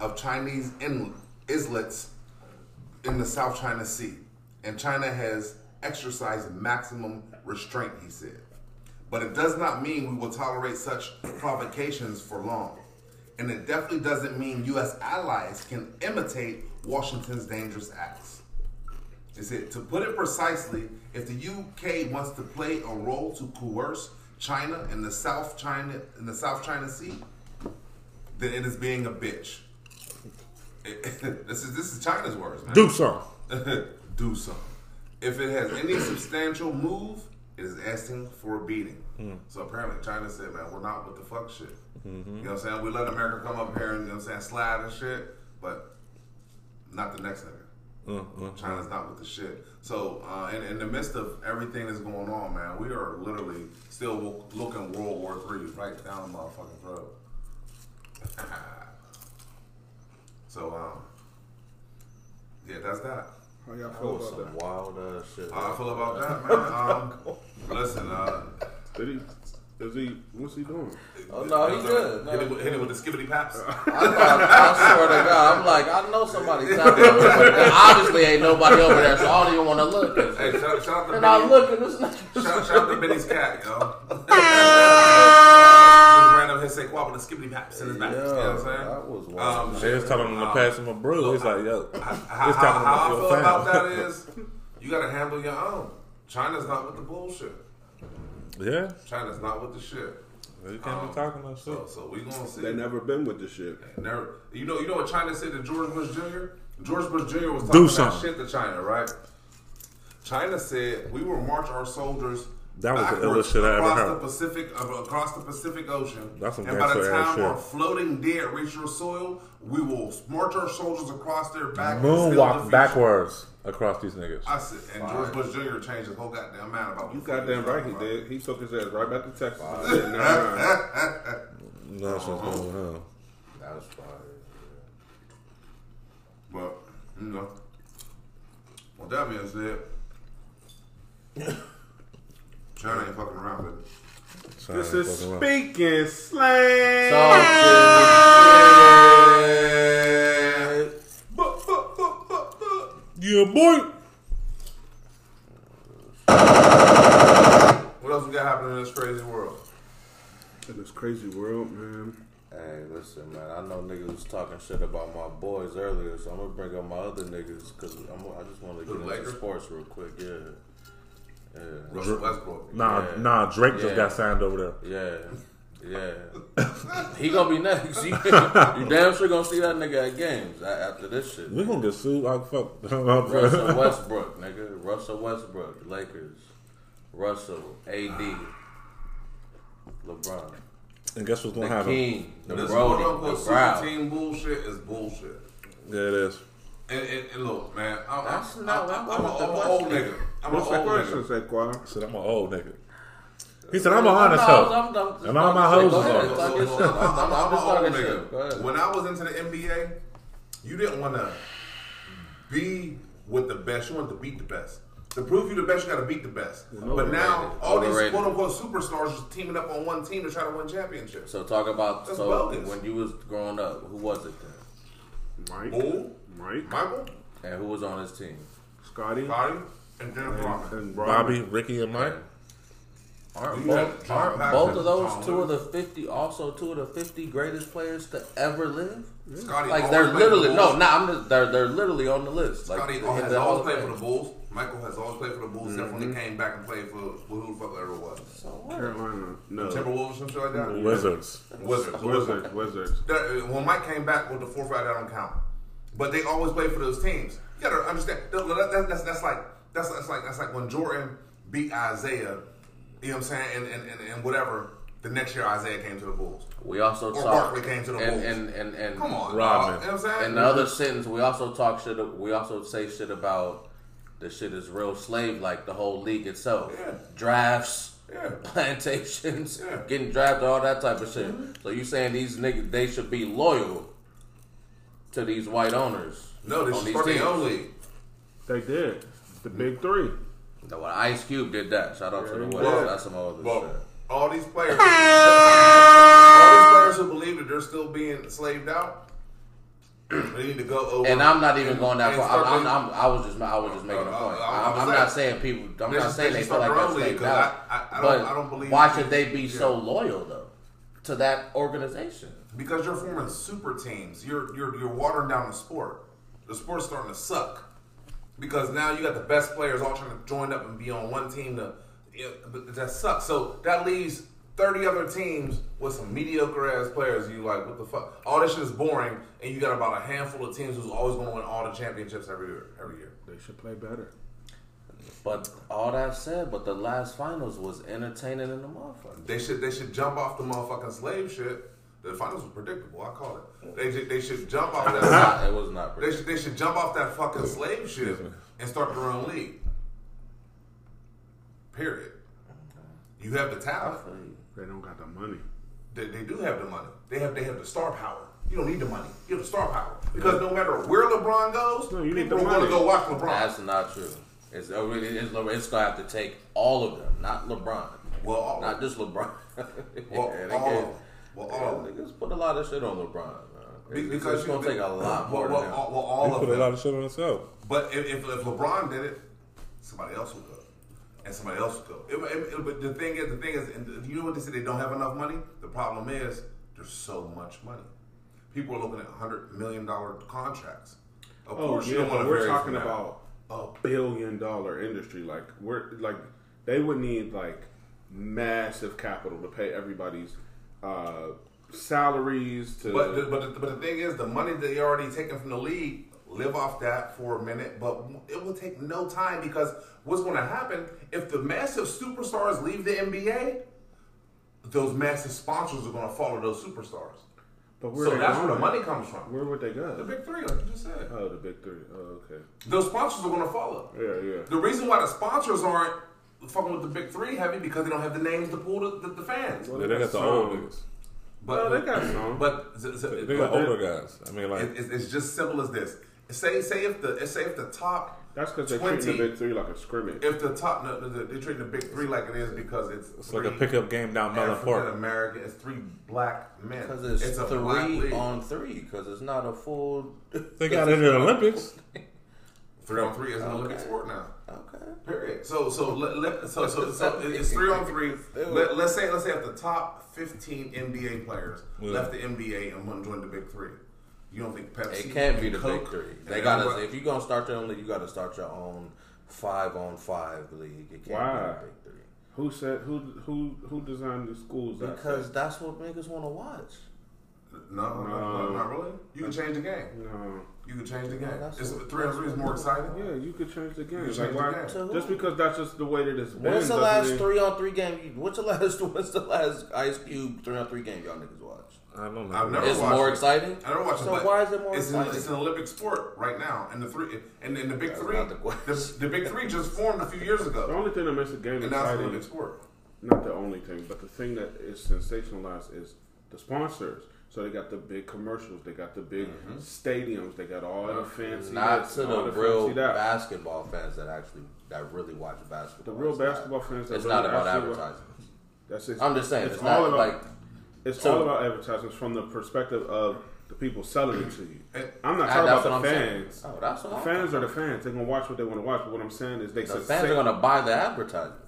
of Chinese in- islets in the South China Sea, and China has exercised maximum restraint, he said. But it does not mean we will tolerate such provocations for long. And it definitely doesn't mean U.S. allies can imitate Washington's dangerous acts. He said, to put it precisely, if the UK wants to play a role to coerce China in the South China in the South China Sea, then it is being a bitch. this is this is China's words, man. Do something. do something. If it has any substantial move, it is asking for a beating. Hmm. So apparently China said, man, we're not with the fuck shit. Mm-hmm. You know what I'm saying? We let America come up here and, you know what I'm saying, slide and shit, but not the next nigga. Mm-hmm. China's not with the shit. So, uh, in, in the midst of everything that's going on, man, we are literally still looking World War Three right down the motherfucking throat. so, um, yeah, that's that. How y'all That feel about some wild ass shit. How I feel about that, man. Um, listen, uh. Did he? Is he? What's he doing? Oh, no, he good. Hit it with, hit it with the skibbity paps. I, thought, I swear to God, I'm like, I know somebody tapping over there, obviously ain't nobody over there, so I don't even want to look. hey, shout, shout out to And I Benny. look at this nigga. Shout, shout out to Benny's cat, yo. Just random hit say quap with the skibbity paps in his back. you know what I'm saying? that was wild. Um, They was telling him to pass him a brew. He's like, yo, how, He's how, talking how I about feel your about fam. that is, You got to handle your own. China's not with the bullshit. Yeah, China's not with the shit. you can't Um, be talking that shit. So, so we gonna see. They never been with the shit. Never, you know, you know what China said to George Bush Jr. George Bush Jr. was Do talking that shit to China, right? China said we will march our soldiers. That was the backwards illest shit I ever across heard. the Pacific uh, across the Pacific Ocean. That's some and by the time shit. our floating dead reach your soil, we will march our soldiers across their back. and still defeat Moonwalk you. backwards across these niggas. I said, and George Bush Jr. changed his whole goddamn mind about. You goddamn right he did. He took his ass right back to Texas. and said, "Nah, nah." That's what's going on. That was fire. But you know, with that being said, China ain't fucking around with it. China This is speaking slang. But, but, but, but, but. Yeah, boy. What else we got happening in this crazy world? In this crazy world, man. Hey, listen, man. I know niggas was talking shit about my boys earlier, so I'm gonna bring up my other niggas because I just want to Who, get into sports real quick. Yeah, yeah, Russell Westbrook. Nah, Yeah. nah. Drake Yeah. just got signed over there. yeah, yeah. he gonna be next. You, you damn sure gonna see that nigga at games after this shit. We gonna get sued like fuck. Russell Westbrook, nigga. Russell Westbrook, Lakers. Russell, AD, LeBron, and guess what's gonna happen? King, the This quote Brody, unquote super team bullshit is bullshit. Yeah, it is. And, and, and look, man, I'm, That's I'm, not- I'm, I'm, wasn't I'm an old question. nigga. I'm What's an the old question, nigga. Saquon? Said I'm an old nigga. He said I'm a honest No, hoe. I'm- I'm- And all my hoes is ahead, on. talk your Look, shit. look, look, I'm- I'm- I'm just an old nigga. shit. Go ahead. When I was into the NBA, you didn't want to be with the best. You wanted to beat the best. To prove you the best, you got to beat the best. But now, Overrated. all these Overrated. quote unquote superstars just teaming up on one team to try to win championships. So talk about That's so bogus. when you was growing up, who was it then, Mike, Bull, Mike, Michael, and who was on his team? Scotty, Scotty, and Dennis and, Rodman. and Bobby, Ricky, and Mike. Aren't, both, aren't both of those two of the fifty also two of the fifty greatest players to ever live? Scotty Like they're literally the no, Bulls. nah, I'm just they're they're literally on the list. Like Scotty has always of played for the Bulls. Michael has always played for the Bulls. Definitely came back and played for who the fuck ever was. So? Carolina, no, Timberwolves or some shit like that. Wizards. Wizards. Wizards, Wizards. That, uh, when Mike came back with the fourth round, that don't count. But they always played for those teams. You gotta understand. that- that- that's, that's like that's, that's like that's like when Jordan beat Isiah. You know what I'm saying? And and, and, and whatever. The next year Isiah came to the Bulls. We also Or talk Barkley came to the and, Bulls. and and and Come on, Rodman. dog. You know what I'm saying? In the other sentence, we also talk shit. We also say shit about the shit is real slave like the whole league itself. Yeah. Drafts, Yeah. plantations, Yeah. getting drafted, all that type of shit. Mm-hmm. So you saying these niggas they should be loyal to these white owners? no, they on should these start their teams. own league. They did the big three. No, well, Ice Cube did that. Shout out to the West. well, That's some other Well, shit. all these players, all these players who believe that they're still being slaved out, they need to go over. And I'm not even going that far. I'm, I'm, I'm, I was just, I was just making a Uh, point. uh, I- saying- not saying people. I'm not saying they feel like start they're their own league, slaved out. I- I- I don't- but I don't believe why should they be yeah. so loyal though to that organization? because you're forming super teams. You're you're you're watering down the sport. The sport's starting to suck because now you got the best players all trying to join up and be on one team. To you know, that sucks. So that leaves thirty other teams with some mediocre ass players. You like what the fuck? All this shit is boring, and you got about a handful of teams who's always going to win all the championships every year. Every year. They should play better. But all that said, but the last finals was entertaining in the motherfucker. They should they should jump off the motherfucking slave shit. The finals was predictable. I call it. They should, they should jump off that. not, it was not They should, they should jump off that fucking slave ship and start their own league. Period. You have the talent. They don't got the money. They, they do have the money. They have they have the star power. You don't need the money. You have the star power because no matter where LeBron goes, No, you need people the are going to money. go watch LeBron. That's not true. It's, uh, it's, it's going to have to take all of them, not LeBron. well, all, Not just LeBron. well, Yeah, all, of them. Well, all of them. Niggas put a lot of shit on LeBron. Man. Be- It's, because it's you- gonna take a lot more well, than well, him. Uh, well, all He of put a lot of shit on himself. But if, if, if LeBron did it, somebody else would go, and somebody else would go. It- it- it- but the thing is, the thing is, and you know what they say? They don't have enough money. The problem is there's so much money. People are looking at hundred million dollar contracts. Of Oh course, you yeah, don't want to we're talking about a billion dollar industry. Like we're like they would need like massive capital to pay everybody's uh, salaries to. But the, but, the, but the thing is, the money that they already taken from the league, live off that for a minute. But it will take no time because what's going to happen if the massive superstars leave the NBA? Those massive sponsors are going to follow those superstars. but where So that's where the money comes from. Where would they go? The big three, like you just said. Oh, the big three. Oh, okay. Those sponsors are going to follow. Yeah, yeah. The reason why the sponsors aren't fucking with the big three heavy because they don't have the names to pull the, the, the fans. Yeah, they got the old niggas. But Well, they got some. But, z- z- They got but older guys. I mean, like it- it's, it's just simple as this. Say say if the say if the top That's because they're 20 treating the big three like a scrimmage. if the top no, no, they're treating the big three like it is because it's it's like a pickup game down Mellon African Park. American. It's three black men. Because it's, a three league. on three. Because it's not a full. They got it in the Olympics. three on three is an Okay. Olympic sport now. Okay. Period. So so let, let, so, so so it's three on three. Let, let's say let's say if the top fifteen NBA players Yeah. left the NBA and went and joined the big three. You don't think Pepsi? It can't be the Coke big three. They gotta. everybody- If you're gonna start your own league, you gotta start your own five on five league. It can't Why? be the big three. Who said who who who designed the schools? Because way? that's what niggas want to watch. No, no, No. no, not really. You can change the game. no. You can change the oh, game. that's It's, what- three on three is more exciting. Yeah, you could change the game. You Like change the why? game. Just because that's just the way that it's been. What's the last three on three game? What's the last? What's the last Ice Cube three on three game y'all niggas watch? I don't know. I've never It's watched more it. exciting. I don't watch it. So but why is it more it's exciting? An, it's an Olympic sport right now, and the three and, and the big That's three, the the, the big three just formed a few years ago. The only thing that makes the game and now it's an exciting, Olympic sport. not the only thing, but the thing that is sensationalized is the sponsors. So they got the big commercials, they got the big Mm-hmm. stadiums, they got all the fancy. Not to the the real basketball fans that actually that really watch basketball. The real not- basketball fans. that It's really not about advertising. That's it. I'm just saying It's, it's, all not about like it's so- all about advertisements from the perspective of the people selling it to you. I'm not talking about the I'm fans. Oh, that's The fans are the fans. They're gonna watch what they want to watch. But what I'm saying is they the fans are gonna buy the advertisements.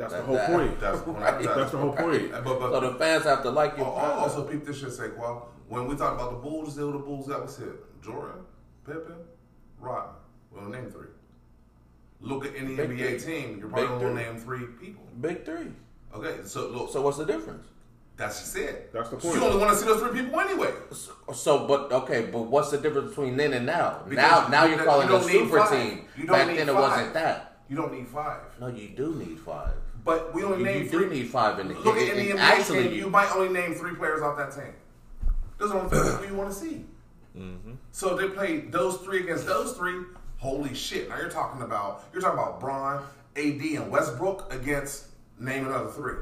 That's that- the whole that- point. That's, Right. That's the whole point. But, but, So the fans have to like al- product. also, oh, oh, people this shit say, well, when we talk about the Bulls, they were the Bulls that was hit. Jordan, Pippen, Rodman. We don't name three. Look at any Big NBA three. team, you're probably going to name three people. Big three. Okay, so look, So what's the difference? that's just it. That's the point. you only want to see those three people anyway. So, so, but okay, but what's the difference between then and now? Because now, now you- you're calling it a super five. team. You Back then it wasn't that. You don't need five. No, you do need five. But we only You, name you three. do need five in the Look it- at any NBA Actually, team, you, you might only name three players off that team. Those are the only you want to see. Mm-hmm. So they play those three against those three. Holy shit! Now you're talking about you're talking about Bron, AD, and Westbrook against name another three.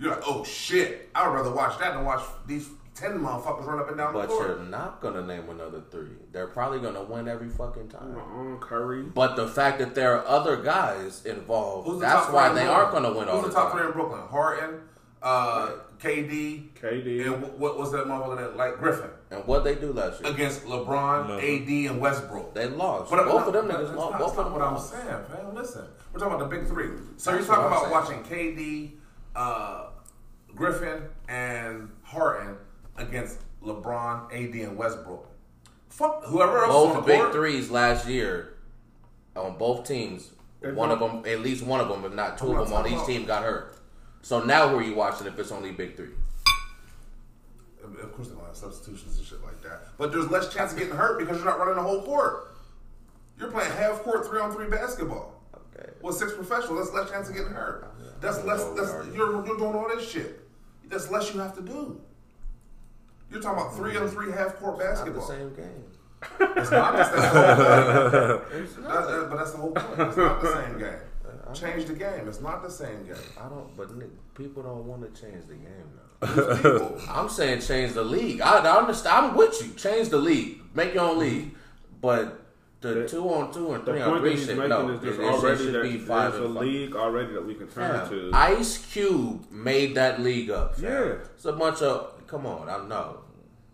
You're like, oh shit! I would rather watch that than watch these ten motherfuckers run up and down but the you're not gonna name another three. They're probably gonna win every fucking time. Uh-uh, Curry. But the fact that there are other guys involved, that's why they aren't gonna win all Who's the the top three time. in Brooklyn? Harden, uh, KD, KD. and wh- what was that motherfucker that like Griffin And what they do last year? against LeBron, No. AD, and Westbrook. They lost. But both of them niggas that's lost. not- Both that's of them what I'm saying, man. Listen, we're talking about the big three. So That's you're talking about saying. watching KD, uh, Griffin, and Harden against LeBron, AD, and Westbrook. Fuck whoever else is Both on the big court. threes last year on both teams. They're One of them, at least one of them, if not two I'm of them on each team got hurt. So now who are you watching if it's only big three? Of course, they're gonna have substitutions and shit like that. But there's less chance of getting hurt because you're not running the whole court. You're playing half court, three on three basketball. Okay. With six professionals, that's less chance of getting hurt. That's less. That's you you're, you're doing all this shit. That's less you have to do. You're talking about three on three half court Not the same game. It's not. That's, that's the whole point. That's- that- but that's the whole point. It's not the same game. Uh, change the game. It's not the same game. I don't, but people don't want to change the game now. I'm saying change the league. I, I understand. I'm with you. Change the league. Make your own mm-hmm. league. But the The- two on two and The three on point that three he's shit, making no. is there's It- it already should that be five there's a five. league already that we can turn Yeah. to. Ice Cube made that league up. fam. Yeah. it's a bunch of. Come on, I know.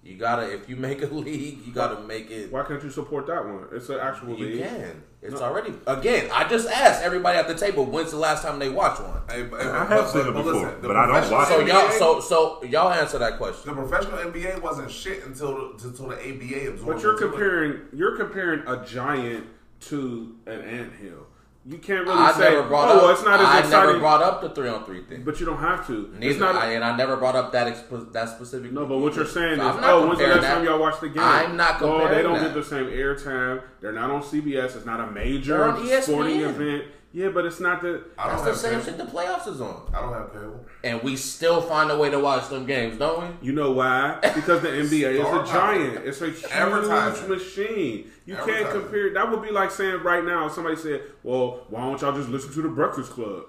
You gotta if you make a league, you gotta make it. Why can't you support that one? It's an actual You league. can. It's No. already again. I just asked everybody at the table when's the last time they watched one. Hey, but- I have but- seen it before, listen, but I don't professional watch So it. y'all, so so y'all answer that question. The professional NBA wasn't shit until until the ABA absorbed. But you're into it. comparing you're comparing a giant to an anthill. You can't really I say, never brought "Oh, up. well, it's not as I exciting." never brought up the three on three thing. but you don't have to. Neither, it's not. I, and I never brought up that exp- that specific. no, but what you're saying is, oh, when's the comparing last time y'all watched the game? I'm not complaining. Oh, they don't that. get the same airtime. They're not on CBS. It's not a major sporting event. Yeah, but it's not the. I That's don't the have same cable. shit the playoffs is on, I don't have cable. and we still find a way to watch them games, don't we? You know why? Because the NBA is a giant. It's a huge Advertising. machine. You can't Advertising. compare. That would be like saying right now, somebody said, "Well, why don't y'all just listen to the Breakfast Club?"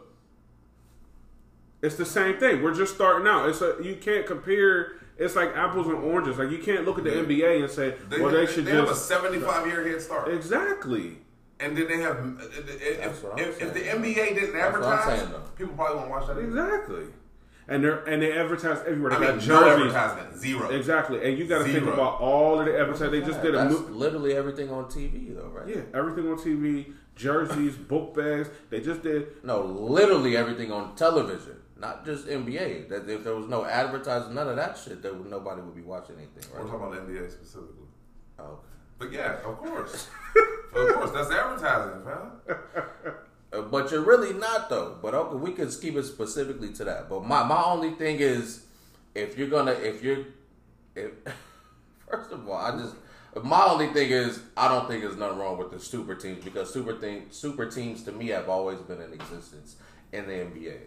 It's the same thing. We're just starting out. It's a you can't compare. It's like apples and oranges. Like you can't look at the NBA and say, They, "Well, they should they have a just." 75 year head start. Exactly. And then they have. If, That's what I'm if, if the. NBA didn't That's advertise, saying, people probably won't watch that. either. Exactly. And they are and they advertise everywhere. They I mean, got no jerseys. advertisement, zero. Exactly. And you got to think about all of the advertising. They just did a That's new. literally everything on TV, though, right? Yeah, everything on TV, jerseys, book bags. They just did. No, literally everything on television, not just NBA. That if there was no advertising, none of that shit, there would, nobody would be watching anything, Right? We're talking about the NBA specifically. Oh, okay. But yeah, of course. of course, that's advertising, fam. Uh, But you're really not though. But okay, we can keep it specifically to that. But my my only thing is, if you're gonna, if you're, if first of all, I just my only thing is I don't think there's nothing wrong with the super teams because super thing super teams to me have always been in existence in the NBA.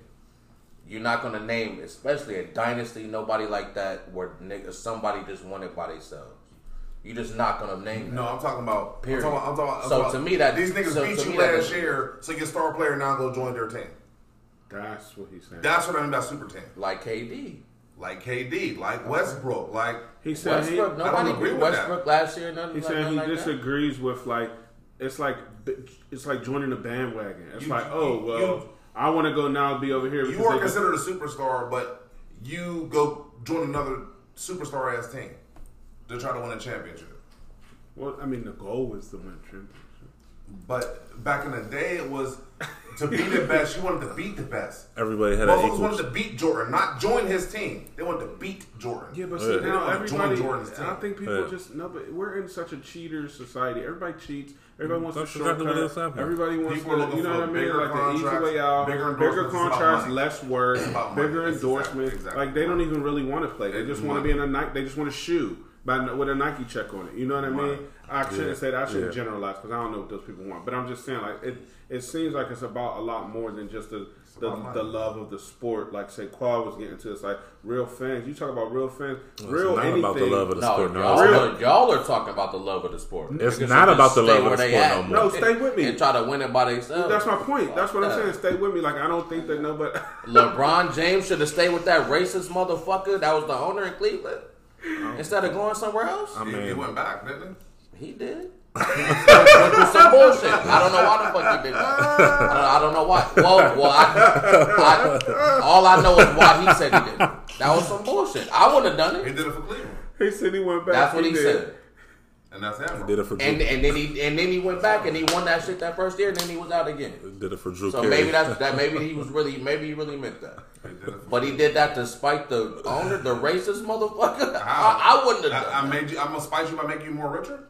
You're not gonna name, especially a dynasty, nobody like that where somebody just won it by themselves. You're just not gonna name. No, that. I'm talking about. Period. I'm talking about, I'm talking about, I'm So talking to about- me that- these niggas so beat you me that last year, so your star player now go join their team. That's what he said. That's what I mean by super team. like KD. Like KD, like uh-huh. Westbrook, like he said he, Westbrook, I nobody don't agree with Westbrook last year. Nothing he like, said nothing he like that. disagrees with like it's like it's like joining a bandwagon. It's You- like oh well, you- I want to go now be over here. you because are considered a superstar, but you go join another superstar ass team to try to win a championship. Well, I mean the goal was to win a championship. But back in the day, it was to be the best. You wanted to beat the best. Everybody had an Motherfuckers equal. wanted to beat Jordan, not join his team. They wanted to beat Jordan. Yeah, but Yeah. see, They now don't everybody. Jordan's team. I think people Yeah. just no, but we're in such a cheater society. Everybody cheats. Everybody mm-hmm. wants That's to exactly what is shortcut. Everybody wants People are to, you know what I mean? Like the easy way out, bigger bigger endorsements, it's about contracts, less work, It's about money. bigger It's exactly- endorsements. exactly like they don't even really want to play. They It's just want to be in a night. They just want to shoe by with a Nike check on it. You know what I mean? Money. I shouldn't Yeah. say that. I shouldn't Yeah. generalize because I don't know what those people want. But I'm just saying, like it. It seems like it's about a lot more than just the the, the love of the sport. Like say Quad was getting to. It's like real fans. You talk about real fans. It's real not anything. about the love of the No, sport. No, y'all, Real- y'all are talking about the love of the sport. It's not about the love of the sport at no more. No, stay with me. And try to win it by themselves. That's my point. That's what I'm saying. Stay with me. Like I don't think that nobody. LeBron James should have stayed with that racist motherfucker that was the owner in Cleveland instead of going somewhere else. I He, he went back, didn't He He did. Went through some bullshit. I don't know why the fuck he did that. I don't, I don't know why. Well, well, I, I, all I know is why he said he did. That was some bullshit. I wouldn't have done he? He it. did it for Cleveland, he said he went back. That's what he did. said. and that's him. did it for Drew. And and then he and then he went back and he won that shit that first year and then he was out again. did it for Drew So Carey. maybe that's that. Maybe he was really. Maybe he really meant that. He did it for But he did that to spite the owner, the racist motherfucker. I, I wouldn't have done. I, I made you. I'm gonna spice you by making you more richer.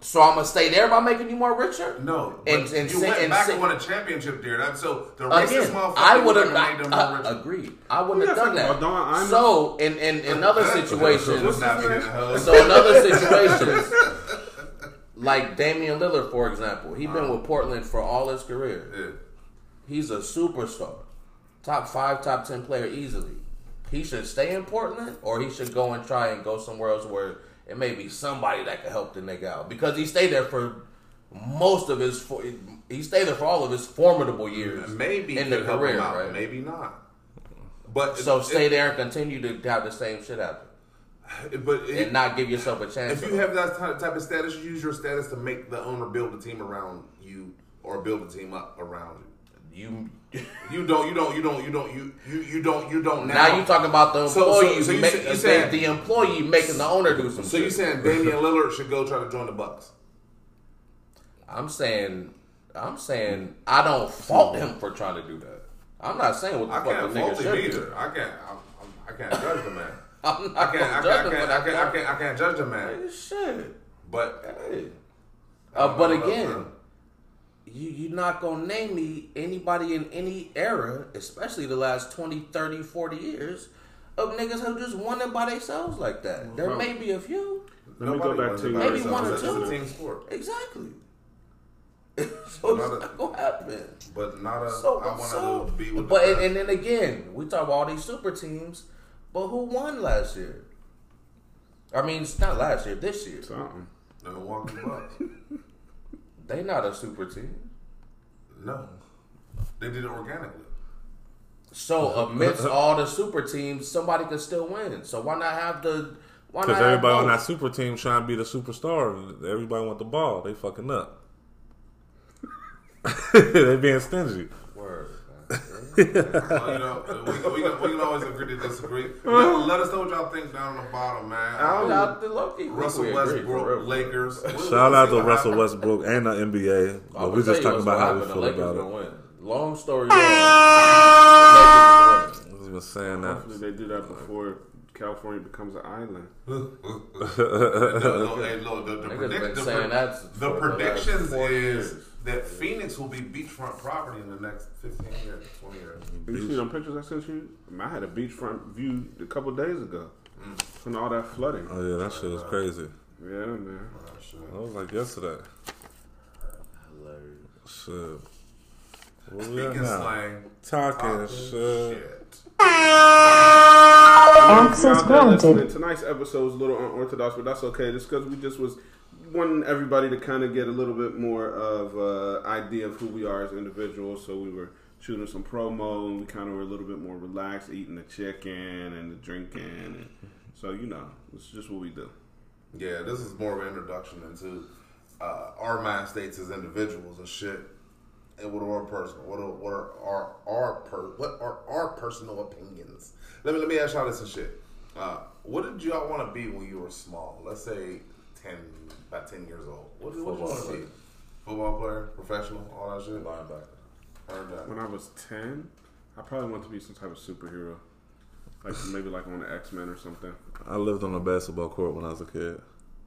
So I'm gonna stay there by making you more richer. No, but and and you say- went and back say- and won a championship there. That, so the racist Again, motherfucker I would would've made them more uh, richer. agreed. I wouldn't have done that. Don So in in, in other situations, Just not being a hoe. so in other situations, like Damian Lillard, for example, he's been with Portland for all his career. Yeah. He's a superstar, top five, top ten player easily. He should stay in Portland, or he should go and try and go somewhere else where it may be somebody that could help the nigga out because he stayed there for most of his. for- He stayed there for all of his formidable years. Maybe in the career, out, right? Maybe not. But So it- stay there and continue to have the same shit happen, But it- and not give yourself a chance. if you have that type of status, you use your status to make the owner build a team around you or build a team up around you. you You don't. You don't. You don't. You don't. You you, you don't. You don't. Now, now you talking about the So- so- employee, so you make, said- you the- the employee making the owner do some. So you saying Damian Lillard should go try to join the Bucks? I'm saying, I'm saying, I don't fault him for trying to do that. I'm not saying what the I fuck can't the fault nigga him should either. do. I can't. I, I, I can't judge the man. I'm not I can't. I judge can't. I can't. I can't. I can't. I can't judge the man. Shit. But Hey. Uh, but know, again. You, you're not going to name me anybody in any era, especially the last 20, 30, 40 years, of niggas who just won it by themselves like that. There Well, may be a few. Let me go back to it your- Maybe one or themselves. It's two. a team sport, Exactly. so Not it's a- not going to happen. but not a. So, I want so to be with. but the and, and then again, we talk about all these super teams, but who won last year? I mean, it's not last year, this year. Something. the Milwaukee Bucks. They not a super team. No, they did it organically. So uh-huh. amidst uh-huh. all the super teams, somebody could still win. So why not have the? Because everybody on that super team trying to be the superstar. Everybody want the ball. They fucking up. they being stingy. Word. Well, you know, we, we, can, we can always agree to disagree. Let, let us know what y'all think down on the bottom, man. Shout out to Loki. Russell We agree, for Westbrook. Lakers. Shout out to Russell. Westbrook and the NBA. But we tell just talking about gonna how we feel the about it. win. Long story short, Lakers gonna win. We've been saying that. Hopefully they do that before California becomes an island. No, no, hey, look, the, the, predict, the, saying pre- that the for the last predictions is years. That Phoenix will be beachfront property in the next 15 years, 20 years. You see them pictures I sent you? I had a beachfront view a couple days ago mm. from all that flooding. Oh yeah, that shit was crazy. Yeah, man. Oh, shit. That was like yesterday. Shit. Where we at Speaking now? slang, Talking talking shit. shit. Access Y'all been listening. granted. Tonight's episode is a little unorthodox, but that's okay. Just because we just was wanting everybody to kind of get a little bit more of uh, idea of who we are as individuals. So we were shooting some promo, and we kind of were a little bit more relaxed, eating the chicken and the drinking, and so you know, it's just what we do. Yeah, this is more of an introduction into uh, our mind states as individuals and shit. And what are our personal? What are what are our our per, what are our personal opinions? Let me let me ask y'all this and shit. Uh, what did y'all want to be when you were small? Let's say ten, about ten years old. What did what did you want to be? Football player, professional, all that shit. Linebacker. Heard that. When I was ten, I probably wanted to be some type of superhero, like maybe like on the X Men or something. I lived on a basketball court when I was a kid,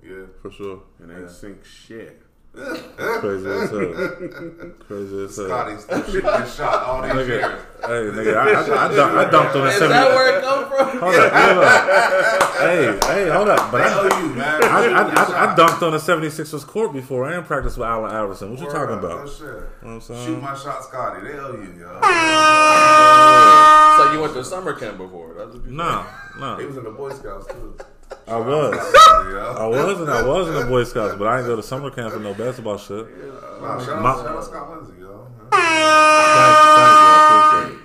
Yeah. for sure. And they sink shit. Crazy as hell. Crazy as hell. Scotty still shooting his shot all these years. Hey, nigga, I, I, I, dunk, I dunked on a Is 70. that where it come from? Hold up, hold up. Hey, hey, hold up. But They I, owe you, man. I, I, Shooting I, I shot. dunked on the 76ers court before. I ain't practiced with Allen Iverson. What you talking about? no shit. You know what I'm saying? Shoot my shot, Scotty. They owe you, yo. Ah! So you went to summer camp before? That's what you No, He no. was in the Boy Scouts too. I was. Yeah. I was and I was in the Boy Scouts, but I didn't go to summer camp for no basketball shit. Nah, shout, My- shout out Scott Lindsey, yo. Thank you, thank you. I appreciate it.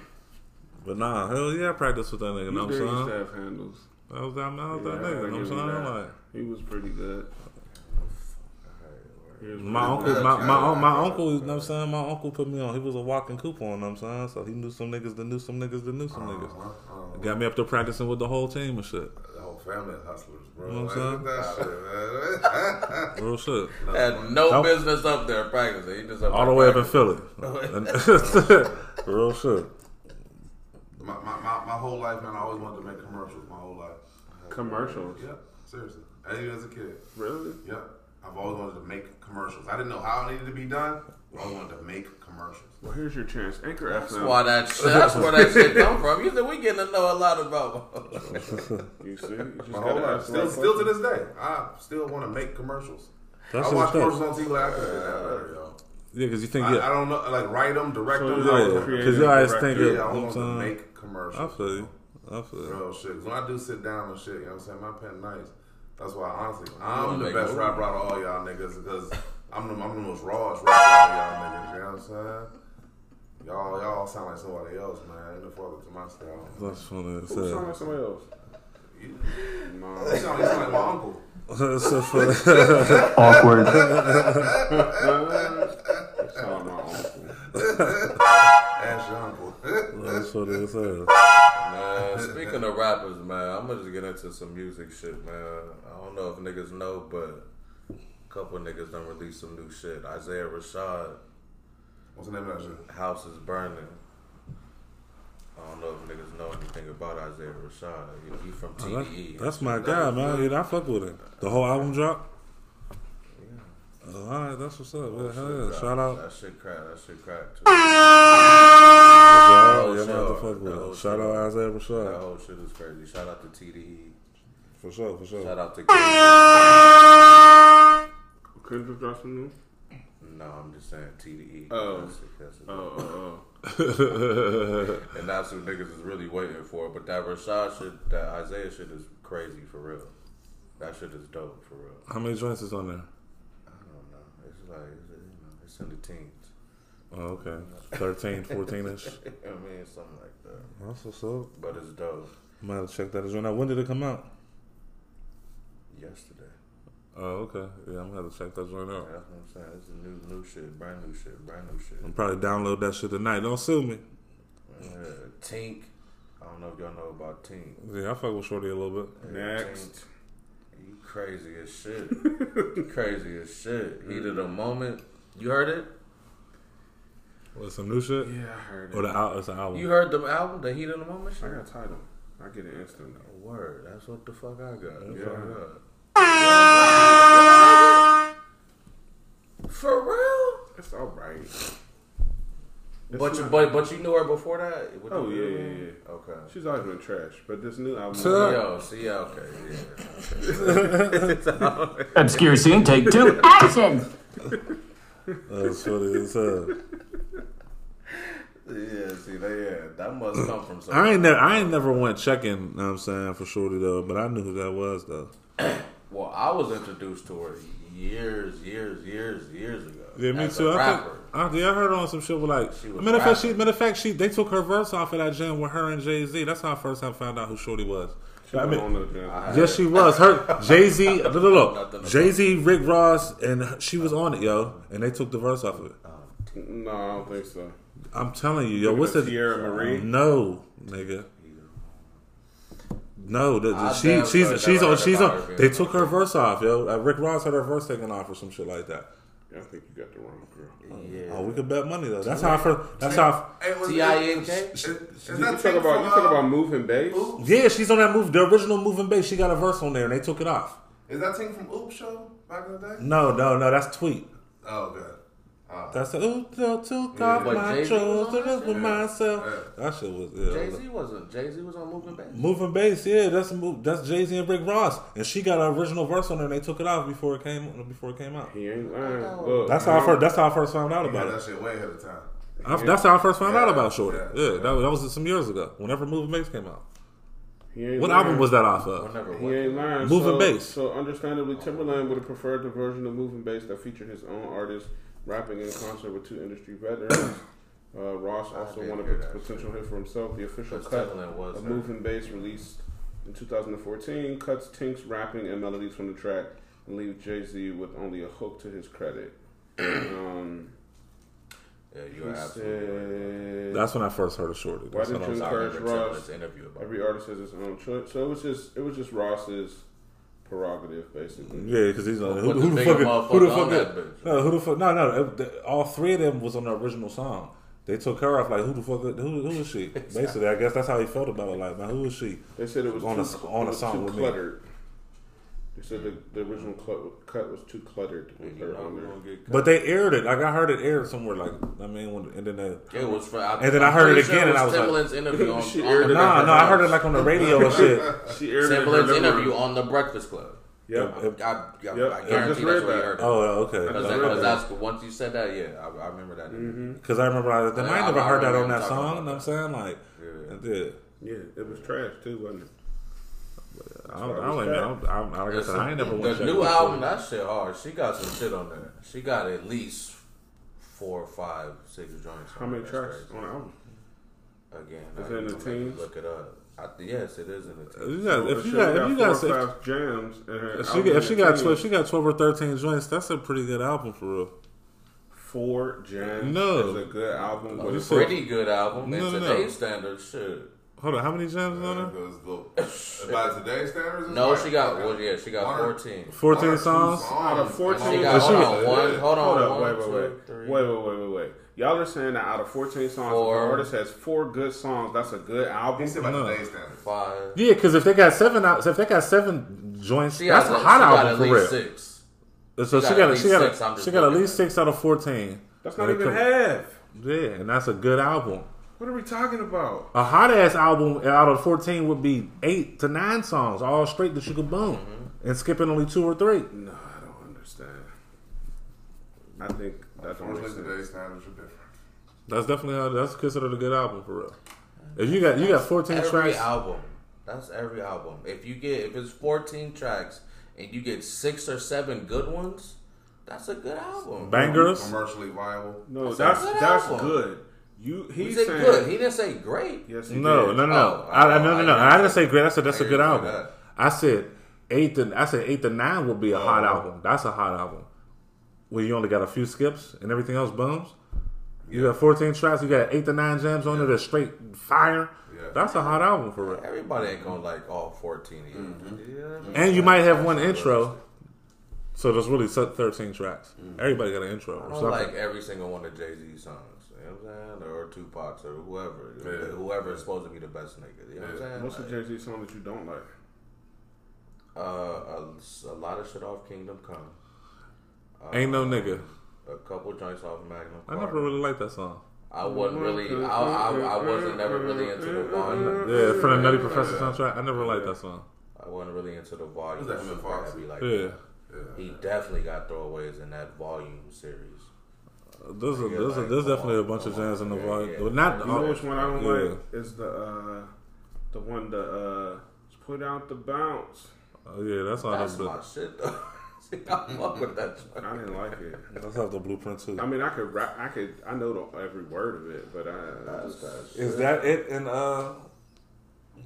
But nah, hell yeah, I practiced with that nigga. You know You what did I'm saying? have handles. That was that, that, was Yeah, that I nigga. You know what I'm saying? that. Like, He was pretty good. My uncle, good. my, my, my uncle, you know what I'm saying? My uncle put me on. He was a walking coupon, you know what I'm saying? So he knew some niggas that knew some niggas that knew some niggas. Uh-huh, uh-huh. Got me up there practicing with the whole team and shit. The whole family of hustlers, bro. You know what I'm look at that shit, man. Real shit. Had no Nope. business up there practicing. He just up All the there way up in. Philly. Real shit. my, my, my, my whole life, man, I always wanted to make commercials. My whole life. Commercials. Yeah, seriously. Even as a kid. Really? Yeah. I've always wanted to make commercials. I didn't know how it needed to be done. But I always wanted to make commercials. Well, here's your chance. Anchor That's FM. why that that's where that shit come from. You said we getting to know a lot about. You see? You just My whole gotta life. ask Still, still to this day, I still want to make commercials. That's I watch what's commercials on TV like I could do that better, yo. Yeah, because you think, I, I don't know, like write them, direct So them. you're I like was- a creative Because you always director. think Yeah, I want to uh, make commercials. I feel you. I feel you. Real shit. 'Cause when I do sit down and shit, you know what I'm saying? My pen nice. That's why, honestly, I'm the best rapper out of all y'all niggas because I'm the, I'm the most rawest rapper out of y'all niggas. You know what I'm saying? Y'all, y'all sound like somebody else, man. Ain't no fuck to my style. That's funny as Who sound like somebody else? You, No. you, sound, you sound like my uncle. That's so funny. Awkward. You sound like my uncle. Ask your uncle. That's funny as hell. Man, speaking of rappers, man, I'm gonna just get into some music shit, man. I don't know if niggas know, but a couple niggas done released some new shit. Isaiah Rashad, What's the name of that shit? House is Burning. I don't know if niggas know anything about Isaiah Rashad. He, he from Oh, TDE. that- that's my guy, man. Yeah, I fuck with him. The whole album drop. Yeah. Oh, all right, that's what's up. Yeah, hell Shit yeah. Shout out. That shit crack. That shit crack. Too. Yeah, Oh, yeah, man, sure. to fuck with Oh, it. Shout out Isaiah That Rashad. whole shit is crazy. Shout out to TDE. For sure, for sure. Shout out to Kendrick. Kendrick dropped some new. No, I'm just saying TDE. Oh. That's it, that's it. Oh, oh, oh. And that's what niggas is really waiting for. But that Rashad shit, that Isaiah shit is crazy for real. That shit is dope for real. How many joints is on there? I don't know. It's like, it's, you know, it's in the teens. Oh, okay. 13, 14 ish. I mean, something like that. That's what's up. But it's dope. Might have to check that joint out. When did it come out? Yesterday. Oh, okay. Yeah, I'm gonna have to check that joint out. That's what I'm saying. It's a new, new shit, brand new shit, brand new shit. I'm probably download that shit tonight. Don't sue me. Uh, Tink. I don't know if y'all know about Tink. Yeah, I fuck with Shorty a little bit. Yeah, Next. Tink. You crazy as shit. You crazy as shit. Heat of the moment. You heard it? What, some new shit? Yeah, I heard it. Or the al- it's an album? You heard the album, the Heat of the Moment I shit? got title. I get it instantly. Word. That's what the fuck I got. Yeah. Fuck up. For real? It's all right. But you, but but you knew her before that. With Oh the- yeah, yeah, yeah. Okay. She's always been trash, but this new album. Tuh. Yo, see, yeah, okay, yeah. Obscure scene, take two. Action! That's funny as hell. Yeah, see, they, yeah, that must come from I ain't never, I ain't never went checking. You know what I'm saying for Shorty though, but I knew who that was though. Well, I was introduced to her years, years, years, years ago. Yeah, me as too. A I think, rapper. I, yeah, I heard on some shit with like. She was matter of fact, she matter of fact, she they took her verse off of that jam with her and Jay Z. That's how I first time found out who Shorty was. I mean, on the jam. I- yes, she was. Her Jay Z, no, no, Nothing Jay Z, Rick Ross, and she was on it, yo, and they took the verse off of it. Oh. No, I don't think so. I'm telling you, yo, what's the Tierra Marie? No, nigga. No, the, the- she damn she's sure she's on she's about on. They took her verse off, yo. Uh, Rick Ross had her verse taken off or some shit like that. I think you got the wrong girl. Yeah. Oh, we could bet money though. That's how I first. That's how. I, Hey, was T.I.N.K.? Is, is You that talk taken about you talk uh, about moving bass. yeah, she's on that move. The original moving bass. She got a verse on there, and they took it off. Is that taken from Oop Show back in the day? No, no, no. That's tweet. Oh, good. Uh, That's the ooh, no, took off What, my Jay-Z was clothes on to live with myself. Yeah. That shit was yeah. Jay Z wasn't. Jay Z was on Moving Bass. Moving bass, yeah, that's a move. That's Jay Z and Rick Ross, and she got an original verse on there, and they took it off before it came before it came out. He ain't lying. That's how I first. That's how I first found out you got about that it. shit way ahead of time. I, that's how I first found out about Shorty. yeah, Yeah, yeah. That, was, that was some years ago. Whenever Moving Bass came out. What lying. album was that off of? Whenever He what? ain't lying. Moving so, bass. So understandably, Timbaland would have preferred the version of Moving Bass that featured his own artist rapping in concert with two industry veterans. Uh, Ross also did wanted a potential hit for himself. The official cut Timbaland was of. Moving Bass released in 2014 cuts Tink's rapping and melodies from the track and leaves Jay Z with only a hook to his credit. um, Yeah, you're absolutely right. That's when I first heard of Shorty. Why did what I was- you encourage Ross? Timbaland's interview about Every artist has his own choice, so it was just it was just Ross's prerogative, basically. Yeah, because he's like, who, who the the bigger fuck? Who the fuck? that. No, who the fuck? No, no. all three of them was on the original song. They took her off. Like, who the fuck? Who, who is she? Basically, I guess that's how he felt about it. Like, man, who is she? They said it was On too, a- on a song too with me. Cluttered. They said the, the original cl- cut was too cluttered with her on there. But they aired it. Like, I heard it aired somewhere. Like, I mean, when, and then they, It was for. I, And then I I'm heard it again, sure and I it was like- Timbaland's interview on, She aired the it nah, no, I heard it like on the radio and shit. She aired it in her Timbaland's living interview room. on the Breakfast Club. Yep. I, I, I, Yep, I I guarantee that's read where you heard it. Oh, okay. Because that, cause that's once you said that, yeah, I, I remember that. Mm-hmm. Because I remember I, then I, Yeah, never I- I heard that on that song. You know what I'm saying? Like, Yeah. I did. Yeah, it was trash too, wasn't it? I don't, I don't even know. I, I, like I said, I ain't never went the check new it. album, that shit hard. She got some shit on there. She got at least four or five, six joints. How on many there. tracks That's on the album? Again, Is I it in the to make you teens? Look it up. I, yes, it is in the If teens. you got, if She you got, if you got, four or if, five jams, and her if she, if she got, 10. twelve, she got twelve or thirteen joints, that's a pretty good album for real. four jams No. is a good album. you With said- Pretty good album. No, in no, no. today's standards, shit. Hold on, how many jams is on there? Uh, because the, by today's standards, No, like- she got well, yeah, she got One or- fourteen. Fourteen one or songs. out of And fourteen, she got hold on one, hold on, Hold up, one, wait, wait, wait. three. wait, wait, wait, wait, wait. Y'all are saying that out of 14 songs, Four. if an artist has four good songs, that's a good album. He said by No. today's standards. five. Yeah, because if they got seven out, if they got seven joints, She that's got, a hot got album at for least real. six. So She she got got at she least got six, I'm she got at least six out of fourteen. That's not When it even half. Yeah, and that's a good album. What are we talking about? A hot ass album out of fourteen would be eight to nine songs, all straight that you could boom, Mm-hmm. and skipping only two or three. No, I don't understand. I think that don't Unfortunately, today's standards are different. That's definitely how that's considered a good album for real. If you got you got fourteen every tracks, album. That's every album. If you get if it's fourteen tracks and you get six or seven good ones, that's a good album. bangers. Commercially viable. No, That's that's a good that's album. good. You He he's said saying good. He didn't say great. Yes, he No, did. no, no, no. Oh, I, I, oh, no, no, I no. didn't I didn't say- say great. I said that's a I good album. that. I said eight to I said eight to nine would be a hot Oh. album. That's a hot album. Where you only got a few skips and everything else booms. You got fourteen tracks. You got eight to nine jams on there that's straight fire. Yeah. That's a hot album for real. Everybody ain't gonna like all fourteen. Mm-hmm. You know what I mean? And you might have one intro. So there's really thirteen tracks. Everybody got an intro I don't something. like every single one of Jay Z songs. You know what I'm saying? Or Tupac's or whoever. Yeah. Whoever is supposed to be the best nigga. You know what I'm saying? What's the Jay Z song that you don't like? uh, a, a lot of shit off Kingdom Come. Uh, Ain't no nigga. A couple joints off Magna. I Carta. never really liked that song. I wasn't really. I, I, I wasn't never really into the volume. Yeah, from the Nutty Professor soundtrack. I never liked that song. I wasn't really into the volume. Who's that, Emma Fox? heavy like Yeah. that. Yeah. He definitely got throwaways in that volume series. There's a, there's, a, there's definitely a bunch of jams in the Yeah, volume. yeah. Well, not You know which one I don't yeah. like is the uh the one the uh put out the bounce. Oh yeah, that's on That's the my shit though. See, I fuck with that. joint. I didn't like it. that's off the blueprint too. I mean, I could rap. I could. I know the, every word of it, but I. That's just- that Is that it And uh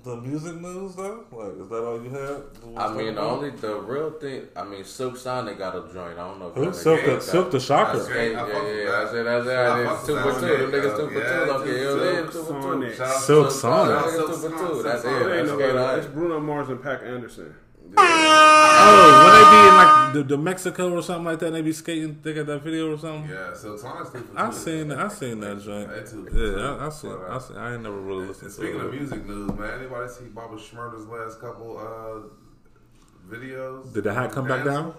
the music news though? Like, is that all you had? I mean, the only the real thing. I mean, Silk Sonic got a joint. I don't know. if Who? Silk the- Silk the. Shocker. That's Yeah, Yeah, yeah, that. That's it. That's it. I It's fuck two for two. one. Them niggas two for Yeah, two. Okay, Silk yeah, two for two. Silk Sonic. shout out Niggas to two for two. That's It it. That's no, good. alright. it's Bruno Mars and Paak Anderson. Oh, when they be in like the, the Mexico or something like that, they be skating. They got that video or something. Yeah, so Sonic's two for I two. seen that. I seen that joint. That too. Yeah, I, I seen. I seen. I ain't never really listened And to speaking it. of music news, man, anybody see Bobby Shmurda's last couple uh, videos? Did the hat come back down?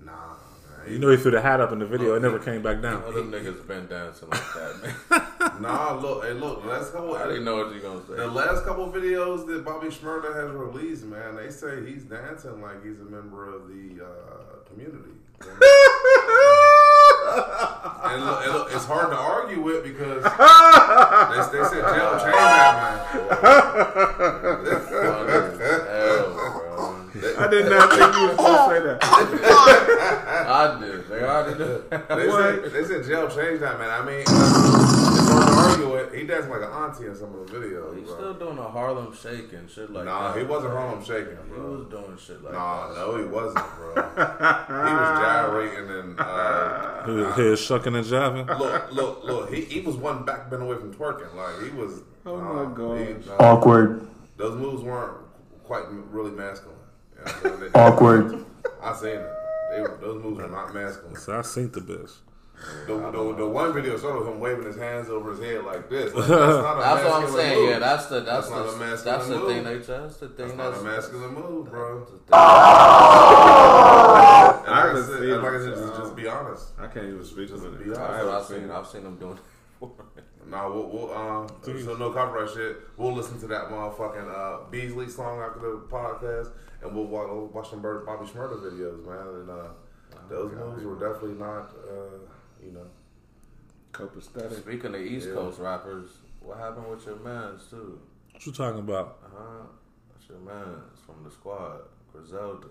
Nah, man. You know he threw the hat up in the video. It never came back Oh, down. them niggas been dancing like that, man. Nah, look, hey, look, the last couple. I didn't know what you gonna say. The last couple videos that Bobby Shmurda has released, man, they say he's dancing like he's a member of the uh, community. and, look, and look, it's hard to argue with because they, they said jail changed that man. Hell, bro. I did not think you was going to say that. I did. They already did. They said, they said jail changed that man. I mean, it's to argue with. He dancing like an auntie in some of the videos. He's bro. still doing a Harlem shake and shit like nah, that. he wasn't Harlem shaking, He bro. was doing shit like Nah, that. no, he wasn't, bro. he was gyrating and uh, He was here shucking and jiving. look, look, look. He, he was one back bend away from twerking. Like he was. Oh nah, my God. he- nah, Awkward. those moves weren't quite really masculine. You know what Awkward. I seen it. They, those moves were not masculine. So I seen the bitch. The, the, the one video showed him waving his hands over his head like this. Like, that's not a That's what I'm saying. move. Yeah, that's the that's, That's not a the masculine that's the move. thing they that's the thing That's not that's, a masculine move, bro. that's the thing. And like I haven't said, like I said, just, just be honest. I can't even speak to Just it. be. I That's what haven't seen seen. it. I've seen them doing. it. Nah, we'll, we'll um, so no copyright shit. We'll listen to that motherfucking uh, Beasley song after the podcast, and we'll watch, we'll watch some Bobby Shmurda videos, man. And uh, those moves were definitely not, uh, you know. Copacetic. Speaking of East Yeah. Coast rappers, what happened with your man's too? What you talking about? Uh huh. That's your man's from the squad, Griselda.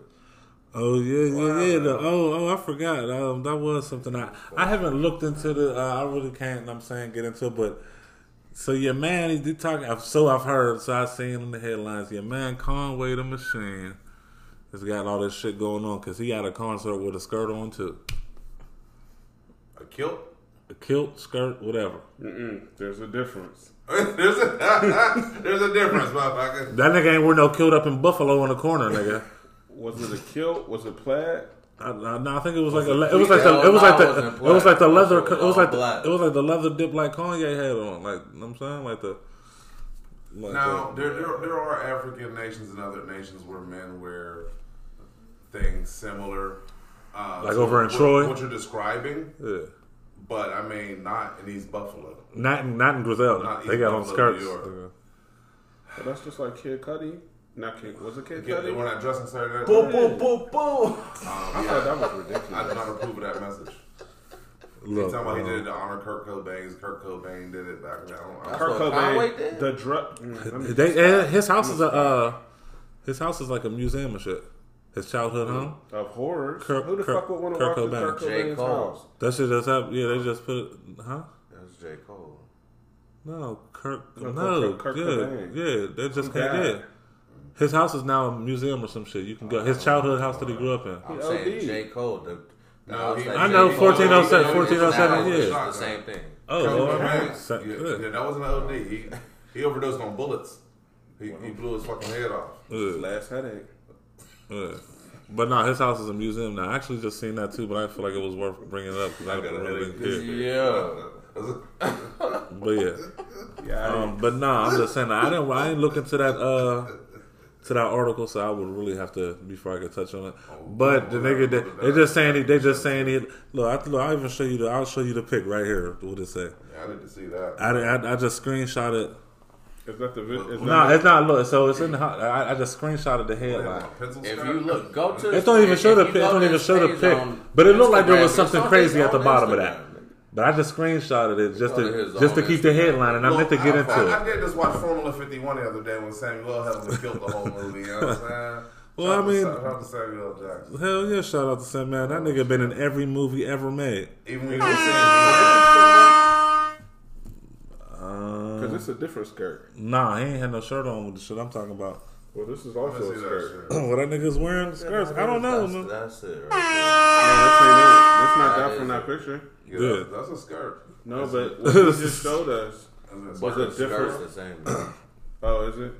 Oh yeah, yeah, yeah. The, oh, oh, I forgot. Um, that was something I I haven't looked into the. Uh, I really can't. I'm saying get into it, but so your man, he did talk. So I've heard. So I've seen in the headlines. Your man Conway the Machine has got all this shit going on because he had a concert with a skirt on too, A kilt? a kilt, skirt, whatever. Mm-mm. There's a difference. there's, a, there's a difference, motherfucker. That nigga ain't wear no kilt up in Buffalo in the corner, nigga. Was it a kilt? Was it plaid? I, I, no, I think it was like a, le- it was like the, it was like the, it was like the leather, It was like the, it was like the leather dip like Kanye had on, like you know what I'm saying, like the. Like Now, the- there, there, there are African nations and other nations where men wear things similar Uh, Like over in what, Troy? What you're describing, Yeah. But I mean, not in East Buffalo. Not in, not in Griselda. Not they East got on Buffalo, skirts. New York. But that's just like Kid Cudi. Not Kid. Was it Kid Yeah, Cudi? when I dress and say that, Boom, boom, boom, boom. um, I thought that was ridiculous. I ridiculous. do not approve of that message. He's Look, talking about he did it um, to honor Kurt Cobain. Kurt Cobain did it back then. I don't, I That's don't, Kurt Cobain, the drug. Mm, let me- they, eh, his house is a uh, his house is like a museum and shit. His childhood home. of horrors. Kurt- Who the Kurt- fuck would want to Kurt walk to Cobain. Kurt J. Cobain's Cole. house? That shit just happened. Yeah, they just put it. Huh? That's J. Cole. No, Kirk. No, No, Kurt- Kurt yeah, Cobain. yeah. They just Who can't. died? Yeah. His house is now a museum or some shit. You can go. His uh, childhood house that he grew up in. I'm He saying OD'd. J. Cole. The, the No, house he- that know, 1407, 1407, yeah. the same thing. Oh, Kurt Lord. Yeah, yeah, that wasn't an OD. He he overdosed on bullets. He, he blew his fucking head off. Good. Last headache. Yeah. But no, his house is a museum now. I actually just seen that too, but I feel like it was worth bringing it up because I, I got a really headache. didn't care. Yeah. But yeah, Yeah, um, but nah, I'm just saying I didn't. I didn't look into that uh to that article, so I would really have to before I could touch on it. But the nigga, they, they just saying he, they just saying he. Look, I, look, I'll even show you the. I'll show you the pic right here. What it say? Yeah, I didn't see that. I, I, I just screenshot it. Is that the? vi- Is that No, it's not. Look, so it's in. The, I, I just screenshotted the headline. If you look, go to. It don't even show the if you pic. It don't even show the pic. But it looked like there was something crazy at the own bottom of that. But I just screenshotted it just oh, to to just to own keep the headline, and I meant to get I, into I, I did just watch Formula 51 the other day when Samuel L. Jackson killed the whole movie. You know what I'm saying? Well, Shout I out to mean- shout out to Samuel Jackson. Hell yeah! Shout out to Sam man. That nigga been in every movie ever made. Even when he was ah. saying Because it's a different skirt. nah, he ain't had no shirt on with the shit I'm talking about. Well, this is also a skirt. that shit. what that nigga's wearing skirts? I don't know, That's, man. that's it. Right No, this ain't it. This not That that from that picture. Yeah, Good. That's, that's a skirt. No, That's but a- what you just showed us. that's a Was skirt. it the different? the same. Oh, is it?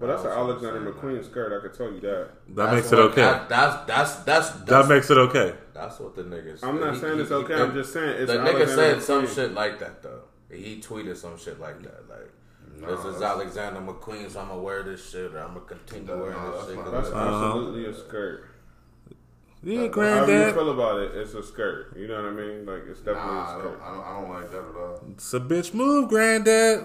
But that's an Alexander the same, McQueen skirt. I can tell you that. That That's makes it okay. That, that's that's that's That makes it okay. that's what the niggas. I'm not he- saying he- it's okay. he- I'm just saying it's the nigga said some shit like that though. He tweeted some shit like that. Like No, this is Alexander McQueen, so I'm gonna wear this shit, or I'm gonna continue No, wearing no, this that's shit. not- 'cause That's it's- Uh-huh. absolutely a skirt. Yeah, However you feel about it, it's a skirt. You know what I mean? Like it's definitely Nah, a I don't. I, don't, I don't like that at all. It's a bitch move, granddad.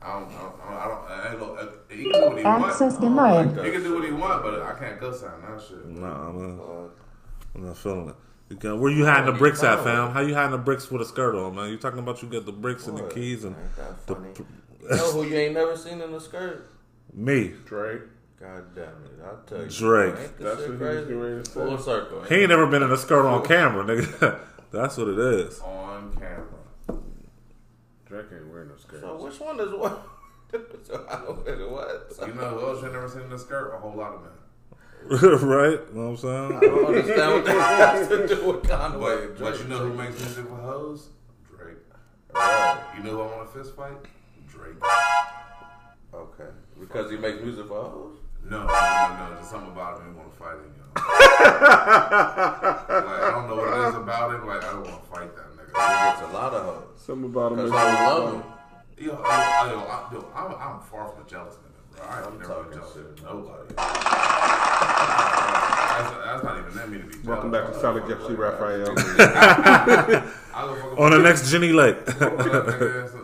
I don't. I don't. I don't. I ain't gonna, he can do what he want. Access denied. He can do what he want, but I can't go sign that shit. Nah, man. I'm not feeling it. You where you hiding oh, the bricks at, fam? How you hiding the bricks with a skirt on, man? You talking about you got the bricks and the What? keys and Ain't that the funny? You know who you ain't never seen in a skirt? me? Drake. God damn it! I'll tell you. Drake. Ain't this That's shit what he was crazy? getting ready to say. Full circle. He ain't never been in a skirt on camera, nigga. That's what it is. On camera. Drake ain't wearing no skirt. So which one is what? so I don't know what. You know who else you never seen in a skirt? A whole lot of men. right? You know what I'm saying? I don't understand what that has to do with Conway. But, but you know who makes music for hoes? Drake. Right. You know who I want to fist fight? Drake. Okay. Because he makes music for hoes? No, no, no, no. There's something about him. He want to fight him, yo. like I don't know what it is about him. Like I don't want to fight that nigga. He gets a lot of hoes. Something about him. Because is- I love him. Yo, I, I, yo, I, yo, I'm, I'm far from a jealous nigga, bro. I I'm ain't never jealous shit. of nobody. That's, that's not even that me to be. Welcome back to Solid Jeff C. Raphael. I go fuck On the next Jenny Lake.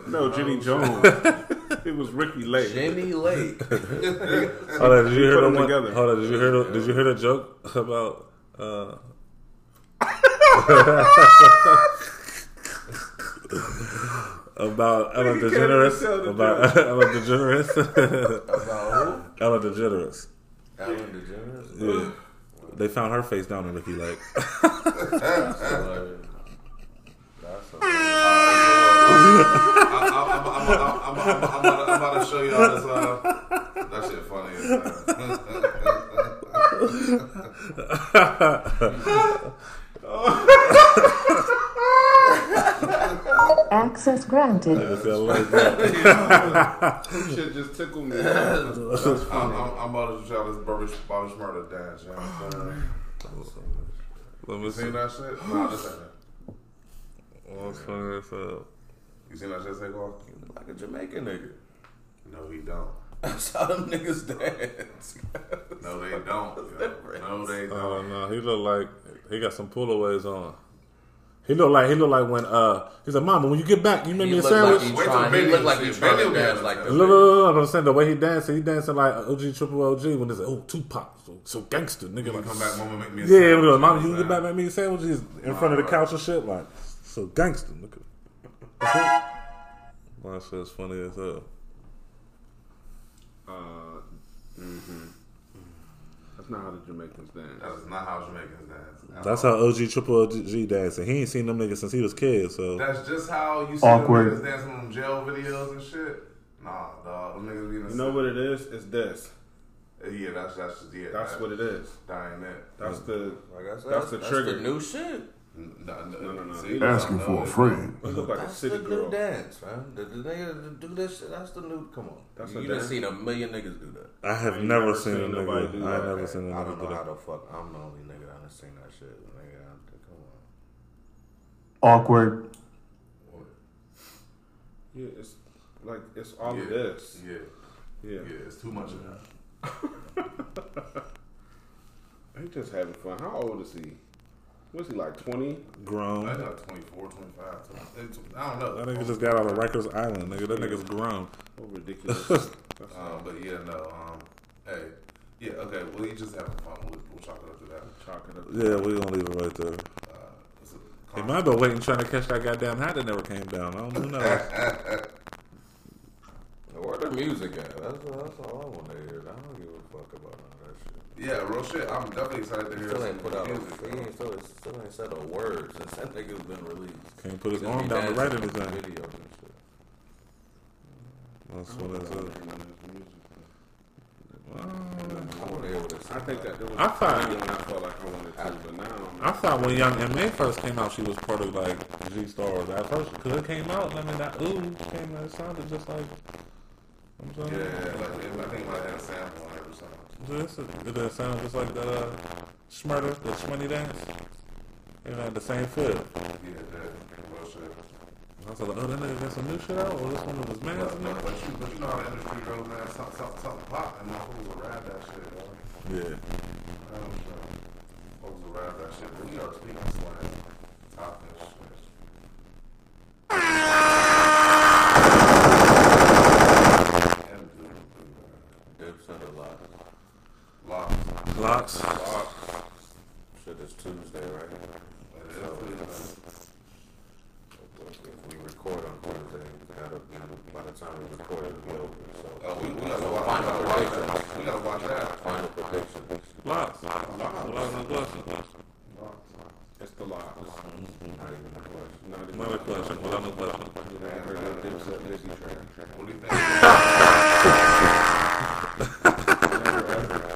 No, Jenny Jones. it was Ricki Lake. Jenny Lake. Hold on, did you hear the them one? together. Hold on, did you hear the? Did you hear the joke about? uh About Ellen Nigga can't even tell DeGeneres. About Ellen DeGeneres. About who? Ellen DeGeneres. Who? Ellen DeGeneres? Yeah. They found her face down in Ricki Lake. That's. That's hilarious. I'm, I'm, I'm, I'm, I'm, I'm, I'm, about to, I'm about to show y'all this. Uh, that shit funny. Access granted. They feel like that. Shit just tickled me. I'm, I'm, I'm about to show y'all oh, this Bobby, Bobby Shmurda dance. You know what I'm saying? Let me You see. seen that shit? Nah, this ain't it. Oh, What's funny as hell. You seen that shit, Saquon? Like a Jamaican nigga. No, he don't. That's how them niggas dance. No, they don't. yo. No, they Oh don't. Oh no, he look like he got some pullaways on. He look like he look like when uh he said, "Mama, when you get back, you make He me a look like sandwich." he Wait till trying. He Benny look like see he's trying to dance like the. Look, look, look, look, I'm saying the way he dancing, he dancing like OG Triple OG when they say, "Oh, Tupac, so, so gangster, nigga." Like, come back, mama, make me a yeah, sandwich. look, mama, you can get back, I'm make me sandwiches in front of the Nah, couch and shit, like so gangster, nigga. That's it. My shit's funny as hell. Uh, mm-hmm. That's not how the Jamaicans dance. That is not how Jamaicans dance. That's how OG Triple OG dancing. He ain't seen them niggas since he was kid, so That's just how you see Awkward. them niggas dancing on them jail videos and shit. Nah, dog. Them niggas be in the You know what it is? It's this. Yeah, that's that's just yeah. That's that, what it is. Dying That ain't it. That's the Like I said, That's the trigger. new shit. No, no, No, no, no. See, Asking for a friend. you look like a That's city the girl. new dance, man. The, the nigga that do this shit. That's the new. Come on, That's you a done dance? seen a million niggas do that. I have never never seen a seen nobody nigga. do I have that. never seen a nigga don't do know how that. the fuck. I'm the only nigga that done seen that shit. Nigga, I'm, come on. Awkward. Yeah, it's like it's all yeah, of this. Yeah, Yeah. yeah, it's too much of that. He just having fun. How old is he? Was he like twenty? Grown. I got 24, 25. 20. I don't know. That nigga just got out of Rikers Island, nigga. That nigga's grown. What ridiculous. Um, but yeah, no. Um, hey, yeah, okay. Well, you just having fun. We'll, we'll chalk it up to that. chalk it up. Yeah, we're gonna leave it right there. Uh, might have been waiting trying to catch that goddamn hat that never came down. I don't know. who knows. Where the music at? That's, that's all I want to hear. I don't give a fuck about none of that shit. Yeah, real shit. I'm definitely excited to hear Still ain't put out. music. He ain't still, still ain't said a word since that nigga's been released. Can't put his arm down to write dancing anything. Videos and shit. That's what it is. I want to hear what it's. I think that there was I thought- when I felt like I wanted to, but now I thought when Young M.A. first came out, she was part of like G Stars That first because it came out. I mean, that ooh came out. It sounded just like. I'm Yeah, saying, like, I think have a sample on every song. This it did sound just like the uh, Shmurda, the Shmoney dance. It had the same feel. Yeah, that. I was like, oh, that nigga got some new shit out, or this one of his mans But, but, but, you, but you know how the industry goes, man. Something, something, something pop, and motherfuckers will rap that shit, yo. Yeah. I don't know. Folks will rap that shit. But we are speaking slang. Top and shit. And do, do, Dip said a lot. uh, Lox. Lox. Shit is Tuesday, right? It is So, Tuesday. If we record on Thursday, that'll by the time we record, it'll be over. So, Oh, we, we gotta watch final that. We gotta watch that. Final predictions. Lox. Lox and blessings. it's the lock. Not even a question. Not even Another question, but another question. I heard that Dipset Lizzy track. What do you think?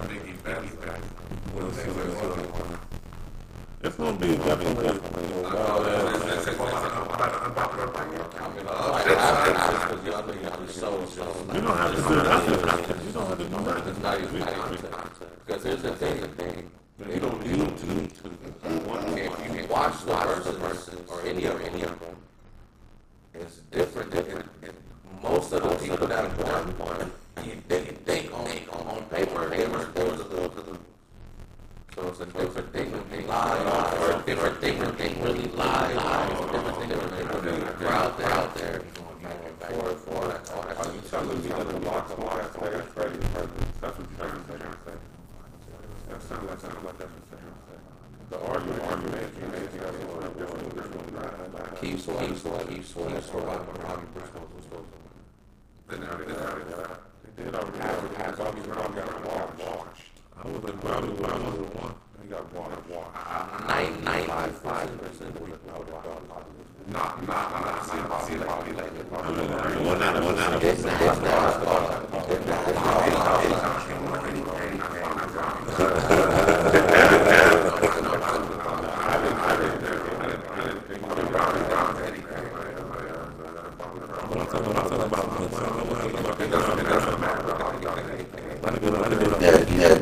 Biggie, Biggie, Biggie. What do you think? What do you think? It's gonna be definitely. I mean, I that y'all niggas be so, so. You don't have to do nothing. You don't have to do nothing. It's not even content. Because here's the thing. They don't need to. If you watch the verses or any of any of them, it's different. different. Most of the people that have won, one, they think on, on paper they were supposed to do. So a different thing when they lie, or a different thing when they really lie. It's a different thing when they really are out there, out there. Are you telling me that the players Freddie? That's what you're trying to say. That's what you're trying to say. The argument, argument, you made want to different, different, right? Keep swing, keep swing, keep swing, keep swing. Robbie Briscoe was supposed to. They never did that. They did already have it, has Bobby Brown got washed. I was like, probably one the one. He got washed. Nine, ninety-five percent of people would have thought Bobby was. Nah, nah, nah, nah. See, see, like, see, like, One out of one out of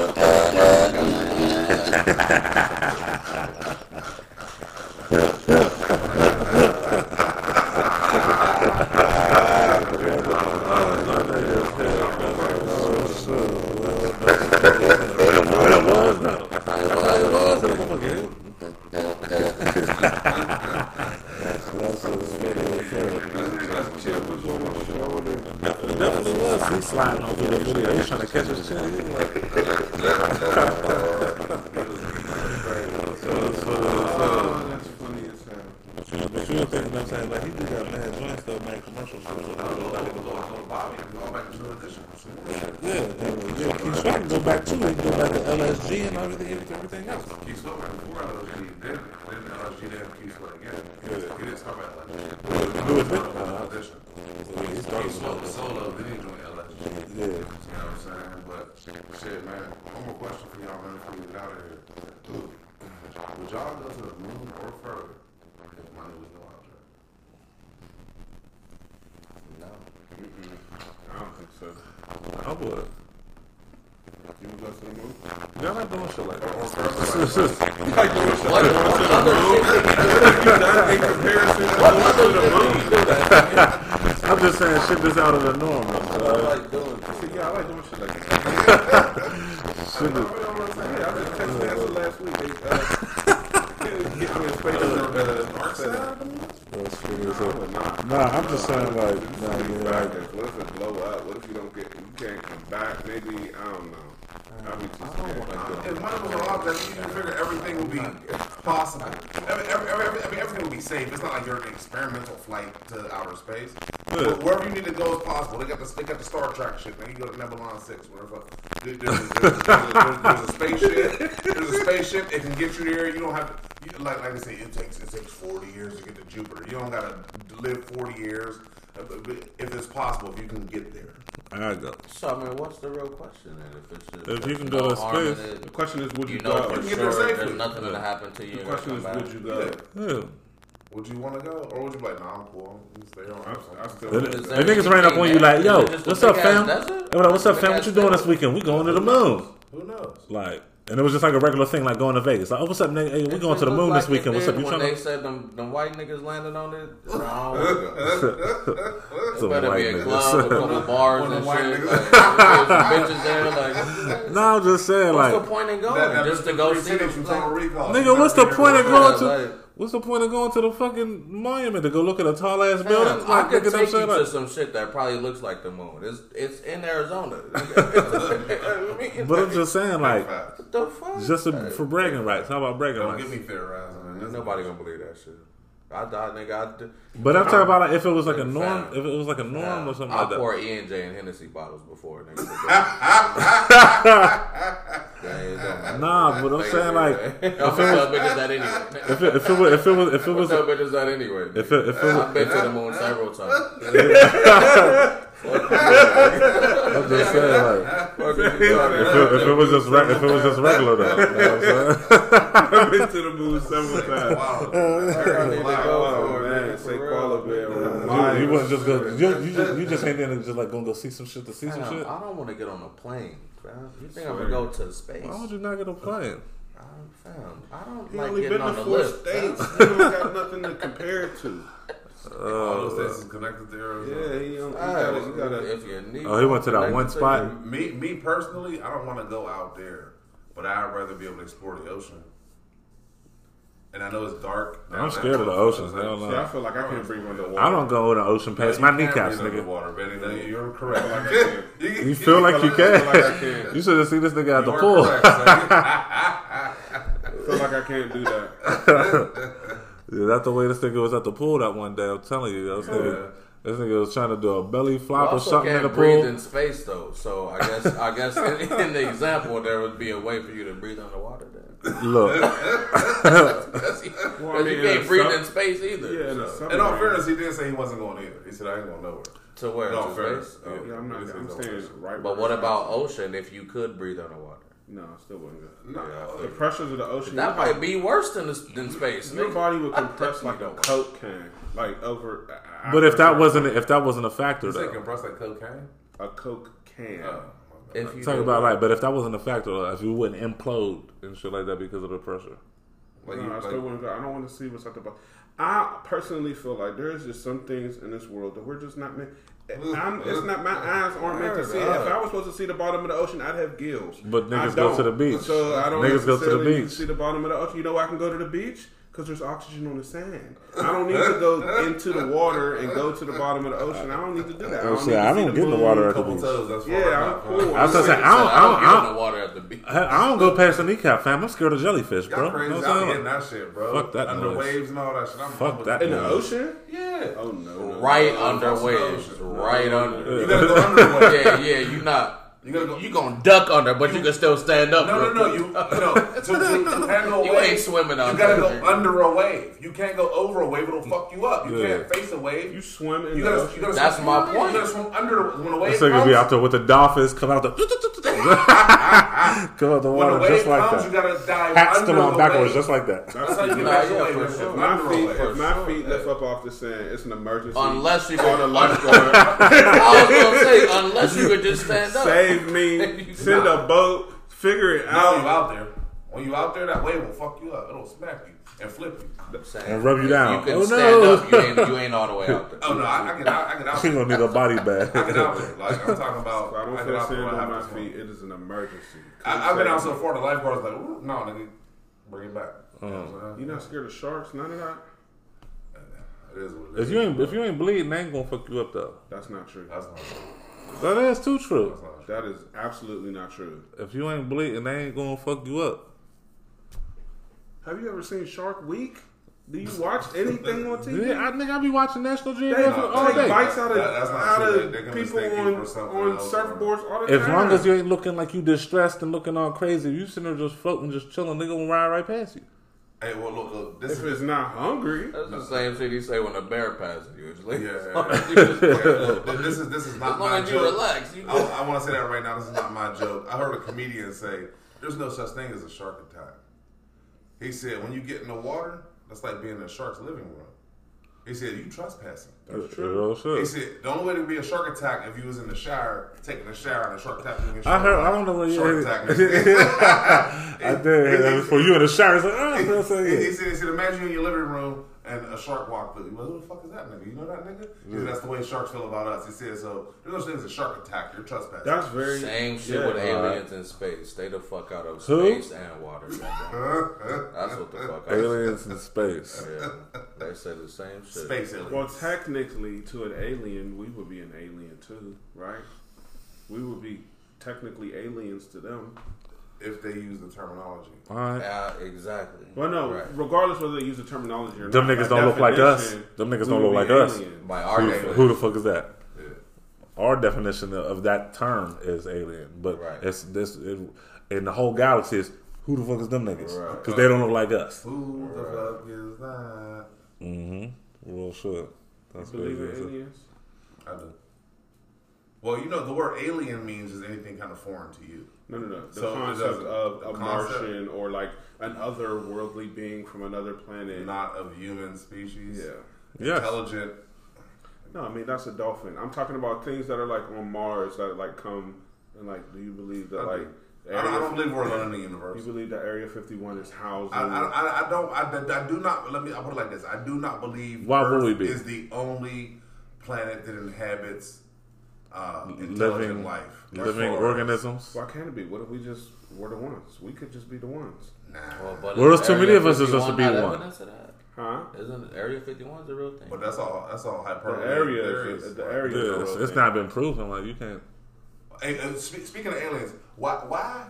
was like, Oh, that's funny as hell. But you were thinking, I'm saying, like, he do got mad joints though, mad commercials. So, yeah, and yeah, he's trying to go back to it. He can go back to LSG and everything, everything else. Keith Sweat went before LSG. Then, then LSG then Keith Sweat again. He didn't- He didn't start at LSG. Who was it? Uh, audition. Keith Sweat was solo, then he joined LSG. Yeah. You know what I'm saying? But shit, man. One more question for y'all, man, before we get out of here. Dude, would y'all go to the moon or further if money was no object? No. I don't think so. I would. You would go to the moon? Y'all like doing shit like that. Or further, like, Like doing shit What, what other shit in comparison to going to the moon. I'm just saying shit that's out of the norm. I like doing? See, yeah, I like doing shit like that. shit is, Yeah, I just texted Ansel last week. They, get to his face on the dark side? that's shit is, uh, Nah, Nah, I'm just saying like, nah, yeah, like, What if it blow up? What if you don't get, you can't come back? Maybe, I don't know. I'd be too scared. If money was no object, you figure everything will be possible. Every, every, every, every, I mean, everything will be safe. It's not like you're an experimental flight to outer space. Yeah. Wherever you need to go is possible. They got the they got the Star Trek shit. Man, you go to Nebulon Six, whatever. There- There's, there's, there's, there's a spaceship. There's a spaceship. It can get you there. You don't have to. You, like like they say, it takes it takes 40 years to get to Jupiter. You don't gotta live 40 years. uh, but- but If it's possible, if you can get there. I gotta go. So I mean, what's the real question then? If it's just If you can there's go no to space- The question is, would you, you know go? for You can get there sure safely. there's nothing gonna happen to you. The question is, come would you go? Yeah. Would you want to go, or would you be like, Nah, I'm cool. I'm stay on. I, I still. They, Is they there niggas ran up on you like, yo, Is it just a what's up, fam? desert? They were like, what's up, fam? What you doing this weekend? We going to the moon. Who knows? Like, and it was just like a regular thing, like going to Vegas. Like, oh, what's up, nigga? Hey, we going to the moon looked this weekend. What's up? did You when trying they to? said them, them white niggas landed on it? No, I don't know. Some better white be a niggas. club, a couple bars and white shit. niggas. Like, there's bitches there. Like, No, I'm just saying, what's like, the point in going? That- that just to go Three see Cities them. from Total Like, nigga, what's the point of going to? Like- What's the point of going to the fucking monument to go look at a tall ass building? Fam, I could nigga, take you shit to some shit that probably looks like the moon. It's it's in Arizona. But I'm just saying, like, what the fuck? just to, for bragging rights. How about bragging Don't rights? get me theorizing. man. Nobody gonna believe that shit. I died, nigga. I, d- But I'm talking about like, if it was like a norm, if it was like a norm or something I like that. pour E and J and Hennessy bottles before, nigga. Yeah, it don't. Nah, but I'm Nigga, saying like, I'm gonna tell bitches that anyway. if it, if it was if it was if it was gonna bitches that anyway. if it, if it was, I've been to the moon several times. I'm just saying like. Fuck is you talking If it, if it was just re- if it was just regular though, you know what I'm saying? I've been to the moon several times. Wow. I need to go Oh, man, say for real. koala bear. You, you wouldn't just go. You, you just you just ain't there to just like gonna go see some shit to see some shit. I don't want to get on a plane, fam. You think I'm gonna go to space? Why would you not get a plane? I don't, fam, I don't You like only getting been to on the four lift. states. fam. You don't got nothing to compare it to. All those oh. things is connected there. Yeah, he, don't- you gotta, you gotta. if you need Oh, he went to that one spot? Me, me personally, I don't want to go out there, but I'd rather be able to explore the ocean. And I know it's dark. I'm scared of the oceans. Hell See, I feel like I can't breathe underwater. I don't go in the ocean past my kneecaps, nigga. Water, Benny. No, You're correct. Like I can. You feel like you I feel like I can? can. You should have seen this nigga at the pool. correct. I feel like I can't do that. Yeah, that's the way this nigga was at the pool that one day. I'm telling you, this nigga, this nigga was trying to do a belly You flop or also something in can't the breathe pool. in space though, so I guess I guess in, in the example there would be a way for you to breathe underwater. Then Look, because you, Well, I mean, you can't in breathe some- in space either. Yeah, in the so. In all fairness, he did say he wasn't going either. He said I ain't going nowhere. To where? In all to fairness, space? yeah. Yeah, I'm not. He said I'm no staying space. right. But what about ocean if you could breathe underwater? No, I still wouldn't go. No, The pressures of the ocean. That might body- be worse than, the, than space. Your nigga. body would compress like a don't coke can, like over. I- I but if that wasn't if that wasn't a factor You say though, compressed like cocaine? a coke can, Oh, If you Talk about like, but if that wasn't a factor, if you wouldn't implode and shit like that because of the pressure. Like, No, you, I like, still want to go. I don't want to see what's at the bottom. I personally feel like there's just some things in this world that we're just not meant. I'm, it's not my eyes aren't meant to see. it. If I was supposed to see the bottom of the ocean, I'd have gills. But I niggas go don't. to the beach. So I don't Niggas go to the necessarily beach. to see the bottom of the ocean. You know why I can go to the beach? Because there's oxygen on the sand. I don't need to go into the water and go to the bottom of the ocean. I don't need to do that. Oh, don't shit, need to I don't get in the water at the beach. toes. Yeah, I'm cool. I was gonna say, Said, I don't, I don't get in the water at the beach. I, I don't go past the kneecap, fam. I'm scared of jellyfish, bro. Y'all crazy. You know what I'm I'm getting that shit, bro. Fuck that Under noise. waves and all that shit. I'm Fuck that In the ocean? Yeah. Oh no, no. Right no, under waves. no, no, Right under. You gotta go under the. Yeah, yeah. You not. You gotta go. You gonna duck under, but you can still stand up. No, no, no. You uh, no. To, to, to handle a You wave, ain't swimming under. You gotta go under a wave. You can't go over a wave. It'll fuck you up. You Yeah. can't face a wave. You swim in You the gotta, ocean. you gotta That's swim, my point. You gotta swim under the, when a wave This nigga comes. be out there with the dolphins, come out the come out the when a water wave just like comes, you that. gotta dive Hats them on backwards wave. just like that. That's how you get Nah, back to yeah, wave. for It's sure. My feet, if my feet lift up off the sand, it's an emergency. Unless you Call the can. lifeguard. I was gonna say unless you could just stand up. Save me. Send a boat. Figure it out. out. you out there. When you out there, that wave will fuck you up. It'll smack you and flip you. Saying, And rub you if down. You can Oh, stand no. up. You ain't, you ain't all the way out there. Oh no, I, I get out. I get out. He gonna need a body bag. I get out there. Like I'm talking about. If I don't get feel out there sand when I on my have to swim. feet, it is an emergency. I, I've been out so far. The lifeguard's like, Ooh, "No, nigga, bring it back." You know mm. You saying? not scared of sharks? None of that. It is what it is. If you ain't if you ain't bleeding, they ain't gonna fuck you up though. That's not true. That's not true. That is too true. That's true. That is absolutely not true. If you ain't bleeding, they ain't gonna fuck you up. Have you ever seen Shark Week? Do you watch anything on TV? Yeah, I think I be watching National They Geographic No, all take day. bites out of, That- that's not out true. of They- they can people on, on surfboards all the As time. long as you ain't looking like you distressed and looking all crazy, you sitting there just floating, just chilling, They gonna ride right past you. Hey, well, look, look this if is it's not hungry, That's the same shit you say when a bear passes usually. Yeah. As long as you just- look, this is this is not as not long my as you relax, you I, I want to say that right now. This is not my joke. I heard a comedian say, "There's no such thing as a shark attack." He said, "When you get in the water, that's like being in a shark's living room." He said, "You trespassing." that's true. He said, "The only way to be a shark attack if you was in the shower, taking a shower, and a shark tapping you." I heard. I don't know what you. Shark attack. I did. For you in the shower. It's like, oh, He, he said, he said, imagine you in your living room and a shark walked through. You like, who the fuck is that nigga? You know that nigga? He said, that's the way sharks feel about us. He said, so there's no such thing as a shark attack. You're trespassing. That's very Same shit yeah. with aliens in space. Stay the fuck out of Who? space and water. That's what the fuck I Aliens in space. Yeah, they say the same shit. Space aliens. Well, technically, to an alien, we would be an alien too, right? We would be technically aliens to them. If they use the terminology. All right. Yeah, exactly. Well, no, Right. regardless whether they use the terminology or not. Them not. niggas don't look like us. Them niggas don't look be like us. By our Who, the- definition. who the fuck is that? Yeah. Our definition of that term is alien, but Right. it's this it, in the whole galaxy is who the fuck is them niggas? Right. Because they don't look like us. Who the fuck is that? Mm-hmm. Real shit. That's Believe in aliens? I do. Well, you know, the word alien means is anything kind of foreign to you. No, no, no. The So concept of a concept- Martian or like an otherworldly being from another planet. Not of human species. yeah. Yes. Intelligent. No, I mean that's a dolphin. I'm talking about things that are like on Mars that like come and like. Do you believe that like? do. I don't, I don't believe we're alone in the universe. You believe that Area 51 is housed? I, I, I, I don't. I, I do not. Let me. I put it like this. I do not believe Why would Earth we be? is the only planet that inhabits uh, intelligent Living, life. living Therefore, organisms. Why can't it be? What if we just were the ones? We could just be the ones, Nah. Well, but Well, there's too many of us that's supposed to be not one. evidence of that? huh? Isn't Area 51 a real thing? But that's all. That's all The area, theories. is, the area. is Yeah, a it's, real it's thing. not been proven. Like you can't. Hey, uh, spe- speaking of aliens, why? Why?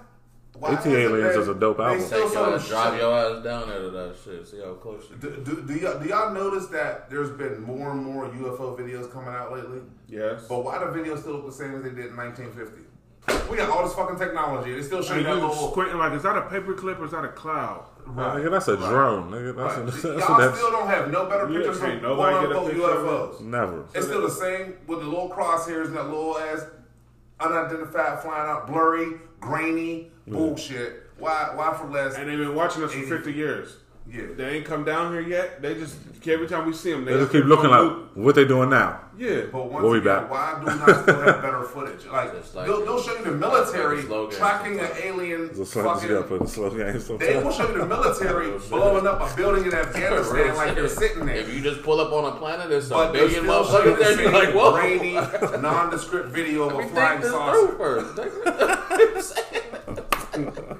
Why AT is it Aliens that is a dope they album. still Take so your ass, drive your ass down there to that shit. See how close you Do, do, do, y'all, do y'all notice that there's been more and more UFO videos coming out lately? Yes. But why the videos still look the same as they did in 1950? We got all this fucking technology. They still show And you that you little. squinting like, is that a paperclip or is that a cloud? Right. Nigga, that's a Right. drone. Nigga, that's, Right. that's, Y'all that's, that's still don't have no better pictures can't of nobody quote get a unquote picture of UFOs. never. It's still the same with the little crosshairs and that little ass unidentified flying out, blurry, grainy bullshit. Why? Why for less? And they've been watching us for 50 years. Yeah. They ain't come down here yet. They just every time we see them, they, They just keep looking like what they doing now. yeah. But once We'll be again, back. why do not still have better footage? Like, like- they'll, they'll show you the military Like tracking an alien Just like just gotta fucking. put the slow game They will show you the military blowing up a building in Afghanistan like they're sitting there. If you just pull up on a planet, there's a But billion still show you motherfuckers the there. You're like, same whoa. grainy, nondescript video of a flying saucer. first.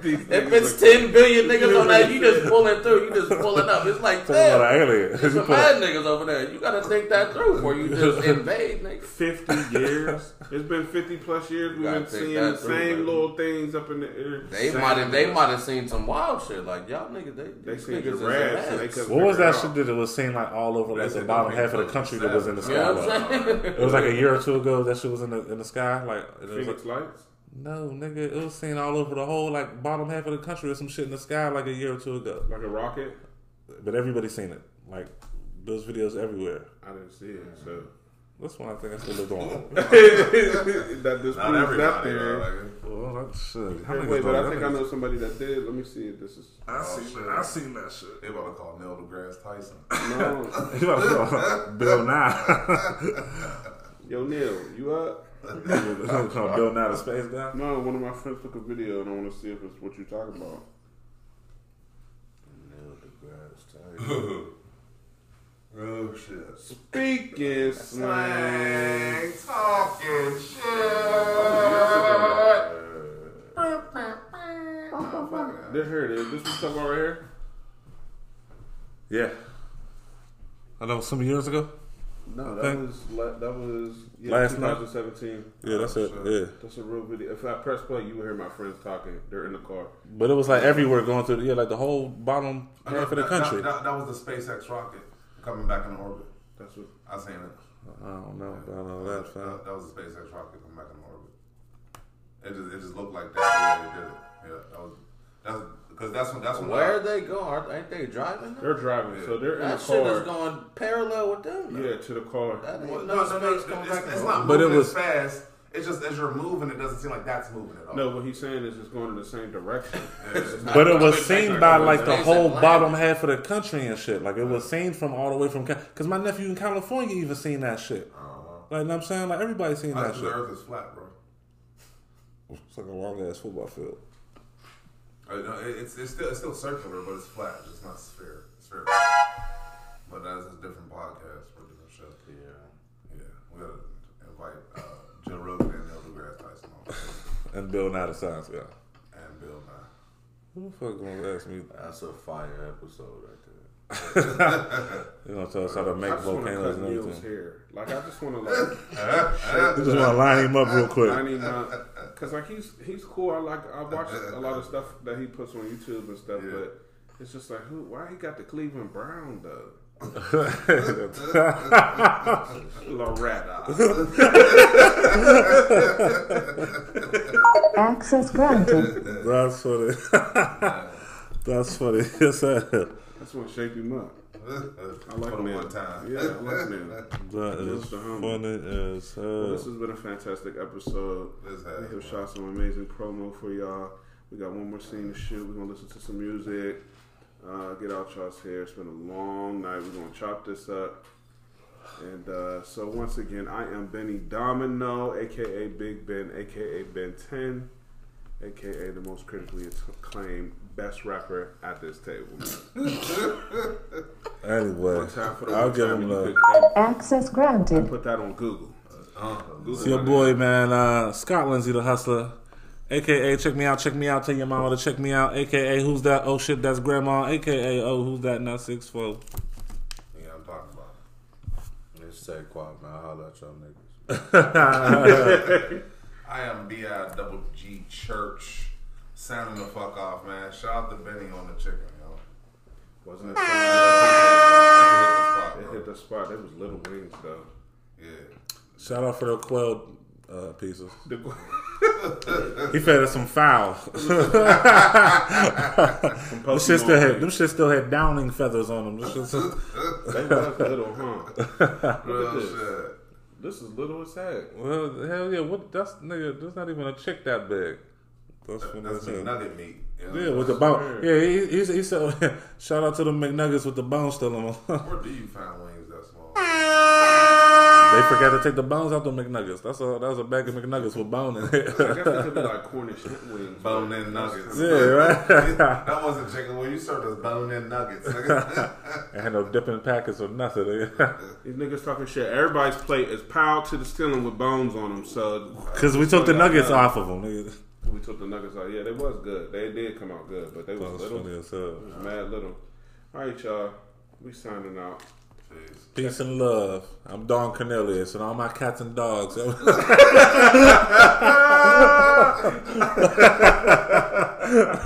These If it's like- ten billion niggas on that, you just pulling through. You just pulling up. It's like Talking about damn. an alien. There's some put- mad niggas over there. You gotta think that through before you just invade, nigga. 50 years. It's been 50 plus years. We've been seeing the through, same baby. little things up in the air. They might have. They might have seen some wild shit. Like y'all niggas. They, They these seen niggas is giraffes and they advanced. couldn't What was that figure shit it that was seen like all over like the bottom half of the country that was in the sky? know what like- I'm saying? It was like a year or two ago that shit was in the in the sky. Like Phoenix Lights? No nigga, it was seen all over the whole like bottom half of the country or some shit in the sky like a year or two ago. Like a rocket? But everybody seen it. Like those videos everywhere. I didn't see it, so. That's one I think I still lived on. that Not disproves that everybody, theory. bro. Like, well, that shit. How Hey, wait, but I think I know somebody that did. Let me see if this is. I Oh, seen shit. that. I seen that shit. they about to call Neil deGrasse Tyson. No. You about to call Bill Nye. Yo, Neil, you up? Call Bill Nye the space guy. No, one of my friends took a video and I want to see if it's what you're talking about. oh shit. Speaking slang. Slang talking shit. There, here it is. This was talking about right here. Yeah. I know some years ago. No, that was that was yeah, Last night? 2017. Yeah, that's oh, it. Yeah. That's a real video. If I press play, you will hear my friends talking. They're in the car. But it was like everywhere going through, the, yeah, like the whole bottom half of the That- country. That, that, that was the SpaceX rocket coming back in orbit. That's what. I seen it. I don't know. I don't know that. That, that was the SpaceX rocket coming back in orbit. It just it just looked like that the way they did it. Yeah, that was that's because that's when that's when Where are they going? Aren't- Ain't they driving? They're driving, so they're in That the shit is car. going parallel with them. though. Yeah, to the car. That Well, no, no, no, no, space it's, it's not forth. But it moving was- as fast. It's just as you're moving, it doesn't seem like that's moving at all. No, what he's saying is it's going in the same direction. It's not- But it was seen by like the whole and bottom half of the country and shit. Like it was seen from all the way from because my nephew in California even seen that shit. Uh-huh. Like you know what I'm saying, like everybody seen I that think the shit. Earth is flat, bro. It's like a long ass football field. Uh, no, it's it's still it's still circular, but it's flat. It's not sphere. Sphere. But that's a different podcast for a different show. Yeah. Yeah, we gotta invite uh, Joe Rogan and Neil deGrasse Tyson on, And Bill Nye the science guy. and Bill Nye. Who the fuck gonna ask me? That's a fire episode right there. You know, tell us how to make I just want to volcanoes cut and Neil's everything. hair. Like I just want to like You just want to line him up real quick. line him up because like he's he's cool. I like I watch a lot of stuff that he puts on YouTube and stuff, Yeah. but it's just like who? Why he got the Cleveland Brown though? Loretta. Access granted. That's funny. That's funny. Yes, sir. That's what shape him up. I like For the one time. Yeah, I like Neil. That is funny as Well, hell. this has been a fantastic episode. This We have shot some amazing promo for y'all. We got one more scene to shoot. We're gonna listen to some music. Uh, get out y'all's hair. It's been a long night. We're gonna chop this up. And uh, so once again, I am Benny Domino, aka Big Ben, aka Ben 10, aka the most critically acclaimed best rapper at this table. Anyway, One time for the I'll one give him you the. could- Access granted. Put that on Google. Google It's your my boy, man. Uh, Scott Lindsay, the hustler. AKA, check me out, check me out. Tell your mama to check me out. AKA, who's that? Oh shit, that's grandma. AKA, oh, who's that? Not six four. Yeah, I'm talking about. It's Saquon, man. I'll holler at y'all niggas. I am Bi Double G Church. Sounding the fuck off, man. Shout out to Benny on the chicken, yo. Wasn't it? It It hit the spot. It was little wings though. Yeah. Shout out for the quail uh, pieces. The- He fed us some foul. them shit still had them shit still had downing feathers on them. Them shit- They was little, huh? Real this. shit. This is little as heck. well, hell yeah, what? That's nigga. That's not even a chick that big. That's funny That's as the hell. nugget meat. you? Yeah, with the bone. Yeah, he, he, he said, shout out to the McNuggets with the bone still on them. Where do you find wings that small? they forgot to take the bones out the McNuggets. That's a that was a bag of McNuggets with bone in it. I guess it could be like Cornish wings. Bone in nuggets. yeah, right. that wasn't chicken wing. You served us bone in nuggets. nigga. I had no dipping packets or nothing. These niggas talking shit. Everybody's plate is piled to the ceiling with bones on them. So Because we took the nuggets off of them. Nigga. we took the nuggets out. Yeah, they was good. They did come out good, but they was was little. funny as hell. It was mad little. All right, y'all. We signing out. Jeez. Peace and love. I'm Don Cornelius and all my cats and dogs.